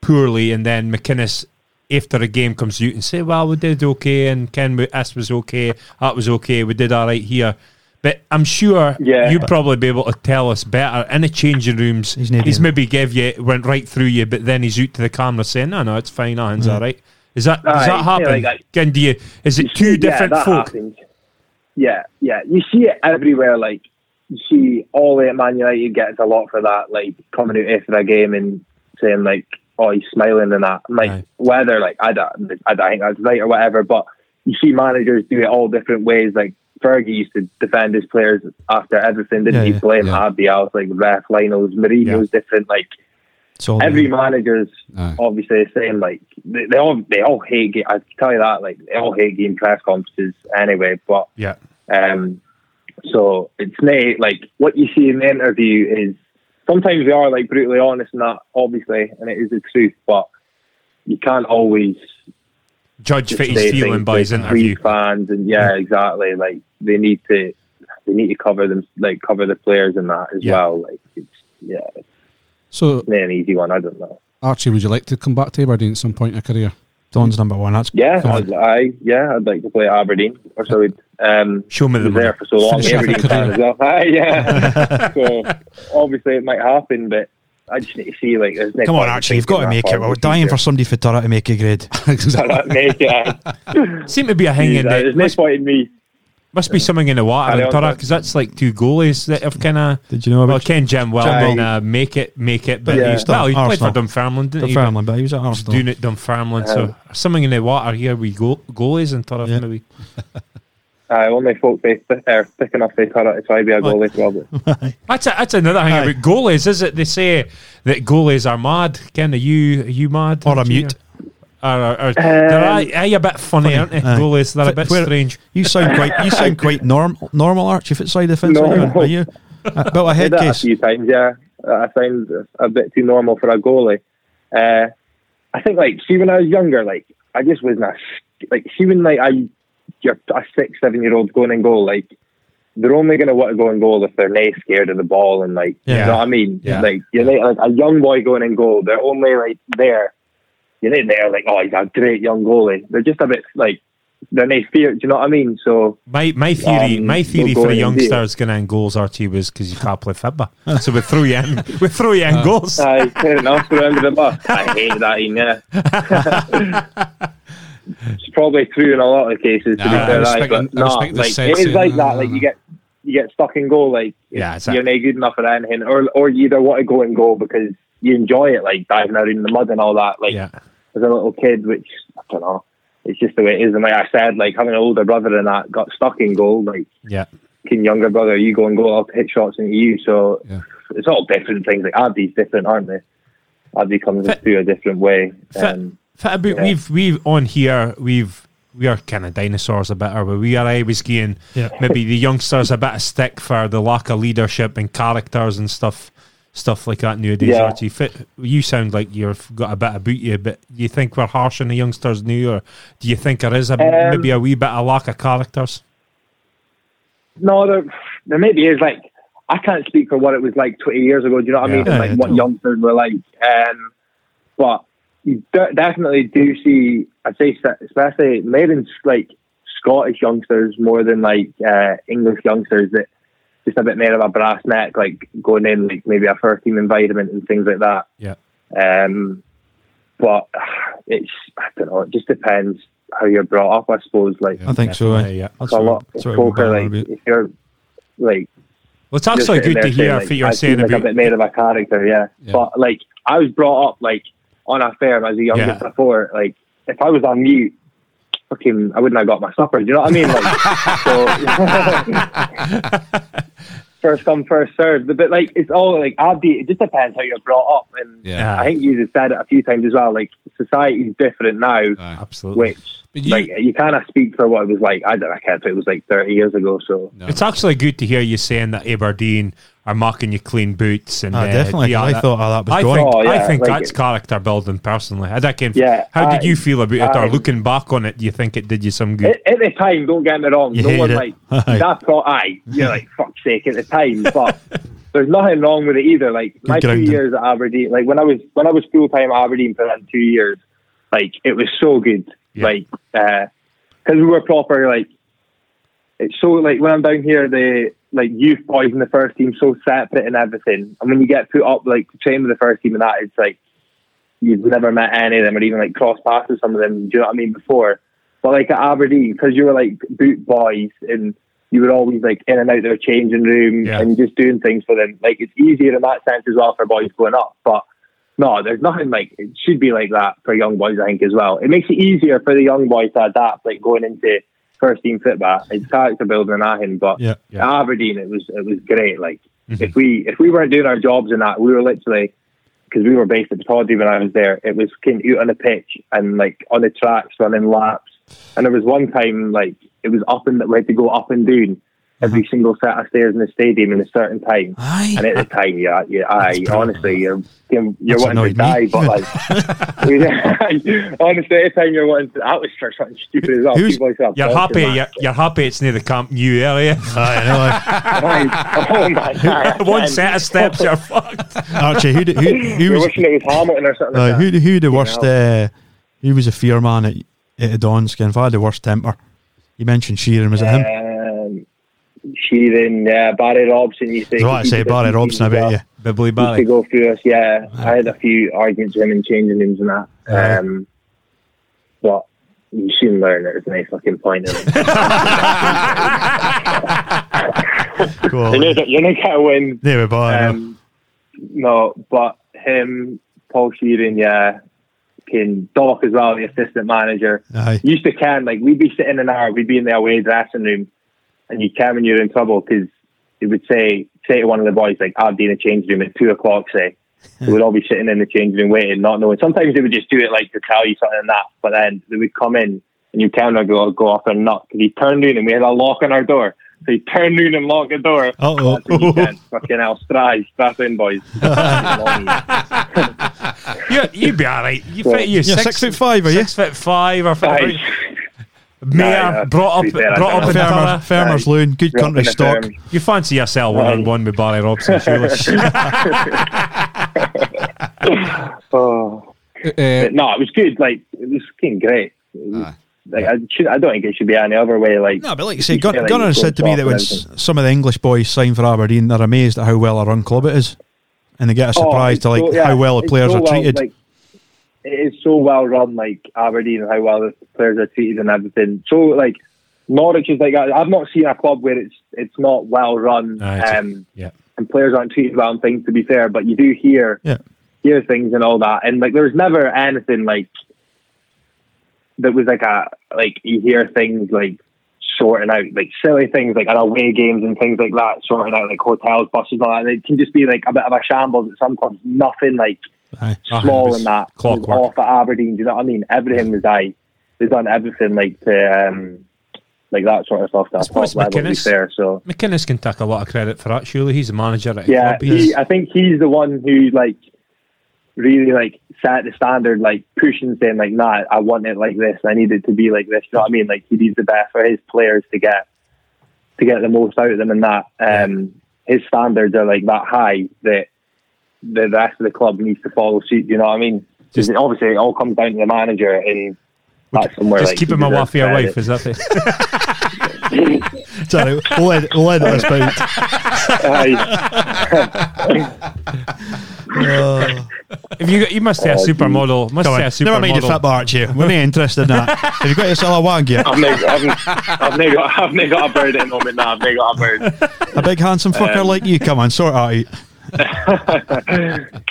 [SPEAKER 2] poorly and then McInnes, after a game, comes out and say, well, we did okay and Ken, we- this was okay, that was okay, we did all right here. But I'm sure
[SPEAKER 5] Yeah.
[SPEAKER 2] you'd probably be able to tell us better in the changing rooms.
[SPEAKER 3] He's
[SPEAKER 2] He's, maybe give you went right through you, but then he's out to the camera saying, "No, no, it's fine, Ian's mm. all right." Is that does
[SPEAKER 5] Aye,
[SPEAKER 2] that
[SPEAKER 5] yeah,
[SPEAKER 2] happen?
[SPEAKER 5] like that.
[SPEAKER 2] Again, do you, is it two
[SPEAKER 5] Yeah,
[SPEAKER 2] different
[SPEAKER 5] that
[SPEAKER 2] folk?
[SPEAKER 5] happens. Yeah, yeah. You see it everywhere. Like you see all at Man United gets a lot for that. Like coming out after a game and saying like, "Oh, he's smiling and that." Like
[SPEAKER 2] Aye.
[SPEAKER 5] whether like I don't, I don't think that's right or whatever. But you see managers do it all different ways. Like Fergie used to defend his players after everything, didn't
[SPEAKER 3] Yeah,
[SPEAKER 5] he?
[SPEAKER 3] yeah,
[SPEAKER 5] Blame
[SPEAKER 1] yeah.
[SPEAKER 5] Abdi Al's like ref, Lionel's, Mourinho's different. Like every manager's obviously the same. Like they, they all they all hate. I can tell you that. Like they all hate game press conferences anyway. But
[SPEAKER 2] Yeah,
[SPEAKER 5] um, so it's not like what you see in the interview is sometimes they are like brutally honest and that obviously, and it is the truth. But you can't always
[SPEAKER 2] judge
[SPEAKER 5] just
[SPEAKER 2] for his feeling by his interview.
[SPEAKER 5] fans and yeah, exactly. Like they need to they need to cover them like cover the players and that as
[SPEAKER 2] Yeah.
[SPEAKER 5] well. Like it's yeah, it's
[SPEAKER 1] So,
[SPEAKER 5] not an easy one. I don't know.
[SPEAKER 1] Archie, would you like to come back to Aberdeen at some point in your career?
[SPEAKER 3] Don's number one. That's
[SPEAKER 5] Yeah, I'd. I yeah, I'd like to play Aberdeen. Or so we'd um
[SPEAKER 2] Show me the
[SPEAKER 5] there for so long,
[SPEAKER 1] Finish
[SPEAKER 5] Aberdeen fan as well. [laughs] Aye, yeah. [laughs] so obviously it might happen, but I just need to see like.
[SPEAKER 3] Come on, Archie, you've got to make it. We're dying for somebody for Turra to make a grade. [laughs]
[SPEAKER 5] make it.
[SPEAKER 2] Seem to be a hanging.
[SPEAKER 5] There's no point in me.
[SPEAKER 2] Must be something in the water
[SPEAKER 5] Carry
[SPEAKER 2] in
[SPEAKER 5] on,
[SPEAKER 2] Turra because that's like two goalies that have kind of.
[SPEAKER 3] Did you know
[SPEAKER 2] Well,
[SPEAKER 3] about
[SPEAKER 2] Ken Jim well
[SPEAKER 5] Jim
[SPEAKER 2] uh, make it, make it, but
[SPEAKER 5] Yeah.
[SPEAKER 2] he's well, he played for Dunfermline, didn't he?
[SPEAKER 3] Dunfermline? But he was at
[SPEAKER 2] But He's
[SPEAKER 3] Arsenal.
[SPEAKER 2] doing it Dunfermline, so something in the water here. We go goalies in Turra
[SPEAKER 3] Yeah.
[SPEAKER 2] maybe. [laughs]
[SPEAKER 5] Aye, only folk they are thick enough they cut it to try to be a goalie probably. [laughs]
[SPEAKER 2] That's a, that's another thing
[SPEAKER 3] Aye.
[SPEAKER 2] about goalies, is it? They say that goalies are mad. Ken, are you are you mad?
[SPEAKER 3] Or a
[SPEAKER 2] Archie?
[SPEAKER 3] mute.
[SPEAKER 2] Or, or, or they're
[SPEAKER 5] Um,
[SPEAKER 2] aye, aye, a bit funny,
[SPEAKER 3] funny,
[SPEAKER 2] aren't they?
[SPEAKER 3] aye.
[SPEAKER 2] Goalies, they're a
[SPEAKER 3] F-
[SPEAKER 2] bit
[SPEAKER 3] where-
[SPEAKER 2] strange.
[SPEAKER 3] You sound quite. You sound quite [laughs] norm, normal, Archie. If it's side of the fence, are you?
[SPEAKER 5] No.
[SPEAKER 3] Are you? Uh, built a
[SPEAKER 5] I
[SPEAKER 3] head
[SPEAKER 5] did that a few times, yeah. I sound a bit too normal for a goalie. Uh, I think, like, see, when I was younger, like, I just wasn't a, like, see, when, like, I, you're a six, seven year old going in goal, like, they're only going to want to go in goal if they're not scared of the ball and, like,
[SPEAKER 3] Yeah.
[SPEAKER 5] you know what I mean?
[SPEAKER 2] Yeah.
[SPEAKER 5] Like, you're not, like, a young boy going in goal, they're only, like, there. You're not there, like, oh, he's a great young goalie. They're just a bit, like, they're not do you know what I mean? So,
[SPEAKER 2] My my theory,
[SPEAKER 5] Um,
[SPEAKER 2] my theory for
[SPEAKER 5] go
[SPEAKER 2] the
[SPEAKER 5] in and do it.
[SPEAKER 2] youngsters getting in goals, Archie, was because you can't play football. so we throw you in, [laughs] we throw you in goals.
[SPEAKER 5] Aye, fair enough. Throw under the bus. I hate that, Ian, yeah. [laughs] it's probably true in a lot of cases, to
[SPEAKER 1] Nah,
[SPEAKER 5] be fair, aye,
[SPEAKER 1] respect
[SPEAKER 5] but
[SPEAKER 1] the- I
[SPEAKER 5] nah, like, it
[SPEAKER 1] sense
[SPEAKER 5] like that. Like you get you get stuck in goal, like
[SPEAKER 2] Yeah, it's
[SPEAKER 5] you're not good enough for anything, or or you either want to go and go because you enjoy it, like diving out in the mud and all that. Like
[SPEAKER 2] yeah,
[SPEAKER 5] as a little kid, which I don't know, it's just the way it is. And like I said, like having an older brother and that got stuck in goal, like
[SPEAKER 2] yeah.
[SPEAKER 5] can younger brother, you go and go, I'll hit shots into you. So
[SPEAKER 1] Yeah.
[SPEAKER 5] it's all different things. Like Abdi's different, aren't they? Abdi comes
[SPEAKER 2] Fit-
[SPEAKER 5] through a different way.
[SPEAKER 2] Fit-
[SPEAKER 5] Um,
[SPEAKER 2] Fit about
[SPEAKER 5] Yeah.
[SPEAKER 2] we've we've on here we've we are kind of dinosaurs a bit, or we are always getting
[SPEAKER 3] Yeah.
[SPEAKER 2] maybe the youngsters a bit of stick for the lack of leadership and characters and stuff stuff like that nowadays.
[SPEAKER 5] Yeah.
[SPEAKER 2] Archie, Fit, you sound like you've got a bit about you, but do you think we're harsh on the youngsters now, or do you think there is a,
[SPEAKER 5] Um,
[SPEAKER 2] maybe a wee bit of lack of characters?
[SPEAKER 5] No, there, there maybe is like I can't speak for what it was like 20 years ago. Do you know what I mean?
[SPEAKER 3] Yeah,
[SPEAKER 5] like
[SPEAKER 3] yeah,
[SPEAKER 5] what youngsters were like. Um, but you de- definitely do see, I'd say, especially maybe in, like Scottish youngsters more than like uh, English youngsters that just a bit more of a brass neck, like going in like maybe a first team environment and things like that.
[SPEAKER 2] Yeah.
[SPEAKER 5] Um, but it's I don't know. It just depends how you're brought up, I suppose. Like
[SPEAKER 3] I think so.
[SPEAKER 2] Definitely,
[SPEAKER 3] eh?
[SPEAKER 2] yeah.
[SPEAKER 3] That's
[SPEAKER 5] a
[SPEAKER 3] what-
[SPEAKER 5] lot
[SPEAKER 3] that's
[SPEAKER 5] of
[SPEAKER 3] what
[SPEAKER 5] folk
[SPEAKER 3] we're
[SPEAKER 5] are
[SPEAKER 3] going on
[SPEAKER 5] like if you're like
[SPEAKER 2] Well, it's
[SPEAKER 5] you're
[SPEAKER 2] actually good to hear
[SPEAKER 5] saying,
[SPEAKER 2] what
[SPEAKER 5] like,
[SPEAKER 2] you're
[SPEAKER 5] I
[SPEAKER 2] saying
[SPEAKER 5] seem like
[SPEAKER 2] about.
[SPEAKER 5] a bit made of a character, yeah.
[SPEAKER 1] Yeah.
[SPEAKER 5] But like I was brought up like on a farm as a youngest
[SPEAKER 2] Yeah.
[SPEAKER 5] before. Like if I was on mute, fucking I wouldn't have got my supper. Do you know what I mean? Like [laughs] so [laughs] [laughs] first come, first served. But like it's all like Abdi. It just depends how you're brought up, and
[SPEAKER 1] Yeah.
[SPEAKER 5] I think you just said it a few times as well. Like society's different now,
[SPEAKER 1] Aye.
[SPEAKER 2] Absolutely.
[SPEAKER 5] which.
[SPEAKER 1] But you-
[SPEAKER 5] like you kind of speak for what it was like. I don't. I can't. It was like thirty years ago. So
[SPEAKER 1] No.
[SPEAKER 2] It's actually good to hear you saying that Aberdeen are marking you clean boots and uh,
[SPEAKER 3] definitely. 'cause
[SPEAKER 2] yeah,
[SPEAKER 3] I
[SPEAKER 2] that-
[SPEAKER 3] thought how that was
[SPEAKER 2] I
[SPEAKER 3] going.
[SPEAKER 2] think,
[SPEAKER 5] Oh,
[SPEAKER 2] I think
[SPEAKER 5] like
[SPEAKER 2] that's
[SPEAKER 5] it-
[SPEAKER 2] character building personally. I reckon.
[SPEAKER 5] Yeah,
[SPEAKER 2] how did you feel about it?
[SPEAKER 5] I-
[SPEAKER 2] or looking back on it, do you think it did you some good?
[SPEAKER 5] At, at the time, don't get me wrong.
[SPEAKER 3] You
[SPEAKER 5] no one
[SPEAKER 3] hated
[SPEAKER 5] like
[SPEAKER 3] it. [laughs] Aye.
[SPEAKER 5] that. Thought I, you're like fuck's sake at the time, [laughs] but there's nothing wrong with it either. Like my two years at Aberdeen, like when I was when I was full time at Aberdeen for that two years, like it was so good.
[SPEAKER 2] Yeah.
[SPEAKER 5] Like because we were proper like it's so like when I'm down here, the like youth boys in the first team so separate and everything, and when you get put up like to train with the first team and that, it's like you've never met any of them or even like cross paths with some of them. Do you know what I mean? Before, but like at Aberdeen, because you were like boot boys and you were always like in and out of their changing room
[SPEAKER 2] Yeah.
[SPEAKER 5] and just doing things for them. Like it's easier in that sense as well for boys going up, but. No, there's nothing like it should be like that for young boys. I think as well. It makes it easier for the young boys to adapt, like going into first team football. It's character building and that, but
[SPEAKER 3] Yeah.
[SPEAKER 2] Yeah.
[SPEAKER 5] at Aberdeen, it was it was great. Like
[SPEAKER 2] Mhm.
[SPEAKER 5] if we if we weren't doing our jobs in that, we were literally because we were based at Toddy when I was there. It was of out on the pitch and like on the tracks running laps. And there was one time like it was up and we had to go up and down every single set of stairs in the stadium in a certain time.
[SPEAKER 3] Aye.
[SPEAKER 5] And at the time, yeah, yeah, I
[SPEAKER 3] brilliant.
[SPEAKER 5] honestly, you're you're, you're wanting to
[SPEAKER 3] annoyed me.
[SPEAKER 5] die, but like [laughs] [laughs] honestly, at the time you're wanting to. That was for something stupid as well.
[SPEAKER 3] Who's-
[SPEAKER 5] People like
[SPEAKER 2] You're happy.
[SPEAKER 5] match.
[SPEAKER 2] You're, you're happy. It's near the Camp Nou area. [laughs]
[SPEAKER 3] Aye, I know.
[SPEAKER 5] Oh my god!
[SPEAKER 2] One set of steps, you're fucked.
[SPEAKER 3] Archie, who, who, who
[SPEAKER 5] You're
[SPEAKER 3] was
[SPEAKER 5] wishing it was Hamilton or something.
[SPEAKER 3] uh,
[SPEAKER 5] like
[SPEAKER 3] who,
[SPEAKER 5] that.
[SPEAKER 3] who the worst?
[SPEAKER 5] hell.
[SPEAKER 3] Uh, who was a fear man at, at the Donskin? If I had the worst temper, you mentioned Sheerin. Was it him?
[SPEAKER 5] Sheerin, uh, Barry Robson. You think?
[SPEAKER 3] I was about to say Barry Robson. I bet you.
[SPEAKER 2] Bibbly
[SPEAKER 5] Used to
[SPEAKER 2] Barry.
[SPEAKER 5] go through us. Yeah, I had a few arguments with him in changing rooms and that. Um, but you soon learn that it's a nice fucking point. of it. [laughs] [laughs]
[SPEAKER 3] Cool.
[SPEAKER 5] You're not you're not gonna win.
[SPEAKER 3] We go. I.
[SPEAKER 5] Um, no, but him, Paul Sheerin, yeah, can Doc as well, the assistant manager.
[SPEAKER 3] Aye.
[SPEAKER 5] used to can like we'd be sitting in our we'd be in the away dressing room, and you can when you're in trouble because he would say say to one of the boys like I'll be in the change room at two o'clock. Say hmm. we would all be sitting in the change room waiting, not knowing. Sometimes they would just do it like to tell you something and that, but then they would come in and you kind of go go off and knock because he turned in and we had a lock on our door. So he turned in and locked the door.
[SPEAKER 3] Uh-oh.
[SPEAKER 5] That's when you can fucking hell stride, strap in, boys. [laughs] [laughs]
[SPEAKER 2] You, you'd be all right. You
[SPEAKER 5] Yeah.
[SPEAKER 2] fit you
[SPEAKER 3] You're
[SPEAKER 2] six,
[SPEAKER 3] six foot five, are you?
[SPEAKER 2] Six foot five or
[SPEAKER 5] Aye.
[SPEAKER 2] Mayor
[SPEAKER 5] Aye,
[SPEAKER 2] brought up
[SPEAKER 5] fair,
[SPEAKER 2] brought up
[SPEAKER 5] don't
[SPEAKER 2] in.
[SPEAKER 3] Farmer, Farmer's
[SPEAKER 5] Aye.
[SPEAKER 3] Loon, good country stock.
[SPEAKER 5] firm.
[SPEAKER 2] You fancy yourself one on one with Barry Robson, [laughs] surely? [laughs]
[SPEAKER 5] Oh.
[SPEAKER 1] Uh,
[SPEAKER 5] no, it was good. Like it was fucking great. Was-
[SPEAKER 1] Aye.
[SPEAKER 5] like I, should, I don't think it should be any other way. Like
[SPEAKER 3] No, but like you say,
[SPEAKER 5] You
[SPEAKER 3] Gun-
[SPEAKER 5] feel like Gunner
[SPEAKER 3] said to me that when some of the English boys sign for Aberdeen, they're amazed at how well a run club it is, and they get a
[SPEAKER 5] Oh,
[SPEAKER 3] surprise
[SPEAKER 5] it's
[SPEAKER 3] to like
[SPEAKER 5] so- yeah,
[SPEAKER 3] how well the players
[SPEAKER 5] so
[SPEAKER 3] are
[SPEAKER 5] well,
[SPEAKER 3] treated.
[SPEAKER 5] like, it is so well run, like Aberdeen, how well the players are treated and everything. So like Norwich is like I've not seen a club where it's it's not well run,
[SPEAKER 2] Aye,
[SPEAKER 5] um,
[SPEAKER 2] yeah.
[SPEAKER 5] and players aren't treated well and things. To be fair, but you do hear
[SPEAKER 3] Yeah.
[SPEAKER 5] hear things and all that, and like there's never anything like that was like a like you hear things like sorting out like silly things like at away games and things like that, sorting out like hotels, buses, and all that. And it can just be like a bit of a shambles at some clubs. Nothing like
[SPEAKER 3] Aye.
[SPEAKER 5] Small
[SPEAKER 2] was
[SPEAKER 5] in that. It was
[SPEAKER 2] clockwork.
[SPEAKER 5] off at Aberdeen. Do you know what I mean? Everything was I. They've done everything like to um like that sort of stuff. That's
[SPEAKER 2] suppose
[SPEAKER 5] top level to be
[SPEAKER 2] McInnes-
[SPEAKER 5] fair. So
[SPEAKER 2] McInnes can take a lot of credit for that. Surely he's the manager at
[SPEAKER 5] yeah,
[SPEAKER 2] club.
[SPEAKER 5] He, I think he's the one who like really like set the standard, like pushing, saying like, "Nah, I want it like this. I need it to be like this." You know what I mean? Like he needs the best for his players to get to get the most out of them, and that. Um, his standards are like that high that the rest of the club needs to follow suit. You know what I mean?
[SPEAKER 2] Just-
[SPEAKER 5] obviously, it all comes down to the manager, and that's somewhere
[SPEAKER 2] Just
[SPEAKER 5] like
[SPEAKER 2] keeping
[SPEAKER 5] he
[SPEAKER 2] my
[SPEAKER 5] deserves
[SPEAKER 2] wife your wife, is that it? [laughs]
[SPEAKER 3] Sorry, we'll edit, we'll edit this out.
[SPEAKER 5] Aye.
[SPEAKER 2] If you you must have a
[SPEAKER 5] Oh,
[SPEAKER 2] supermodel, must
[SPEAKER 3] Come
[SPEAKER 2] a
[SPEAKER 3] on,
[SPEAKER 2] a
[SPEAKER 3] never mind the
[SPEAKER 2] supermodel.
[SPEAKER 3] football, Archie. We're not interested in that. Have you got yourself a wag yet?
[SPEAKER 5] I've not, I've, I've, not got, I've not got a bird at the moment. No, I've not got a bird.
[SPEAKER 3] A big handsome fucker
[SPEAKER 5] Um,
[SPEAKER 3] like you, come on, sort it out.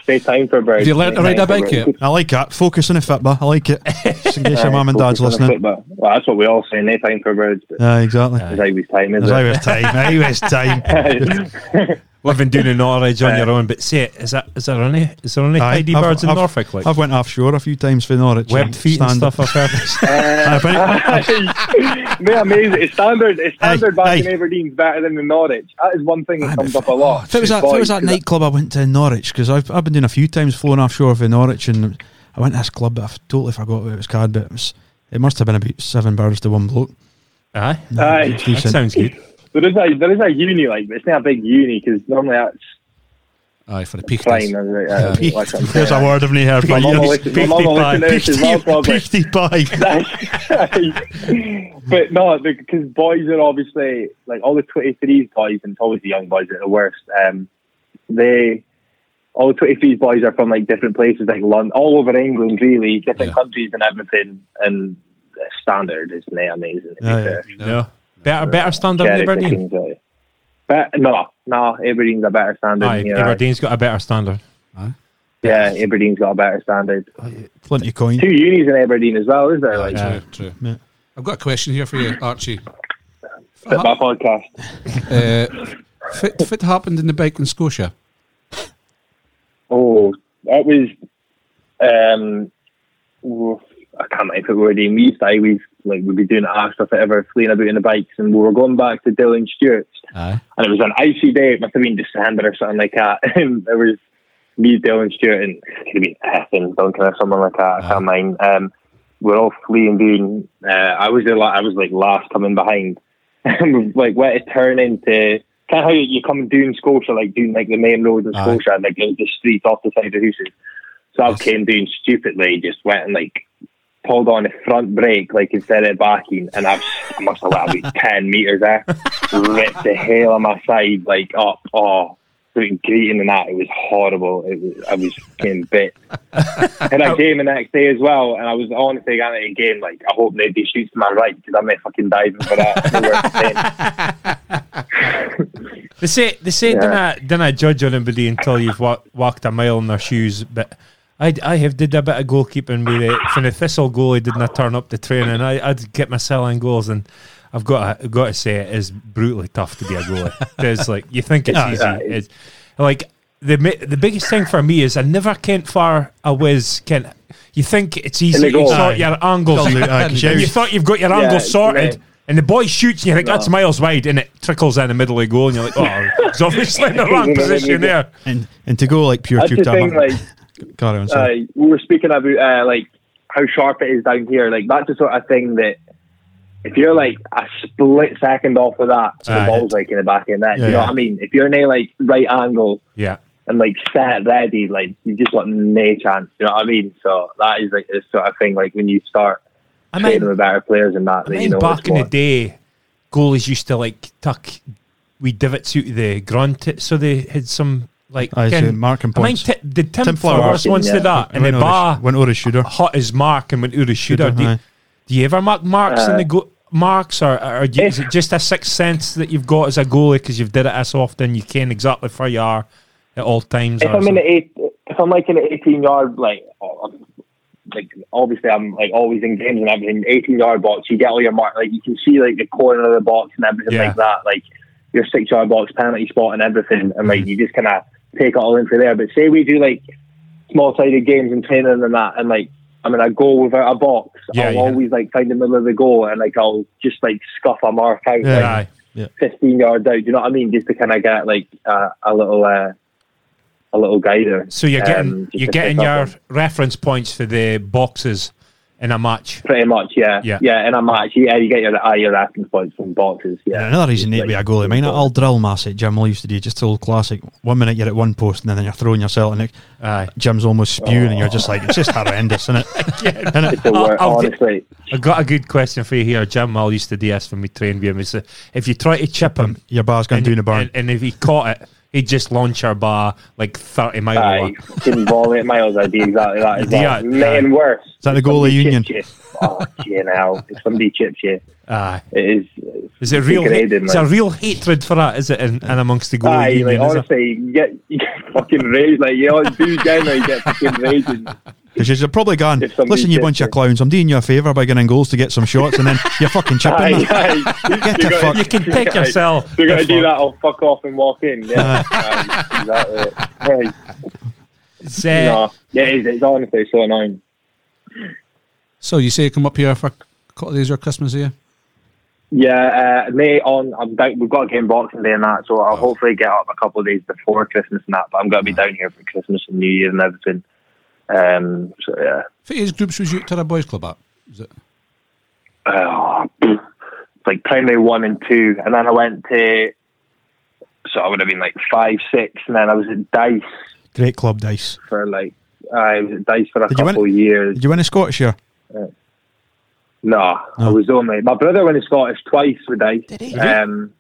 [SPEAKER 5] Stay time for birds.
[SPEAKER 1] Have you learnt to ride a bike yet?
[SPEAKER 3] I like that. Focus on the football. I like it. Just in case your [laughs] mum and dad's
[SPEAKER 5] Focus on the
[SPEAKER 3] listening.
[SPEAKER 5] Well, that's what we all say. No time for birds. But
[SPEAKER 3] Yeah, exactly.
[SPEAKER 5] it's always time,
[SPEAKER 3] There's
[SPEAKER 5] isn't
[SPEAKER 3] always time. Always time. [laughs]
[SPEAKER 2] Living doing in Norwich uh, on your own, but say it, is that is there any is there any
[SPEAKER 3] Aye,
[SPEAKER 2] tidy
[SPEAKER 3] I've-
[SPEAKER 2] birds in
[SPEAKER 3] I've-
[SPEAKER 2] Norfolk like
[SPEAKER 3] I've went offshore a few times for Norwich.
[SPEAKER 2] webbed feet and stuff? [laughs] I've heard. [laughs]
[SPEAKER 3] Uh, aye, but- [laughs]
[SPEAKER 5] it? Mate, amazing. It's standard. It's standard
[SPEAKER 3] Aye,
[SPEAKER 5] back
[SPEAKER 3] aye.
[SPEAKER 5] in Aberdeen's better than the Norwich. That is one thing that
[SPEAKER 3] Aye,
[SPEAKER 5] comes up a lot.
[SPEAKER 3] If it was that, if it was
[SPEAKER 5] Boys,
[SPEAKER 3] that
[SPEAKER 5] 'cause
[SPEAKER 3] nightclub I went to in Norwich, because I've, I've been doing a few times flown offshore for Norwich, and I went to this club, but I've totally forgot what it was called, but it, was, it must have been about seven birds to one bloke.
[SPEAKER 2] Aye,
[SPEAKER 5] Aye.
[SPEAKER 2] That sounds good.
[SPEAKER 5] There is a there is a uni like, but it's not a big uni because normally that's
[SPEAKER 1] Aye, for the peak.
[SPEAKER 5] fine. uh,
[SPEAKER 1] Yeah.
[SPEAKER 5] like I'm
[SPEAKER 3] There's a word I've not heard for years.
[SPEAKER 5] listen- my mum will listen to this as well, probably.
[SPEAKER 3] 55.
[SPEAKER 5] but no, because boys are obviously like all the 23s boys, and it's always the young boys that are the worst. Um, they all the 23s boys are from like different places, like London, all over England, really, different
[SPEAKER 1] Yeah.
[SPEAKER 5] countries and everything. And the standard is not amazing. to be
[SPEAKER 3] Aye.
[SPEAKER 5] fair.
[SPEAKER 2] No, better better standard than Aberdeen.
[SPEAKER 5] uh, But no, no, Aberdeen's a better standard.
[SPEAKER 2] Aye,
[SPEAKER 5] here.
[SPEAKER 2] Aberdeen's got a better standard.
[SPEAKER 5] Yeah, Aberdeen's got a better standard.
[SPEAKER 3] Plenty of coin.
[SPEAKER 5] Two unis in Aberdeen as well, is there? Like,
[SPEAKER 2] Yeah.
[SPEAKER 1] True, true.
[SPEAKER 3] Yeah.
[SPEAKER 1] I've got a question here for you, Archie.
[SPEAKER 5] fit my podcast. [laughs]
[SPEAKER 1] Uh, fit, fit happened in the bike in Scotia.
[SPEAKER 5] Oh, that was. Um, I can't remember if it were the we used to always like we'd be doing our stuff ever fleeing about in the bikes, and we were going back to Dylan Stewart's,
[SPEAKER 1] Aye.
[SPEAKER 5] and it was an icy day. It must have been December or something like that. [laughs] And there was me, Dylan Stewart, and it could have been Ethan Duncan or someone like that. I can't mind. Um, we're all fleeing doing. Uh, I was the la- I was like last coming behind, [laughs] like went to turn into. Kind of how you, you come doing Scotia, like doing like the main road in
[SPEAKER 1] Aye.
[SPEAKER 5] Scotia, and like the the streets off the side of the houses. So I came doing stupidly, just went and like pulled on the front brake, like instead of backing, and I've, I must have went about [laughs] 10 metres there, ripped the hail on my side, like up, oh, doing greeting and that. It was horrible. It was, I was getting bit. and I [laughs] came the next day as well, and I was honestly going to game, like, I hope nobody shoots to my right, because I'm not fucking diving for that. They. [laughs]
[SPEAKER 2] They say they say
[SPEAKER 5] Yeah.
[SPEAKER 2] don't I don't I judge anybody until you've wa- walked a mile in their shoes, but. I, I have did a bit of goalkeeping with it. From the Thistle goalie didn't I turn up to training. I, I'd get myself in goals and I've got to, got to say it is brutally tough to be a goalie. [laughs] There's like you think it's
[SPEAKER 3] Yeah,
[SPEAKER 2] easy.
[SPEAKER 5] yeah.
[SPEAKER 2] It's like the the biggest thing for me is I never can't far a whiz can you think it's easy
[SPEAKER 5] the
[SPEAKER 2] to
[SPEAKER 5] goal.
[SPEAKER 2] sort your angles [laughs] and
[SPEAKER 3] you-
[SPEAKER 2] you thought you've got your
[SPEAKER 5] Yeah,
[SPEAKER 2] angles sorted
[SPEAKER 5] yeah.
[SPEAKER 2] and the boy shoots and you think
[SPEAKER 5] No.
[SPEAKER 2] that's miles wide and it trickles in the middle of the goal and you're like oh it's obviously in the [laughs] wrong
[SPEAKER 5] You know what I
[SPEAKER 2] position there
[SPEAKER 3] And, and to go like pure
[SPEAKER 5] That's the like,
[SPEAKER 3] Carry on,
[SPEAKER 5] uh, we were speaking about uh, like how sharp it is down here. Like that's the sort of thing that if you're like a split second off of that, the
[SPEAKER 2] Aye.
[SPEAKER 5] ball's like in the back of the net.
[SPEAKER 3] Yeah,
[SPEAKER 5] you know
[SPEAKER 3] yeah.
[SPEAKER 5] what I mean? If you're in a like right angle
[SPEAKER 2] yeah
[SPEAKER 5] and like set ready, like you just got no chance. You know what I mean? So that is like the sort of thing. Like when you start
[SPEAKER 2] I mean
[SPEAKER 5] with better players and that,
[SPEAKER 2] I
[SPEAKER 5] that you know
[SPEAKER 2] back in the day goalies used to like tuck we divots out of the grunt it so they had some like
[SPEAKER 3] Aye, so
[SPEAKER 2] kin-
[SPEAKER 3] marking
[SPEAKER 2] I mean
[SPEAKER 3] points.
[SPEAKER 2] t- did Tim,
[SPEAKER 3] Tim
[SPEAKER 2] Flowers
[SPEAKER 3] Flowers.
[SPEAKER 2] once
[SPEAKER 5] Yeah.
[SPEAKER 2] did that and the
[SPEAKER 3] went, over,
[SPEAKER 2] bar
[SPEAKER 3] went over the shooter.
[SPEAKER 2] hot as mark and went out of shooter.
[SPEAKER 3] Shooter,
[SPEAKER 2] Do, you- do you ever mark marks in
[SPEAKER 5] Uh,
[SPEAKER 2] the go- marks, or, or do you- is it just a sixth sense that you've got as a goalie because you've did it as often? You can exactly where you are at all times.
[SPEAKER 5] if I'm in
[SPEAKER 2] something?
[SPEAKER 5] the eight, if I'm like in the 18 yard, like, like obviously I'm like always in games and everything. 18 yard box, you get all your mark. Like you can see like the corner of the box and everything
[SPEAKER 2] Yeah.
[SPEAKER 5] like that. Like your six yard box, penalty spot, and everything. And like you just kind of take it all in for there. But say we do like small sided games and training and that, and like I'm in a goal without a box.
[SPEAKER 2] Yeah,
[SPEAKER 5] I'll
[SPEAKER 2] yeah.
[SPEAKER 5] always like find the middle of the goal and like I'll just like scuff a mark out.
[SPEAKER 3] Yeah.
[SPEAKER 5] like, 15 yards out. Do you know what I mean? Just to kind of get like uh, a little uh, a little guider.
[SPEAKER 2] So you're getting
[SPEAKER 5] um,
[SPEAKER 2] you're getting your
[SPEAKER 5] up
[SPEAKER 2] reference points for the boxes in a match.
[SPEAKER 5] Pretty much, yeah,
[SPEAKER 2] Yeah.
[SPEAKER 5] yeah. In a match, yeah, you get your uh, your reference points from boxes. Yeah,
[SPEAKER 3] Another reason to
[SPEAKER 5] Like-
[SPEAKER 3] be a goalie. I mean, I'll drill mass at Jim Lee used to do just the old classic. One minute you're at one post and then you're throwing yourself, and it,
[SPEAKER 2] Aye.
[SPEAKER 3] Jim's almost spewing, and you're just like, it's just [laughs] horrendous, isn't it? [laughs] Isn't it?
[SPEAKER 5] The
[SPEAKER 2] I'll-
[SPEAKER 5] wor-
[SPEAKER 2] I'll
[SPEAKER 5] honestly,
[SPEAKER 2] I got a good question for you here. Jim Mull used to do this when we trained with him. He said, if you try to chip him,
[SPEAKER 3] Your bar's going
[SPEAKER 2] and,
[SPEAKER 3] down the barn.
[SPEAKER 2] and, and if he caught it, he'd just launch our bar like 30 miles away.
[SPEAKER 5] fucking volley miles. I'd be exactly that. As
[SPEAKER 2] Yeah,
[SPEAKER 5] well. Man, worse.
[SPEAKER 3] Is that the goalie
[SPEAKER 5] somebody
[SPEAKER 3] union?
[SPEAKER 5] you- Oh, you know, if somebody chips you,
[SPEAKER 2] Aye.
[SPEAKER 5] it is.
[SPEAKER 2] Is it real? Is there
[SPEAKER 5] like.
[SPEAKER 2] real hatred for that? Is it And, amongst the goalie
[SPEAKER 5] Aye,
[SPEAKER 2] union?
[SPEAKER 5] like honestly, you get you get fucking rage. Like you know, do down you get fucking raging.
[SPEAKER 3] Because you're probably gone,
[SPEAKER 5] If somebody
[SPEAKER 3] listen, you
[SPEAKER 5] chips
[SPEAKER 3] bunch of clowns, I'm doing you a favour by getting goals to get some shots, and then [laughs] you're fucking chipping
[SPEAKER 5] Aye,
[SPEAKER 3] them.
[SPEAKER 5] aye. [laughs]
[SPEAKER 3] Get
[SPEAKER 5] You
[SPEAKER 3] the fuck-
[SPEAKER 2] You can pick [laughs]
[SPEAKER 5] Aye.
[SPEAKER 2] yourself.
[SPEAKER 5] You're gonna do
[SPEAKER 2] fuck.
[SPEAKER 5] that? I'll fuck off and walk in. Yeah, Aye, exactly. Right.
[SPEAKER 2] It's, uh,
[SPEAKER 5] No, yeah, it's, it's honestly so annoying.
[SPEAKER 1] So you say you come up here for a couple of days or Christmas here?
[SPEAKER 5] Yeah, uh, May on. I'm down. We've got a game Boxing Day and that, so
[SPEAKER 2] Oh.
[SPEAKER 5] I'll hopefully get up a couple of days before Christmas and that. But I'm gonna be down here for Christmas and New Year and everything. Um, so yeah.
[SPEAKER 1] For age groups was you to a boys club at? Was it?
[SPEAKER 5] uh, like primary one and two, and then I went to. So I would have been like five, six, and then I was at Dyce
[SPEAKER 3] Great club, Dyce.
[SPEAKER 5] for like I was at Dyce for a
[SPEAKER 3] Did you win-
[SPEAKER 5] couple of years.
[SPEAKER 3] Did you win a Scottish year?
[SPEAKER 5] No, I was only my brother won the Scottish twice with Dyce.
[SPEAKER 3] Did he?
[SPEAKER 5] Um,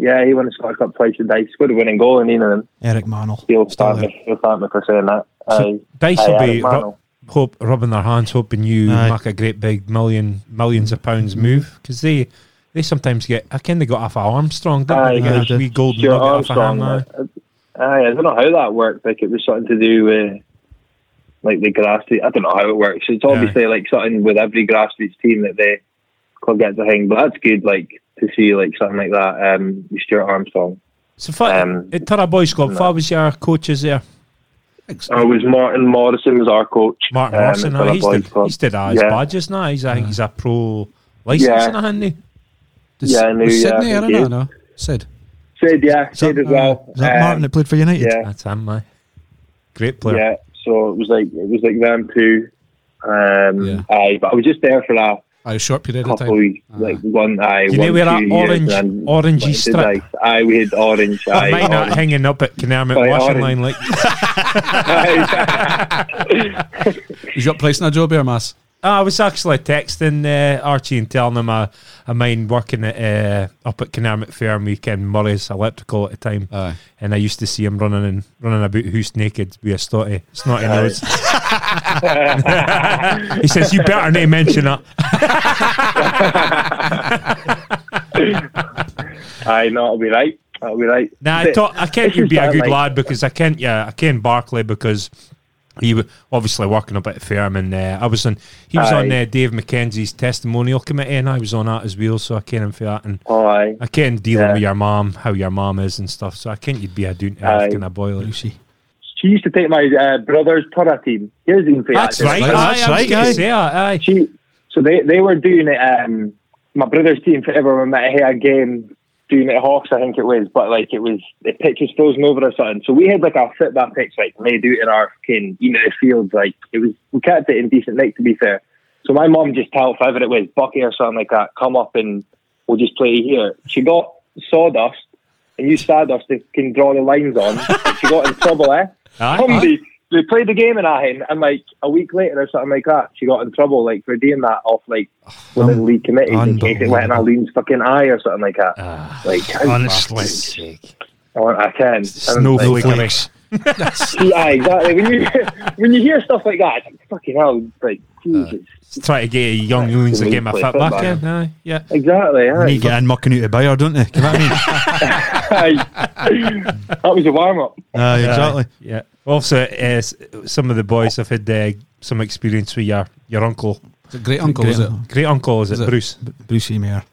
[SPEAKER 5] yeah, he won the Scottish Cup twice with Dyce. Scored a winning goal in one of them.
[SPEAKER 3] Eric Mantle.
[SPEAKER 5] He'll
[SPEAKER 3] Still
[SPEAKER 5] start
[SPEAKER 3] there.
[SPEAKER 5] me. He'll start me for saying that.
[SPEAKER 2] So
[SPEAKER 5] Aye.
[SPEAKER 2] Dyce
[SPEAKER 5] Aye,
[SPEAKER 2] will be ru- hope, rubbing their hands, hoping you
[SPEAKER 3] Aye.
[SPEAKER 2] make a great big million, millions of pounds move because they they sometimes get. I kind of got off of Armstrong, didn't
[SPEAKER 5] Aye,
[SPEAKER 2] they? They get
[SPEAKER 3] yeah,
[SPEAKER 2] a wee golden
[SPEAKER 5] Stuart
[SPEAKER 2] nugget off of
[SPEAKER 5] Armstrong.
[SPEAKER 2] him. aye.
[SPEAKER 5] uh, Aye, I don't know how that worked. Like it was something to do with like the grassroots. I don't know how it works. It's obviously like something with every grassroots team that they club gets a thing. But that's good. Like to see like something like that. Um, with Stuart Armstrong.
[SPEAKER 2] So, for,
[SPEAKER 5] Um,
[SPEAKER 2] at Turra Boys Club,
[SPEAKER 5] no.
[SPEAKER 2] what was your coaches there?
[SPEAKER 5] I was Martin Morrison was our coach.
[SPEAKER 2] Martin
[SPEAKER 5] um,
[SPEAKER 2] Morrison,
[SPEAKER 5] at
[SPEAKER 2] he's,
[SPEAKER 5] Boys
[SPEAKER 2] did, he's did all his
[SPEAKER 5] Yeah.
[SPEAKER 2] badges now. He's, I think he's a pro licensing,
[SPEAKER 5] Yeah.
[SPEAKER 2] I think.
[SPEAKER 1] Does-
[SPEAKER 5] Yeah, I knew,
[SPEAKER 1] was
[SPEAKER 5] yeah,
[SPEAKER 1] Sydney, I
[SPEAKER 5] thank
[SPEAKER 1] don't know. Sid.
[SPEAKER 5] Sid, yeah,
[SPEAKER 3] Is
[SPEAKER 5] Sid as well.
[SPEAKER 3] is that
[SPEAKER 5] Um,
[SPEAKER 3] Martin that played for United?
[SPEAKER 5] Yeah,
[SPEAKER 2] That's him, aye. Great player.
[SPEAKER 5] yeah. So it was like it was like them two. Um,
[SPEAKER 1] Yeah.
[SPEAKER 5] aye, but I was just there for a
[SPEAKER 1] Aye, short period of time.
[SPEAKER 5] weeks, ah. like one. Aye,
[SPEAKER 2] you know
[SPEAKER 5] one,
[SPEAKER 2] where that
[SPEAKER 5] two years,
[SPEAKER 2] orange-
[SPEAKER 5] and then
[SPEAKER 2] orangey
[SPEAKER 5] went to
[SPEAKER 2] strip?
[SPEAKER 5] Dyce. Aye, we had orange. Aye,
[SPEAKER 2] Mine not
[SPEAKER 5] orange.
[SPEAKER 2] hanging up at Canarmit
[SPEAKER 5] Aye,
[SPEAKER 2] washing
[SPEAKER 5] orange.
[SPEAKER 2] line like [laughs]
[SPEAKER 5] Aye.
[SPEAKER 1] Was you up placing a job here, Mass?
[SPEAKER 2] I was actually texting uh, Archie and telling him I, I mind working at uh, up at Canarmit Farm weekend Murray's electrical at the time,
[SPEAKER 1] Aye.
[SPEAKER 2] and I used to see him running and running about hoose naked with a snotty snotty
[SPEAKER 5] Aye.
[SPEAKER 2] nose. [laughs] he says, "You better not mention that." [laughs]
[SPEAKER 5] Aye, no, it'll be right. That'll be right.
[SPEAKER 2] Nah, I thought I can't you'd be a good lad because I can't. Yeah, I can't Barclay because he was obviously working up at the firm, and uh, I was on. He was on uh, Dave McKenzie's testimonial committee, and I was on that as well. So I can him for that, and
[SPEAKER 5] aye.
[SPEAKER 2] I can dealing
[SPEAKER 5] Yeah.
[SPEAKER 2] with your mom, how your mom is and stuff. So I can't you'd be a doing to
[SPEAKER 5] Aye.
[SPEAKER 2] earth kind of boy. Like.
[SPEAKER 3] Lucy.
[SPEAKER 5] She used to take my uh, brother's Turra team. Here's the info.
[SPEAKER 2] That's
[SPEAKER 5] actually.
[SPEAKER 2] right.
[SPEAKER 3] That's
[SPEAKER 2] aye, I was
[SPEAKER 3] right,
[SPEAKER 2] gonna
[SPEAKER 3] aye.
[SPEAKER 2] say aye.
[SPEAKER 5] She, so they, they were doing it. Um, my brother's team for ever met a hair game doing at Hawks, I think it was, but like it was the pitch was frozen over or something. So we had like our fit that pitch like laid out in our fucking you know field. Like it was we kept it in decent nick to be fair. So my mum just told whoever it was, Bucky or something like that, come up and we'll just play here. She got sawdust and used sawdust to can draw the lines on. [laughs] she got in trouble, eh?
[SPEAKER 2] Aye.
[SPEAKER 5] Somebody they played the game in Ahen, and like a week later or something like that, she got in trouble like for doing that off like [sighs] one of the league committees in case it went in Eileen's fucking eye or something like that.
[SPEAKER 2] Ah,
[SPEAKER 5] like
[SPEAKER 3] honestly.
[SPEAKER 5] I, I can. And,
[SPEAKER 2] Snowflake.
[SPEAKER 5] like, [laughs] yeah, exactly. When you [laughs] when you hear stuff like that, it's like, fucking hell, like Jesus.
[SPEAKER 2] Try to get a young loons to get my fit back in. Yeah.
[SPEAKER 5] exactly. Yeah.
[SPEAKER 3] you get in mucking out the buyer, don't they? You know what I mean? [laughs]
[SPEAKER 5] that was a warm up.
[SPEAKER 3] Aye, exactly.
[SPEAKER 2] Yeah. Also, uh, some of the boys have had uh, some experience with your, your uncle.
[SPEAKER 1] Is it great uncle,
[SPEAKER 3] Great
[SPEAKER 1] is it?
[SPEAKER 3] uncle.
[SPEAKER 2] Great uncle, is,
[SPEAKER 1] Is
[SPEAKER 2] it,
[SPEAKER 1] it?
[SPEAKER 2] Bruce?
[SPEAKER 3] Brucey Mair.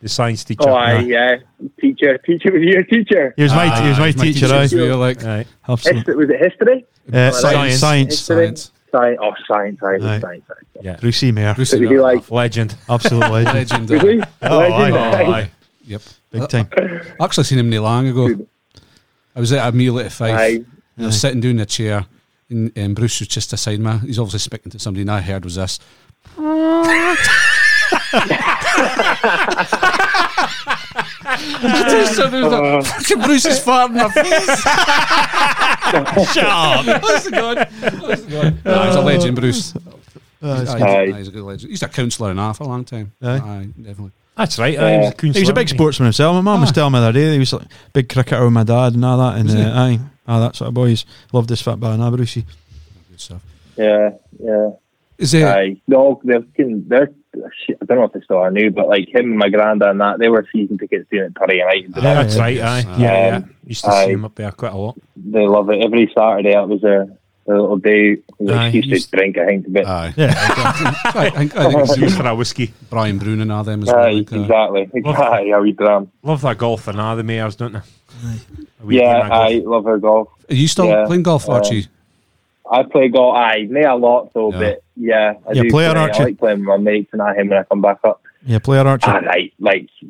[SPEAKER 2] The science teacher.
[SPEAKER 5] Oh, aye, yeah. Teacher, teacher was your teacher.
[SPEAKER 3] He was my, he was my
[SPEAKER 1] Aye,
[SPEAKER 3] teacher,
[SPEAKER 1] teachers,
[SPEAKER 3] aye.
[SPEAKER 1] we were like,
[SPEAKER 2] Aye.
[SPEAKER 3] Absolutely.
[SPEAKER 5] History, was it history?
[SPEAKER 3] Uh,
[SPEAKER 5] Science.
[SPEAKER 3] science. Science.
[SPEAKER 5] History?
[SPEAKER 1] science.
[SPEAKER 5] Science. Oh, science. Aye,
[SPEAKER 3] Aye.
[SPEAKER 5] science. science.
[SPEAKER 2] Yeah.
[SPEAKER 3] Brucey Mair.
[SPEAKER 1] Bruce
[SPEAKER 5] So was he like?
[SPEAKER 2] Legend.
[SPEAKER 3] Absolutely.
[SPEAKER 1] legend.
[SPEAKER 5] Was
[SPEAKER 1] uh,
[SPEAKER 5] he?
[SPEAKER 3] Oh,
[SPEAKER 5] Legend?
[SPEAKER 3] aye.
[SPEAKER 2] Oh, aye.
[SPEAKER 1] Yep.
[SPEAKER 3] Big time.
[SPEAKER 1] I actually seen him not long ago. I was at a meal at Fife.
[SPEAKER 5] Aye.
[SPEAKER 1] And I was sitting down in a chair, and um, Bruce was just aside me. He's obviously speaking to somebody, and I heard was this. [laughs] [laughs] so there's a fucking Bruce is farting my face. [laughs]
[SPEAKER 2] Shut up.
[SPEAKER 1] Honest to God. Honest. No, he's a legend, Bruce.
[SPEAKER 3] Uh,
[SPEAKER 1] Aye,
[SPEAKER 5] Aye.
[SPEAKER 1] he's a good legend. He's a counsellor and a half for a long time.
[SPEAKER 3] Aye.
[SPEAKER 1] definitely.
[SPEAKER 2] That's right. aye, he was a,
[SPEAKER 3] he was a big sportsman himself. My mum was
[SPEAKER 1] Ah.
[SPEAKER 3] telling me the other day he was like big cricketer with my dad and all that. And
[SPEAKER 1] he?
[SPEAKER 3] uh, aye, aye, that sort of boys loved this fat band, Brucey.
[SPEAKER 1] Good stuff.
[SPEAKER 5] Yeah, yeah.
[SPEAKER 1] Is it?
[SPEAKER 5] Aye. No, they're, fucking- they're, I don't know if they still are new, but like him and my granddad and that, they were season tickets doing it Torrey United.
[SPEAKER 2] Yeah, that's right.
[SPEAKER 1] yes.
[SPEAKER 2] Aye. Yeah, yeah.
[SPEAKER 5] Um,
[SPEAKER 2] Used to
[SPEAKER 5] aye.
[SPEAKER 2] see him up there quite a lot.
[SPEAKER 5] They love it. Every Saturday, it was their, their little day. It was excuse
[SPEAKER 2] used-
[SPEAKER 5] to drink, I think, a bit.
[SPEAKER 1] Aye.
[SPEAKER 3] Yeah.
[SPEAKER 1] I think, I think it's
[SPEAKER 2] for a whiskey.
[SPEAKER 1] Brian Brown and all them as well.
[SPEAKER 5] Aye,
[SPEAKER 1] I uh,
[SPEAKER 5] exactly. Exactly. How we drum.
[SPEAKER 2] Love that golf and all the mayors, don't they?
[SPEAKER 5] Yeah,
[SPEAKER 2] game golf.
[SPEAKER 5] I love her golf.
[SPEAKER 1] Are you still
[SPEAKER 5] Yeah,
[SPEAKER 1] playing golf,
[SPEAKER 5] uh,
[SPEAKER 1] Archie?
[SPEAKER 5] I play golf. Aye, not a lot though,
[SPEAKER 1] Yeah.
[SPEAKER 5] but yeah, I
[SPEAKER 3] Yeah,
[SPEAKER 5] do.
[SPEAKER 3] player,
[SPEAKER 5] play.
[SPEAKER 3] aren't?
[SPEAKER 5] I like playing with my mates and I him when I come back up.
[SPEAKER 3] Yeah, player Archer.
[SPEAKER 5] Ah, right, like I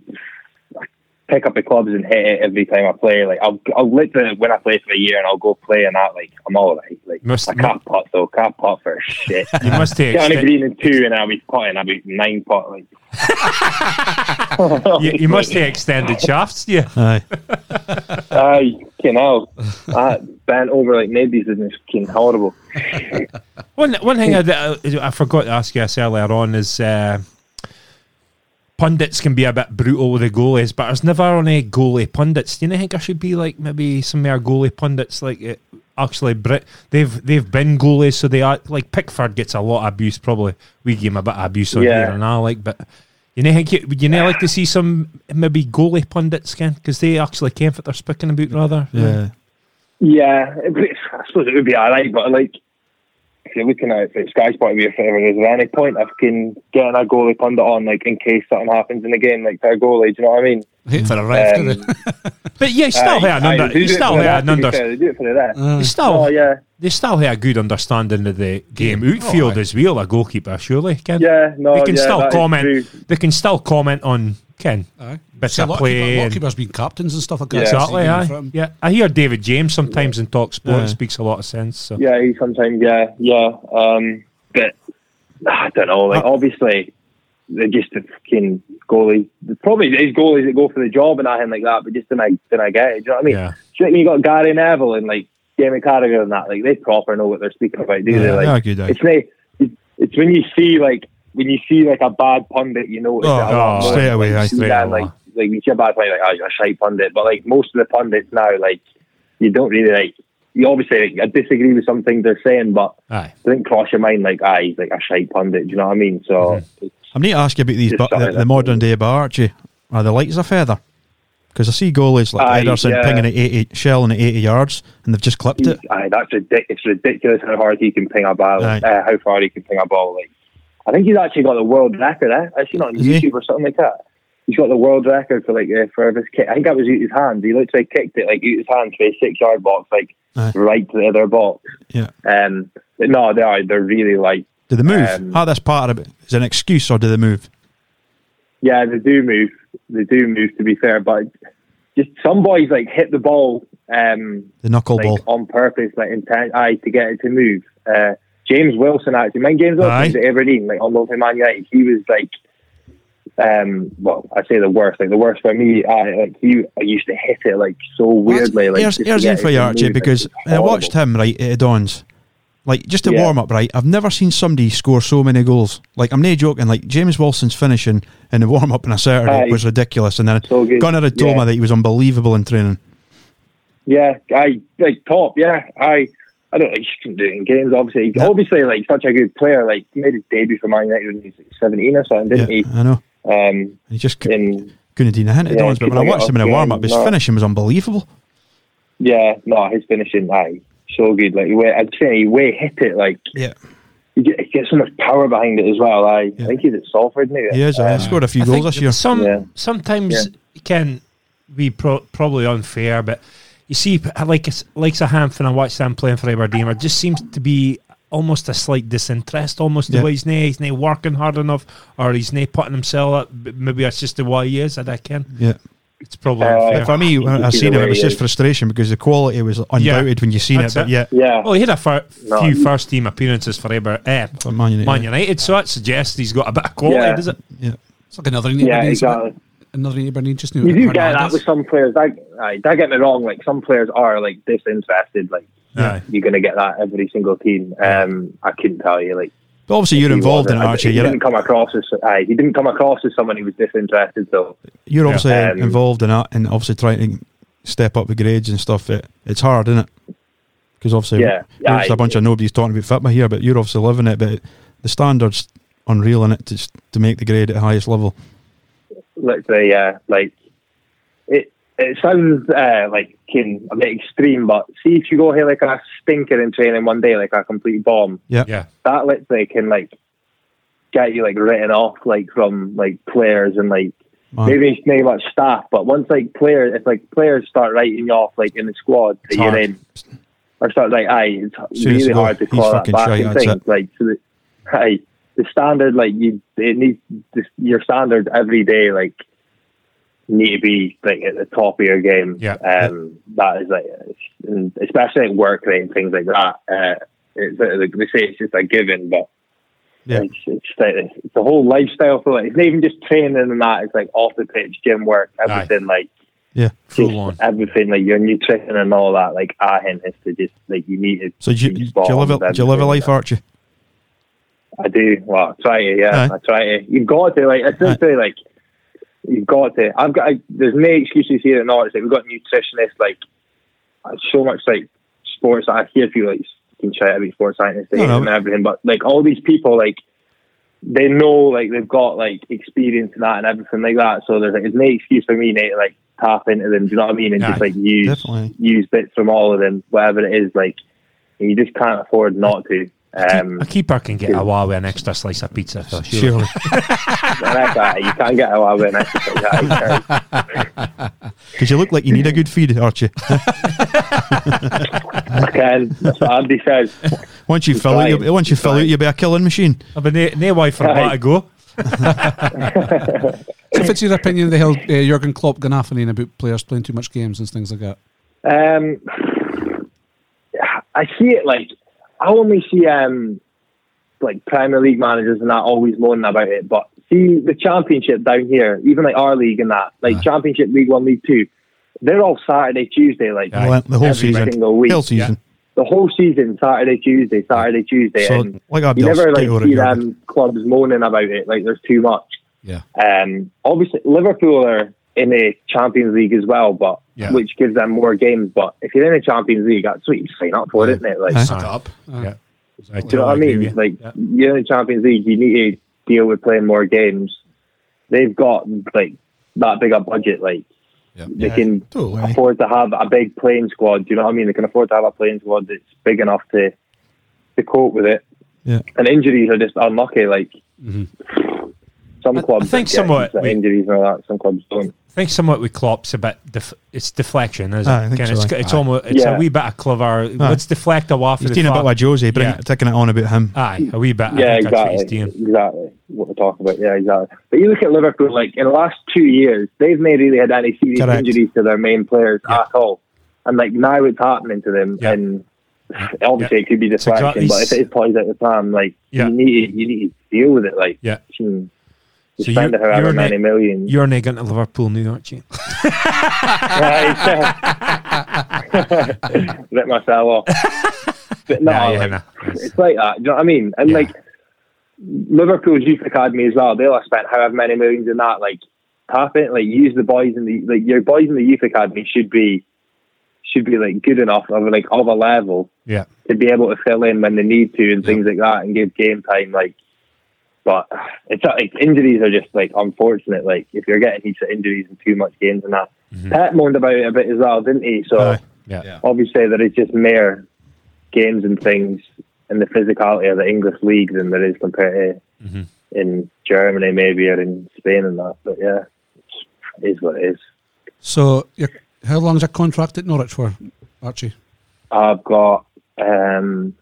[SPEAKER 5] pick up the clubs and hit it every time I play. Like I'll, I'll literally when I play for a year and I'll go play and that. Like I'm all right. Like
[SPEAKER 2] Must-
[SPEAKER 5] I can't putt though. Can't putt for shit. [laughs]
[SPEAKER 2] You must take
[SPEAKER 5] Get on a green in two and I'll be putting. I'll be nine putt. Like [laughs]
[SPEAKER 2] you, you must take extended shafts, yeah. you?
[SPEAKER 3] Aye. [laughs]
[SPEAKER 5] Aye, you know, I bent over like nobody's and it's fucking horrible.
[SPEAKER 2] One one thing I, I forgot to ask you this earlier on is uh, pundits can be a bit brutal with the goalies, but there's never any goalie pundits. Do you think I should be like maybe some more goalie pundits like uh, actually Brit? They've they've been goalies, so they are like Pickford gets a lot of abuse. Probably we give him a bit of abuse on
[SPEAKER 5] Yeah.
[SPEAKER 2] here and all like, but. You know, think you, would you not like to see some maybe goalie pundits, Ken? Because they actually care what they're speaking about, rather.
[SPEAKER 3] Yeah.
[SPEAKER 5] Yeah, I suppose it would be alright, but like if you're looking at it from Sky's point of view, if ever is there any point of can getting a goalie pundit on, like in case something happens in the game, like for a goalie, do you know what I mean?
[SPEAKER 1] hate for a ref,
[SPEAKER 5] Um. [laughs]
[SPEAKER 2] But yeah, you still
[SPEAKER 5] Aye,
[SPEAKER 2] have an under, you still
[SPEAKER 5] the
[SPEAKER 2] have an under,
[SPEAKER 5] They do it for the ref.
[SPEAKER 2] you still
[SPEAKER 5] Oh yeah,
[SPEAKER 2] They still have a good understanding of the game outfield
[SPEAKER 1] aye.
[SPEAKER 2] as well, a goalkeeper, surely. Ken?
[SPEAKER 5] yeah, no,
[SPEAKER 2] They can
[SPEAKER 5] yeah,
[SPEAKER 2] still comment. They can still comment on Ken.
[SPEAKER 1] Aye.
[SPEAKER 2] Bits
[SPEAKER 1] See, a lot,
[SPEAKER 2] play.
[SPEAKER 1] keeper, a lot of
[SPEAKER 2] and-
[SPEAKER 1] keepers being captains and stuff like that.
[SPEAKER 5] Yeah.
[SPEAKER 2] exactly, aye. Yeah, I hear David James sometimes in talk sport
[SPEAKER 3] Yeah.
[SPEAKER 2] speaks a lot of sense. So.
[SPEAKER 5] Yeah, he sometimes, yeah, yeah. Um, but I don't know. Like, obviously, they're just a fucking goalie. Probably there's goalies that go for the job and nothing like that, but just then I then I get it. Do you know what I mean?
[SPEAKER 2] Yeah.
[SPEAKER 5] Do you think you got Gary Neville and like Jamie Carragher and that? Like they proper know what they're speaking about, do they?
[SPEAKER 3] Yeah,
[SPEAKER 5] Like
[SPEAKER 3] yeah, good,
[SPEAKER 5] it's it's when you see like when you see like a bad pundit, you know,
[SPEAKER 3] Oh,
[SPEAKER 2] oh,
[SPEAKER 3] straight away, aye,
[SPEAKER 2] straight away.
[SPEAKER 5] like like you see a bad pundit, like oh, you're a shite pundit. But like most of the pundits now, like you don't really like. You obviously like, I disagree with some things they're saying, but
[SPEAKER 2] Aye.
[SPEAKER 5] it didn't cross your mind like, ah, he's like a shite pundit. Do you know what I mean? So
[SPEAKER 2] Mm-hmm.
[SPEAKER 5] it's,
[SPEAKER 3] I need to ask you about these, but the, the
[SPEAKER 5] that-
[SPEAKER 3] modern day bar, Archie. Are the lights a feather? Because I see goalies like
[SPEAKER 5] Aye,
[SPEAKER 3] Ederson
[SPEAKER 5] yeah.
[SPEAKER 3] pinging at 80, shelling at 80 yards, and they've just clipped it.
[SPEAKER 5] aye, that's ridic- It's ridiculous how hard he can ping a ball. Uh, how far he can ping a ball. Like, I think he's actually got the world record. Eh? I seen it on
[SPEAKER 3] Is he?
[SPEAKER 5] YouTube or something like that. He's got the world record for like uh, for his kick. I think that was out his hand. He literally kicked it like out his hand to a six yard box, like
[SPEAKER 3] Aye.
[SPEAKER 5] right to the other box.
[SPEAKER 3] Yeah.
[SPEAKER 5] Um, but no, they are. They're really like
[SPEAKER 3] Do they move?
[SPEAKER 5] Um,
[SPEAKER 3] How this part of it is an excuse, or do they move?
[SPEAKER 5] Yeah, they do move. They do move. To be fair, but just some boys like hit the ball um,
[SPEAKER 3] The knuckleball.
[SPEAKER 5] like on purpose, like intent, aye, to get it to move. Uh, James Wilson actually, mind James Wilson at Aberdeen, like on loan from Man United. He was like, um, well, I say the worst, like the worst for me. I like he, I used to hit it like so weirdly. Like
[SPEAKER 3] here's here's in for you, Archie, because I watched him right at Dons. Like just to
[SPEAKER 5] Yeah.
[SPEAKER 3] warm up, right? I've never seen somebody score so many goals. Like I'm not joking. Like James Wilson's finishing in the warm up on a Saturday
[SPEAKER 5] Aye.
[SPEAKER 3] was ridiculous, and then
[SPEAKER 5] So.
[SPEAKER 3] Gunner had told
[SPEAKER 5] Yeah.
[SPEAKER 3] me that he was unbelievable in training.
[SPEAKER 5] Yeah, I like top. Yeah, I. I don't like can do it in games. Obviously,
[SPEAKER 3] Yeah.
[SPEAKER 5] obviously, like such a good player. Like he made his debut for Man United when he was like, seventeen or something, didn't he?
[SPEAKER 3] I know.
[SPEAKER 5] he? Um,
[SPEAKER 3] He just cou-
[SPEAKER 5] in
[SPEAKER 3] couldn't do nothing at
[SPEAKER 5] Yeah,
[SPEAKER 3] Dons, but when I watched him in a warm up, his
[SPEAKER 5] no.
[SPEAKER 3] finishing was unbelievable.
[SPEAKER 5] yeah, no, his finishing, aye, so good. Like way, I'd say he way hit it. Like
[SPEAKER 3] Yeah,
[SPEAKER 5] he get, gets so much power behind it as well. I,
[SPEAKER 3] Yeah.
[SPEAKER 5] I think he's at Salford now.
[SPEAKER 3] he is. I
[SPEAKER 5] Um,
[SPEAKER 3] scored a few
[SPEAKER 2] I
[SPEAKER 3] goals this year.
[SPEAKER 2] Some
[SPEAKER 5] Yeah.
[SPEAKER 2] sometimes
[SPEAKER 5] Yeah.
[SPEAKER 2] it can be pro- probably unfair, but you see, like it's- like a handful. I watch them playing for Aberdeen. It just seems to be almost a slight disinterest, almost the way he's not he's not working hard enough, or he's not putting himself up. Maybe that's just the way he is. I don't can.
[SPEAKER 3] Yeah,
[SPEAKER 2] It's probably
[SPEAKER 5] Uh.
[SPEAKER 3] For me, when I
[SPEAKER 5] Either
[SPEAKER 3] seen it, it was just frustration because the quality was undoubted when you seen it.
[SPEAKER 2] That's
[SPEAKER 3] But
[SPEAKER 2] it.
[SPEAKER 3] yet,
[SPEAKER 5] Yeah.
[SPEAKER 2] Well, he had a fir-
[SPEAKER 5] No.
[SPEAKER 2] few first team appearances for Aber, eh,
[SPEAKER 3] for Man United,
[SPEAKER 2] Man United, so that suggests he's got a bit of quality,
[SPEAKER 5] Yeah.
[SPEAKER 2] does it? Yeah.
[SPEAKER 1] It's like another
[SPEAKER 5] Yeah,
[SPEAKER 1] needs
[SPEAKER 5] exactly.
[SPEAKER 1] Another neighbour needs just
[SPEAKER 5] You do get that with some players. That, aye, don't get me wrong. Like some players are like disinterested. Like
[SPEAKER 2] Aye.
[SPEAKER 5] you're going to get that every single team. Um, I couldn't tell you. Like
[SPEAKER 3] but obviously you're involved in it,
[SPEAKER 5] wasn't.
[SPEAKER 3] Archie.
[SPEAKER 5] He
[SPEAKER 3] You're,
[SPEAKER 5] didn't come across as aye, he didn't come across as someone who was disinterested. So
[SPEAKER 3] you're obviously
[SPEAKER 5] Um,
[SPEAKER 3] involved in that, and obviously trying to step up the grades and stuff. It, it's hard, isn't it? Because obviously,
[SPEAKER 5] Yeah.
[SPEAKER 3] there's
[SPEAKER 5] Aye.
[SPEAKER 3] a bunch of nobody's talking about fitma here, but you're obviously living it. But the standards unreal in it to to make the grade at the highest level.
[SPEAKER 5] Let's say, uh, like it. It sounds uh, like kin, a bit extreme, but see if you go here like a stinker in training one day, like a complete bomb.
[SPEAKER 2] Yeah. yeah.
[SPEAKER 5] that let's can like get you like written off like from like players and like
[SPEAKER 3] Man.
[SPEAKER 5] maybe it's not much staff, but once like players if like players start writing you off like in the squad that
[SPEAKER 3] It's
[SPEAKER 5] you're
[SPEAKER 3] hard.
[SPEAKER 5] in or start like aye, it's
[SPEAKER 3] Soon
[SPEAKER 5] really hard to
[SPEAKER 3] call
[SPEAKER 5] claw that
[SPEAKER 3] fucking
[SPEAKER 5] back
[SPEAKER 3] shite,
[SPEAKER 5] and
[SPEAKER 3] that's
[SPEAKER 5] things. Like so that aye, the standard like you it needs this, your standard every day like need to be like at the top of your game.
[SPEAKER 2] Yeah.
[SPEAKER 5] Um that is like especially at work rate and things like that. Uh it's like they say it's just a given, but
[SPEAKER 3] Yeah.
[SPEAKER 5] it's, it's, it's, the whole lifestyle for it. It's not even just training and that. It's like off the pitch, gym work, everything like
[SPEAKER 3] Yeah.
[SPEAKER 2] Full on.
[SPEAKER 5] everything like your nutrition and all that. Like I hint is to just like you need to.
[SPEAKER 3] So do you, do you live a, do you live a life, Archie?
[SPEAKER 5] I do. Well, I try to. Yeah,
[SPEAKER 3] Aye.
[SPEAKER 5] I try to. You've got to like. I still
[SPEAKER 3] Aye.
[SPEAKER 5] say like. You've got to. I've got. I, there's no excuses here at all. It's Like we've got nutritionists. Like uh, so much like sports. I hear people like can try to be sports scientists
[SPEAKER 3] No, no.
[SPEAKER 5] and everything, but like all these people like they know like they've got like experience in that and everything like that. So there's like there's no excuse for me to like tap into them. Do you know what I mean? And
[SPEAKER 2] Aye.
[SPEAKER 5] just like use
[SPEAKER 3] Definitely.
[SPEAKER 5] use bits from all of them, whatever it is. Like you just can't afford not to. Um,
[SPEAKER 2] a keeper can get away with an extra slice of pizza, though, surely.
[SPEAKER 3] Surely. [laughs]
[SPEAKER 5] that's. You can't get away with an exercise. That.
[SPEAKER 3] Because you look like you need a good feed, Archie.
[SPEAKER 5] I can. That's what Andy says.
[SPEAKER 3] Once you
[SPEAKER 5] He's
[SPEAKER 3] fill out,
[SPEAKER 5] trying.
[SPEAKER 3] you, once you
[SPEAKER 5] He's
[SPEAKER 3] fill out,
[SPEAKER 5] trying.
[SPEAKER 3] you'll be a killing machine.
[SPEAKER 2] I've been no, no way for
[SPEAKER 5] Aye.
[SPEAKER 2] that to go.
[SPEAKER 1] So if it's your opinion, they held uh, Jurgen Klopp Ganafani about players playing too much games and things like that.
[SPEAKER 5] Um, I see it like I only see um like Premier League managers and that always moaning about it, but see the Championship down here, even like our league and that, like
[SPEAKER 1] Aye.
[SPEAKER 5] Championship League One, League Two, they're all Saturday, Tuesday, like.
[SPEAKER 3] Well, the whole
[SPEAKER 5] every
[SPEAKER 3] season.
[SPEAKER 5] single week.
[SPEAKER 3] Whole season.
[SPEAKER 5] the whole season, Saturday, Tuesday, Saturday, Tuesday,
[SPEAKER 3] So,
[SPEAKER 5] and
[SPEAKER 3] like
[SPEAKER 5] you never like
[SPEAKER 3] it,
[SPEAKER 5] see them clubs moaning about it. Like there's too much.
[SPEAKER 1] Yeah.
[SPEAKER 5] Um, obviously, Liverpool are in the Champions League as well, but
[SPEAKER 1] Yeah.
[SPEAKER 5] which gives them more games. But if you're in the Champions League, that's what you sign up for,
[SPEAKER 1] Yeah.
[SPEAKER 5] isn't it? Like,
[SPEAKER 3] Aye.
[SPEAKER 1] Suck it up. Uh,
[SPEAKER 2] Yeah. I
[SPEAKER 5] do you know what I mean?
[SPEAKER 2] you.
[SPEAKER 5] Like,
[SPEAKER 2] Yeah.
[SPEAKER 5] you're in the Champions League, you need to deal with playing more games. They've got like that big a budget, like.
[SPEAKER 1] Yeah.
[SPEAKER 5] They
[SPEAKER 2] Yeah.
[SPEAKER 5] can
[SPEAKER 3] Totally.
[SPEAKER 5] afford to have a big playing squad. Do you know what I mean? They can afford to have a playing squad that's big enough to to cope with it.
[SPEAKER 3] Yeah.
[SPEAKER 5] And injuries are just unlucky. Like
[SPEAKER 1] Mhm.
[SPEAKER 5] Some
[SPEAKER 2] I- I
[SPEAKER 5] clubs
[SPEAKER 2] think
[SPEAKER 5] get
[SPEAKER 2] somewhat we-
[SPEAKER 5] injuries and all that. Some clubs don't.
[SPEAKER 2] I think somewhat with Klopp's a bit. Def- it's deflection, isn't
[SPEAKER 3] Aye, I
[SPEAKER 2] it?
[SPEAKER 3] think so,
[SPEAKER 2] it's
[SPEAKER 3] aye.
[SPEAKER 2] it's almost it's
[SPEAKER 5] Yeah.
[SPEAKER 2] a wee bit of clever. Let's deflect away from
[SPEAKER 3] He's doing a bit
[SPEAKER 2] fact-
[SPEAKER 3] like Jose, bring,
[SPEAKER 2] Yeah.
[SPEAKER 3] taking it on about him.
[SPEAKER 2] Aye, a wee bit.
[SPEAKER 5] Yeah,
[SPEAKER 2] think that's what
[SPEAKER 5] exactly.
[SPEAKER 2] he's doing.
[SPEAKER 5] Exactly what we're talking about. Yeah, exactly. But you look at Liverpool. Like in the last two years, they've not really had any serious
[SPEAKER 3] Correct.
[SPEAKER 5] injuries to their main players
[SPEAKER 2] Yeah.
[SPEAKER 5] at all. And like now it's happening to them,
[SPEAKER 2] Yeah.
[SPEAKER 5] and obviously it could be
[SPEAKER 2] It's
[SPEAKER 5] deflection.
[SPEAKER 2] exactly-
[SPEAKER 5] but if it is plays at the time, like
[SPEAKER 2] Yeah.
[SPEAKER 5] you need to, you need to deal with it. Like
[SPEAKER 2] Yeah.
[SPEAKER 5] you
[SPEAKER 2] So
[SPEAKER 5] spend
[SPEAKER 2] you're-
[SPEAKER 5] however
[SPEAKER 2] you're
[SPEAKER 5] many
[SPEAKER 2] ne-
[SPEAKER 5] million.
[SPEAKER 2] You're not going to Liverpool now, aren't you?
[SPEAKER 5] right. [laughs] Rip myself off. But no, [laughs]
[SPEAKER 2] Nah, yeah,
[SPEAKER 5] like,
[SPEAKER 2] nah.
[SPEAKER 5] it's like that. Do you know what I mean? And
[SPEAKER 2] Yeah.
[SPEAKER 5] like Liverpool's youth academy as well. They'll have spent however many millions in that. Like tap it, like use the boys in the like your boys in the youth academy should be should be like good enough of like of a level
[SPEAKER 2] Yeah.
[SPEAKER 5] to be able to fill in when they need to and things like that and give game time. Like, but it's like injuries are just like unfortunate. Like if you're getting heaps of injuries and too much games and that. Pep moaned about it a bit as well, didn't he? So
[SPEAKER 3] Aye.
[SPEAKER 2] Yeah.
[SPEAKER 5] obviously there is just more games and things in the physicality of the English league than there is compared to
[SPEAKER 2] Mhm.
[SPEAKER 5] in Germany maybe or in Spain and that. But yeah, it is what it is.
[SPEAKER 1] So, you're, how long's your contract at Norwich for, Archie?
[SPEAKER 5] I've got um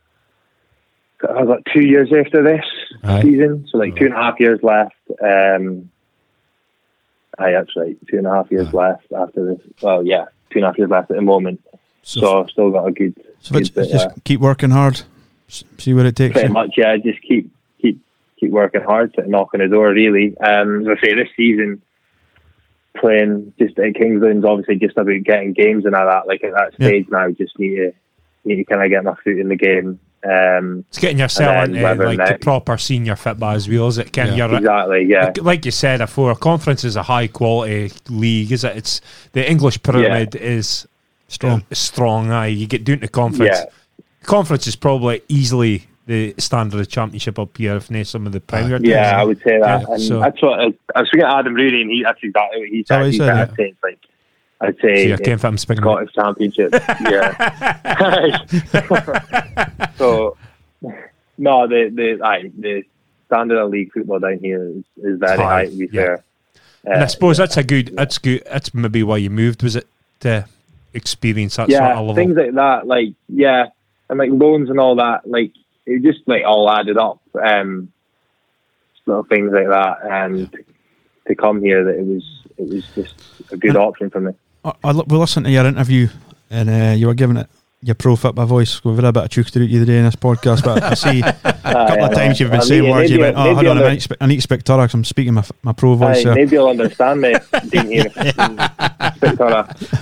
[SPEAKER 5] I've got two years after this season, so like two and a half years left. Um I right, two and a half years left after this. Well, yeah, two and a half years left at the moment.
[SPEAKER 1] So,
[SPEAKER 5] So I've still got a good,
[SPEAKER 3] So
[SPEAKER 5] good bit
[SPEAKER 3] just keep working hard, see what it takes
[SPEAKER 5] Pretty
[SPEAKER 3] you.
[SPEAKER 5] much, yeah. Just keep keep keep working hard to knock on the door. Really, um, as I say, this season playing just at Kings Lynn's obviously just about getting games and all that. Like at that
[SPEAKER 3] Yeah.
[SPEAKER 5] stage now, just need to need to kind of get my foot in the game. Um,
[SPEAKER 2] It's getting yourself
[SPEAKER 5] And
[SPEAKER 2] into like the proper senior football as well, is it? Ken,
[SPEAKER 1] Yeah.
[SPEAKER 2] you're
[SPEAKER 5] exactly, yeah.
[SPEAKER 2] like, like you said before, conference is a high quality league, is it? It's the English pyramid is
[SPEAKER 3] Strong.
[SPEAKER 2] uh, strong. Aye, you get down to conference.
[SPEAKER 5] Yeah.
[SPEAKER 2] Conference is probably easily the standard of championship up here, if not some of the Premier. teams.
[SPEAKER 5] Yeah, I would say that.
[SPEAKER 2] Yeah,
[SPEAKER 5] and
[SPEAKER 2] so-
[SPEAKER 5] that's what I, I was speaking to Adam Rooney, and he, that's exactly what he
[SPEAKER 3] that
[SPEAKER 5] said.
[SPEAKER 3] what he
[SPEAKER 5] He
[SPEAKER 3] said,
[SPEAKER 5] said,
[SPEAKER 3] yeah?
[SPEAKER 5] It's like, I'd
[SPEAKER 2] So
[SPEAKER 5] say
[SPEAKER 2] you're Ken I'm speaking.
[SPEAKER 5] Scottish Championship. yeah. [laughs] so, no, the the aye, the standard of league football down here is, is very
[SPEAKER 2] High,
[SPEAKER 5] high. To be
[SPEAKER 2] yeah.
[SPEAKER 5] fair,
[SPEAKER 2] And I
[SPEAKER 5] Uh,
[SPEAKER 2] suppose that's a good. That's good. That's maybe why you moved. Was it to experience that
[SPEAKER 5] yeah,
[SPEAKER 2] sort of level?
[SPEAKER 5] things like that, like yeah, and like loans and all that, like it just like all added up. Um, little things like that, and to come here, that it was it was just a good option for me.
[SPEAKER 3] I, I, we listened to your interview and uh, you were giving it your pro football voice. We've had a bit of to it the other day in this podcast, but I see [laughs] a couple of times you've been saying words. You went, "Oh, hold on, I need, to spe- I need to speak Doric. I'm speaking my, my pro voice."
[SPEAKER 5] Aye,
[SPEAKER 3] here."
[SPEAKER 5] maybe you'll understand me, [laughs] Dean here. [laughs]
[SPEAKER 3] I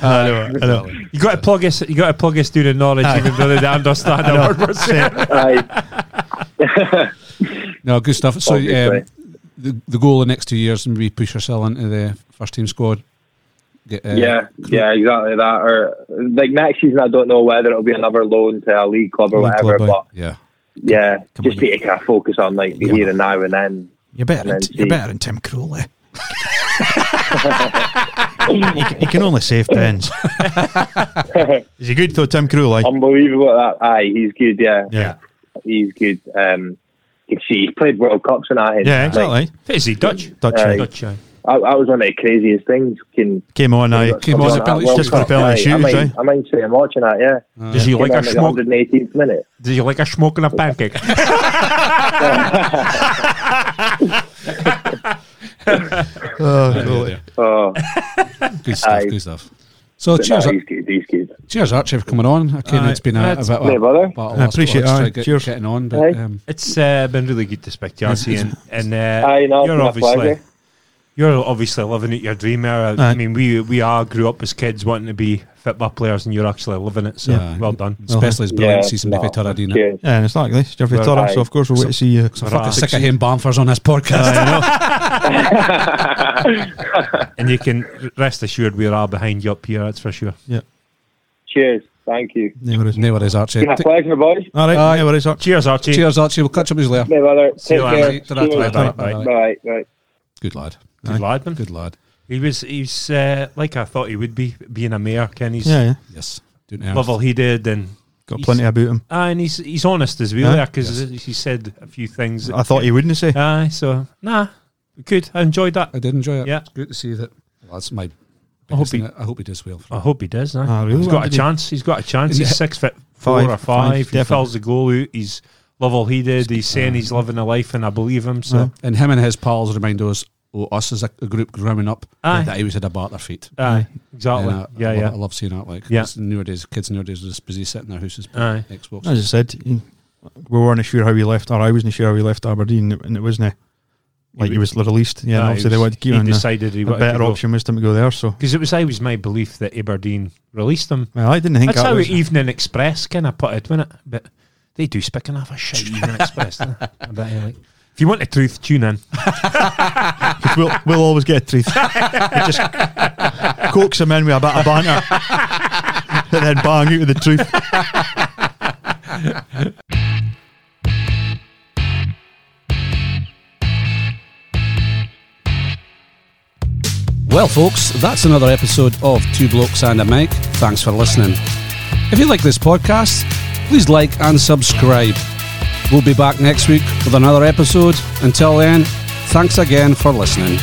[SPEAKER 3] know, I know.
[SPEAKER 2] You got to plug us. You got to plug us through the knowledge, even though they understand the word we're saying.
[SPEAKER 1] No, good stuff. So, um, the the goal the next two years, maybe push yourself into the first team squad. Get, uh,
[SPEAKER 5] yeah, yeah, exactly that. Or like next season, I don't know whether it'll be another loan to a league club or
[SPEAKER 3] League
[SPEAKER 5] whatever.
[SPEAKER 3] club,
[SPEAKER 5] but
[SPEAKER 1] yeah.
[SPEAKER 5] yeah,
[SPEAKER 3] Come
[SPEAKER 5] just to kind of focus on like the
[SPEAKER 1] Yeah.
[SPEAKER 5] here and now and then.
[SPEAKER 3] You're better. Than, you're better than Tim Krul. [laughs] he, can, can only save pens. [laughs] Is he good though, Tim Krul?
[SPEAKER 5] Unbelievable that. Aye, he's good. Yeah,
[SPEAKER 3] yeah,
[SPEAKER 5] he's good. Um, you see he played World Cups and that.
[SPEAKER 3] yeah,
[SPEAKER 5] Like,
[SPEAKER 3] exactly.
[SPEAKER 2] Is he Dutch?
[SPEAKER 3] Dutch.
[SPEAKER 5] Aye.
[SPEAKER 2] Dutch. aye.
[SPEAKER 5] I, I was one of the craziest things. Can
[SPEAKER 3] Came on, I
[SPEAKER 1] Came on the penalty
[SPEAKER 3] just for the
[SPEAKER 5] Cup,
[SPEAKER 3] penalty
[SPEAKER 5] aye.
[SPEAKER 3] shooters,
[SPEAKER 5] I
[SPEAKER 3] aye.
[SPEAKER 5] mind, I mind saying watching that. Yeah,
[SPEAKER 2] Does he like
[SPEAKER 5] on
[SPEAKER 2] a
[SPEAKER 5] like
[SPEAKER 2] smoke?
[SPEAKER 5] 118th minute.
[SPEAKER 2] Does he like a smoke and a pancake? [laughs]
[SPEAKER 3] Oh,
[SPEAKER 5] Oh,
[SPEAKER 1] Good stuff.
[SPEAKER 5] Aye.
[SPEAKER 1] Good stuff. So,
[SPEAKER 5] but
[SPEAKER 1] cheers,
[SPEAKER 5] no, he's good. He's good.
[SPEAKER 1] cheers, Archie, for coming on. I can
[SPEAKER 3] Aye.
[SPEAKER 1] it's been a, a
[SPEAKER 2] That's-
[SPEAKER 1] bit of
[SPEAKER 5] No
[SPEAKER 1] a
[SPEAKER 5] bother.
[SPEAKER 1] battle.
[SPEAKER 3] I appreciate
[SPEAKER 1] couple of
[SPEAKER 3] it,
[SPEAKER 1] weeks to
[SPEAKER 3] aye.
[SPEAKER 1] get-
[SPEAKER 3] Cheers.
[SPEAKER 1] getting on, but
[SPEAKER 5] Aye.
[SPEAKER 1] um,
[SPEAKER 2] it's uh, been really good to speak to you, Archie, and, and uh,
[SPEAKER 5] Aye, no,
[SPEAKER 2] you're
[SPEAKER 5] been a
[SPEAKER 2] obviously
[SPEAKER 5] pleasure.
[SPEAKER 2] You're obviously living out your dream here. I mean, we we all grew up as kids wanting to be football players, and you're actually living it. So
[SPEAKER 1] Yeah.
[SPEAKER 2] well done.
[SPEAKER 1] especially his brilliant
[SPEAKER 5] Yeah,
[SPEAKER 1] season
[SPEAKER 5] no,
[SPEAKER 1] before Taradina.
[SPEAKER 5] cheers.
[SPEAKER 3] Yeah, and it's like this. Jeffrey
[SPEAKER 2] Well,
[SPEAKER 3] so of course we'll wait to see uh, you.
[SPEAKER 1] So fucking sick of hearing Bamfers on this podcast. [laughs]
[SPEAKER 2] And you can rest assured we are all behind you up here. That's for sure. Yeah.
[SPEAKER 5] Cheers. Thank you.
[SPEAKER 3] No worries.
[SPEAKER 1] no worries, Archie.
[SPEAKER 5] Been pleasure, boys.
[SPEAKER 3] All right,
[SPEAKER 1] Aye.
[SPEAKER 3] no worries. Arch.
[SPEAKER 2] Cheers, Archie.
[SPEAKER 1] Cheers, Archie. We'll catch up with you later.
[SPEAKER 5] No bother.
[SPEAKER 2] See you
[SPEAKER 5] Take
[SPEAKER 2] later.
[SPEAKER 5] care.
[SPEAKER 1] Ta-ra, ta-ra,
[SPEAKER 5] Cheers.
[SPEAKER 1] ta-ra,
[SPEAKER 2] Bye.
[SPEAKER 5] Bye. Bye.
[SPEAKER 1] Good lad.
[SPEAKER 2] Good lad, man.
[SPEAKER 1] Good lad.
[SPEAKER 2] He was he's uh, like I thought he would be, being a mayor. Ken, he's
[SPEAKER 3] Yeah, yeah.
[SPEAKER 1] Yes. Doing it.
[SPEAKER 2] level headed and
[SPEAKER 3] Got plenty about him.
[SPEAKER 2] Ah, and he's he's honest as well,
[SPEAKER 3] Yeah.
[SPEAKER 2] because he said a few things. that-
[SPEAKER 3] I thought he wouldn't say.
[SPEAKER 2] Aye, so nah, good. I enjoyed that.
[SPEAKER 1] I did enjoy it.
[SPEAKER 2] Yeah.
[SPEAKER 1] It's good to see that. Well, that's my.
[SPEAKER 2] I hope he-
[SPEAKER 1] I hope he does well.
[SPEAKER 2] I hope he does. Aye.
[SPEAKER 3] Ah, really?
[SPEAKER 2] He's got a
[SPEAKER 3] Did he?
[SPEAKER 2] chance. He's got a chance.
[SPEAKER 1] Is
[SPEAKER 2] He's
[SPEAKER 1] it-
[SPEAKER 2] six foot four
[SPEAKER 3] Five,
[SPEAKER 2] or
[SPEAKER 3] five,
[SPEAKER 2] five. he
[SPEAKER 3] definitely.
[SPEAKER 2] fills the goal out. He's level headed. He's saying he's living a life, and I believe him. So
[SPEAKER 3] Aye.
[SPEAKER 1] And him and his pals remind us, oh, us as a, a group growing up,
[SPEAKER 2] Aye.
[SPEAKER 1] that he always had a bar at their feet.
[SPEAKER 2] aye, exactly.
[SPEAKER 1] And I,
[SPEAKER 2] yeah,
[SPEAKER 1] I,
[SPEAKER 2] yeah.
[SPEAKER 1] Love, I love seeing that. Like,
[SPEAKER 2] Yeah.
[SPEAKER 1] it's nowadays, kids nowadays are just busy sitting in their houses playing
[SPEAKER 2] Aye.
[SPEAKER 1] Xbox.
[SPEAKER 3] As I said, we weren't sure how he left, or I wasn't sure how he left Aberdeen, and it wasn't uh, like he was released. Yeah, and
[SPEAKER 2] Aye,
[SPEAKER 3] obviously
[SPEAKER 2] he
[SPEAKER 3] they
[SPEAKER 2] was-
[SPEAKER 3] wanted to keep
[SPEAKER 2] he
[SPEAKER 3] him. and
[SPEAKER 2] decided he
[SPEAKER 3] The, the
[SPEAKER 2] wanted to
[SPEAKER 3] better
[SPEAKER 2] go.
[SPEAKER 3] option was to go there. So,
[SPEAKER 2] Because it was always my belief that Aberdeen released him.
[SPEAKER 3] well, I didn't think
[SPEAKER 2] That's
[SPEAKER 3] that
[SPEAKER 2] how
[SPEAKER 3] was.
[SPEAKER 2] Evening Express kind of put it, wasn't it? But they do speak enough of shit, Evening Express. I bet you like. If you want the truth, tune in. [laughs]
[SPEAKER 3] we'll, we'll always get a truth. we just coax him in with a bit of banter, and then bang out with the truth.
[SPEAKER 1] Well, folks, that's another episode of Two Blokes and a Mic. Thanks for listening. If you like this podcast, please like and subscribe. We'll be back next week with another episode. Until then, thanks again for listening.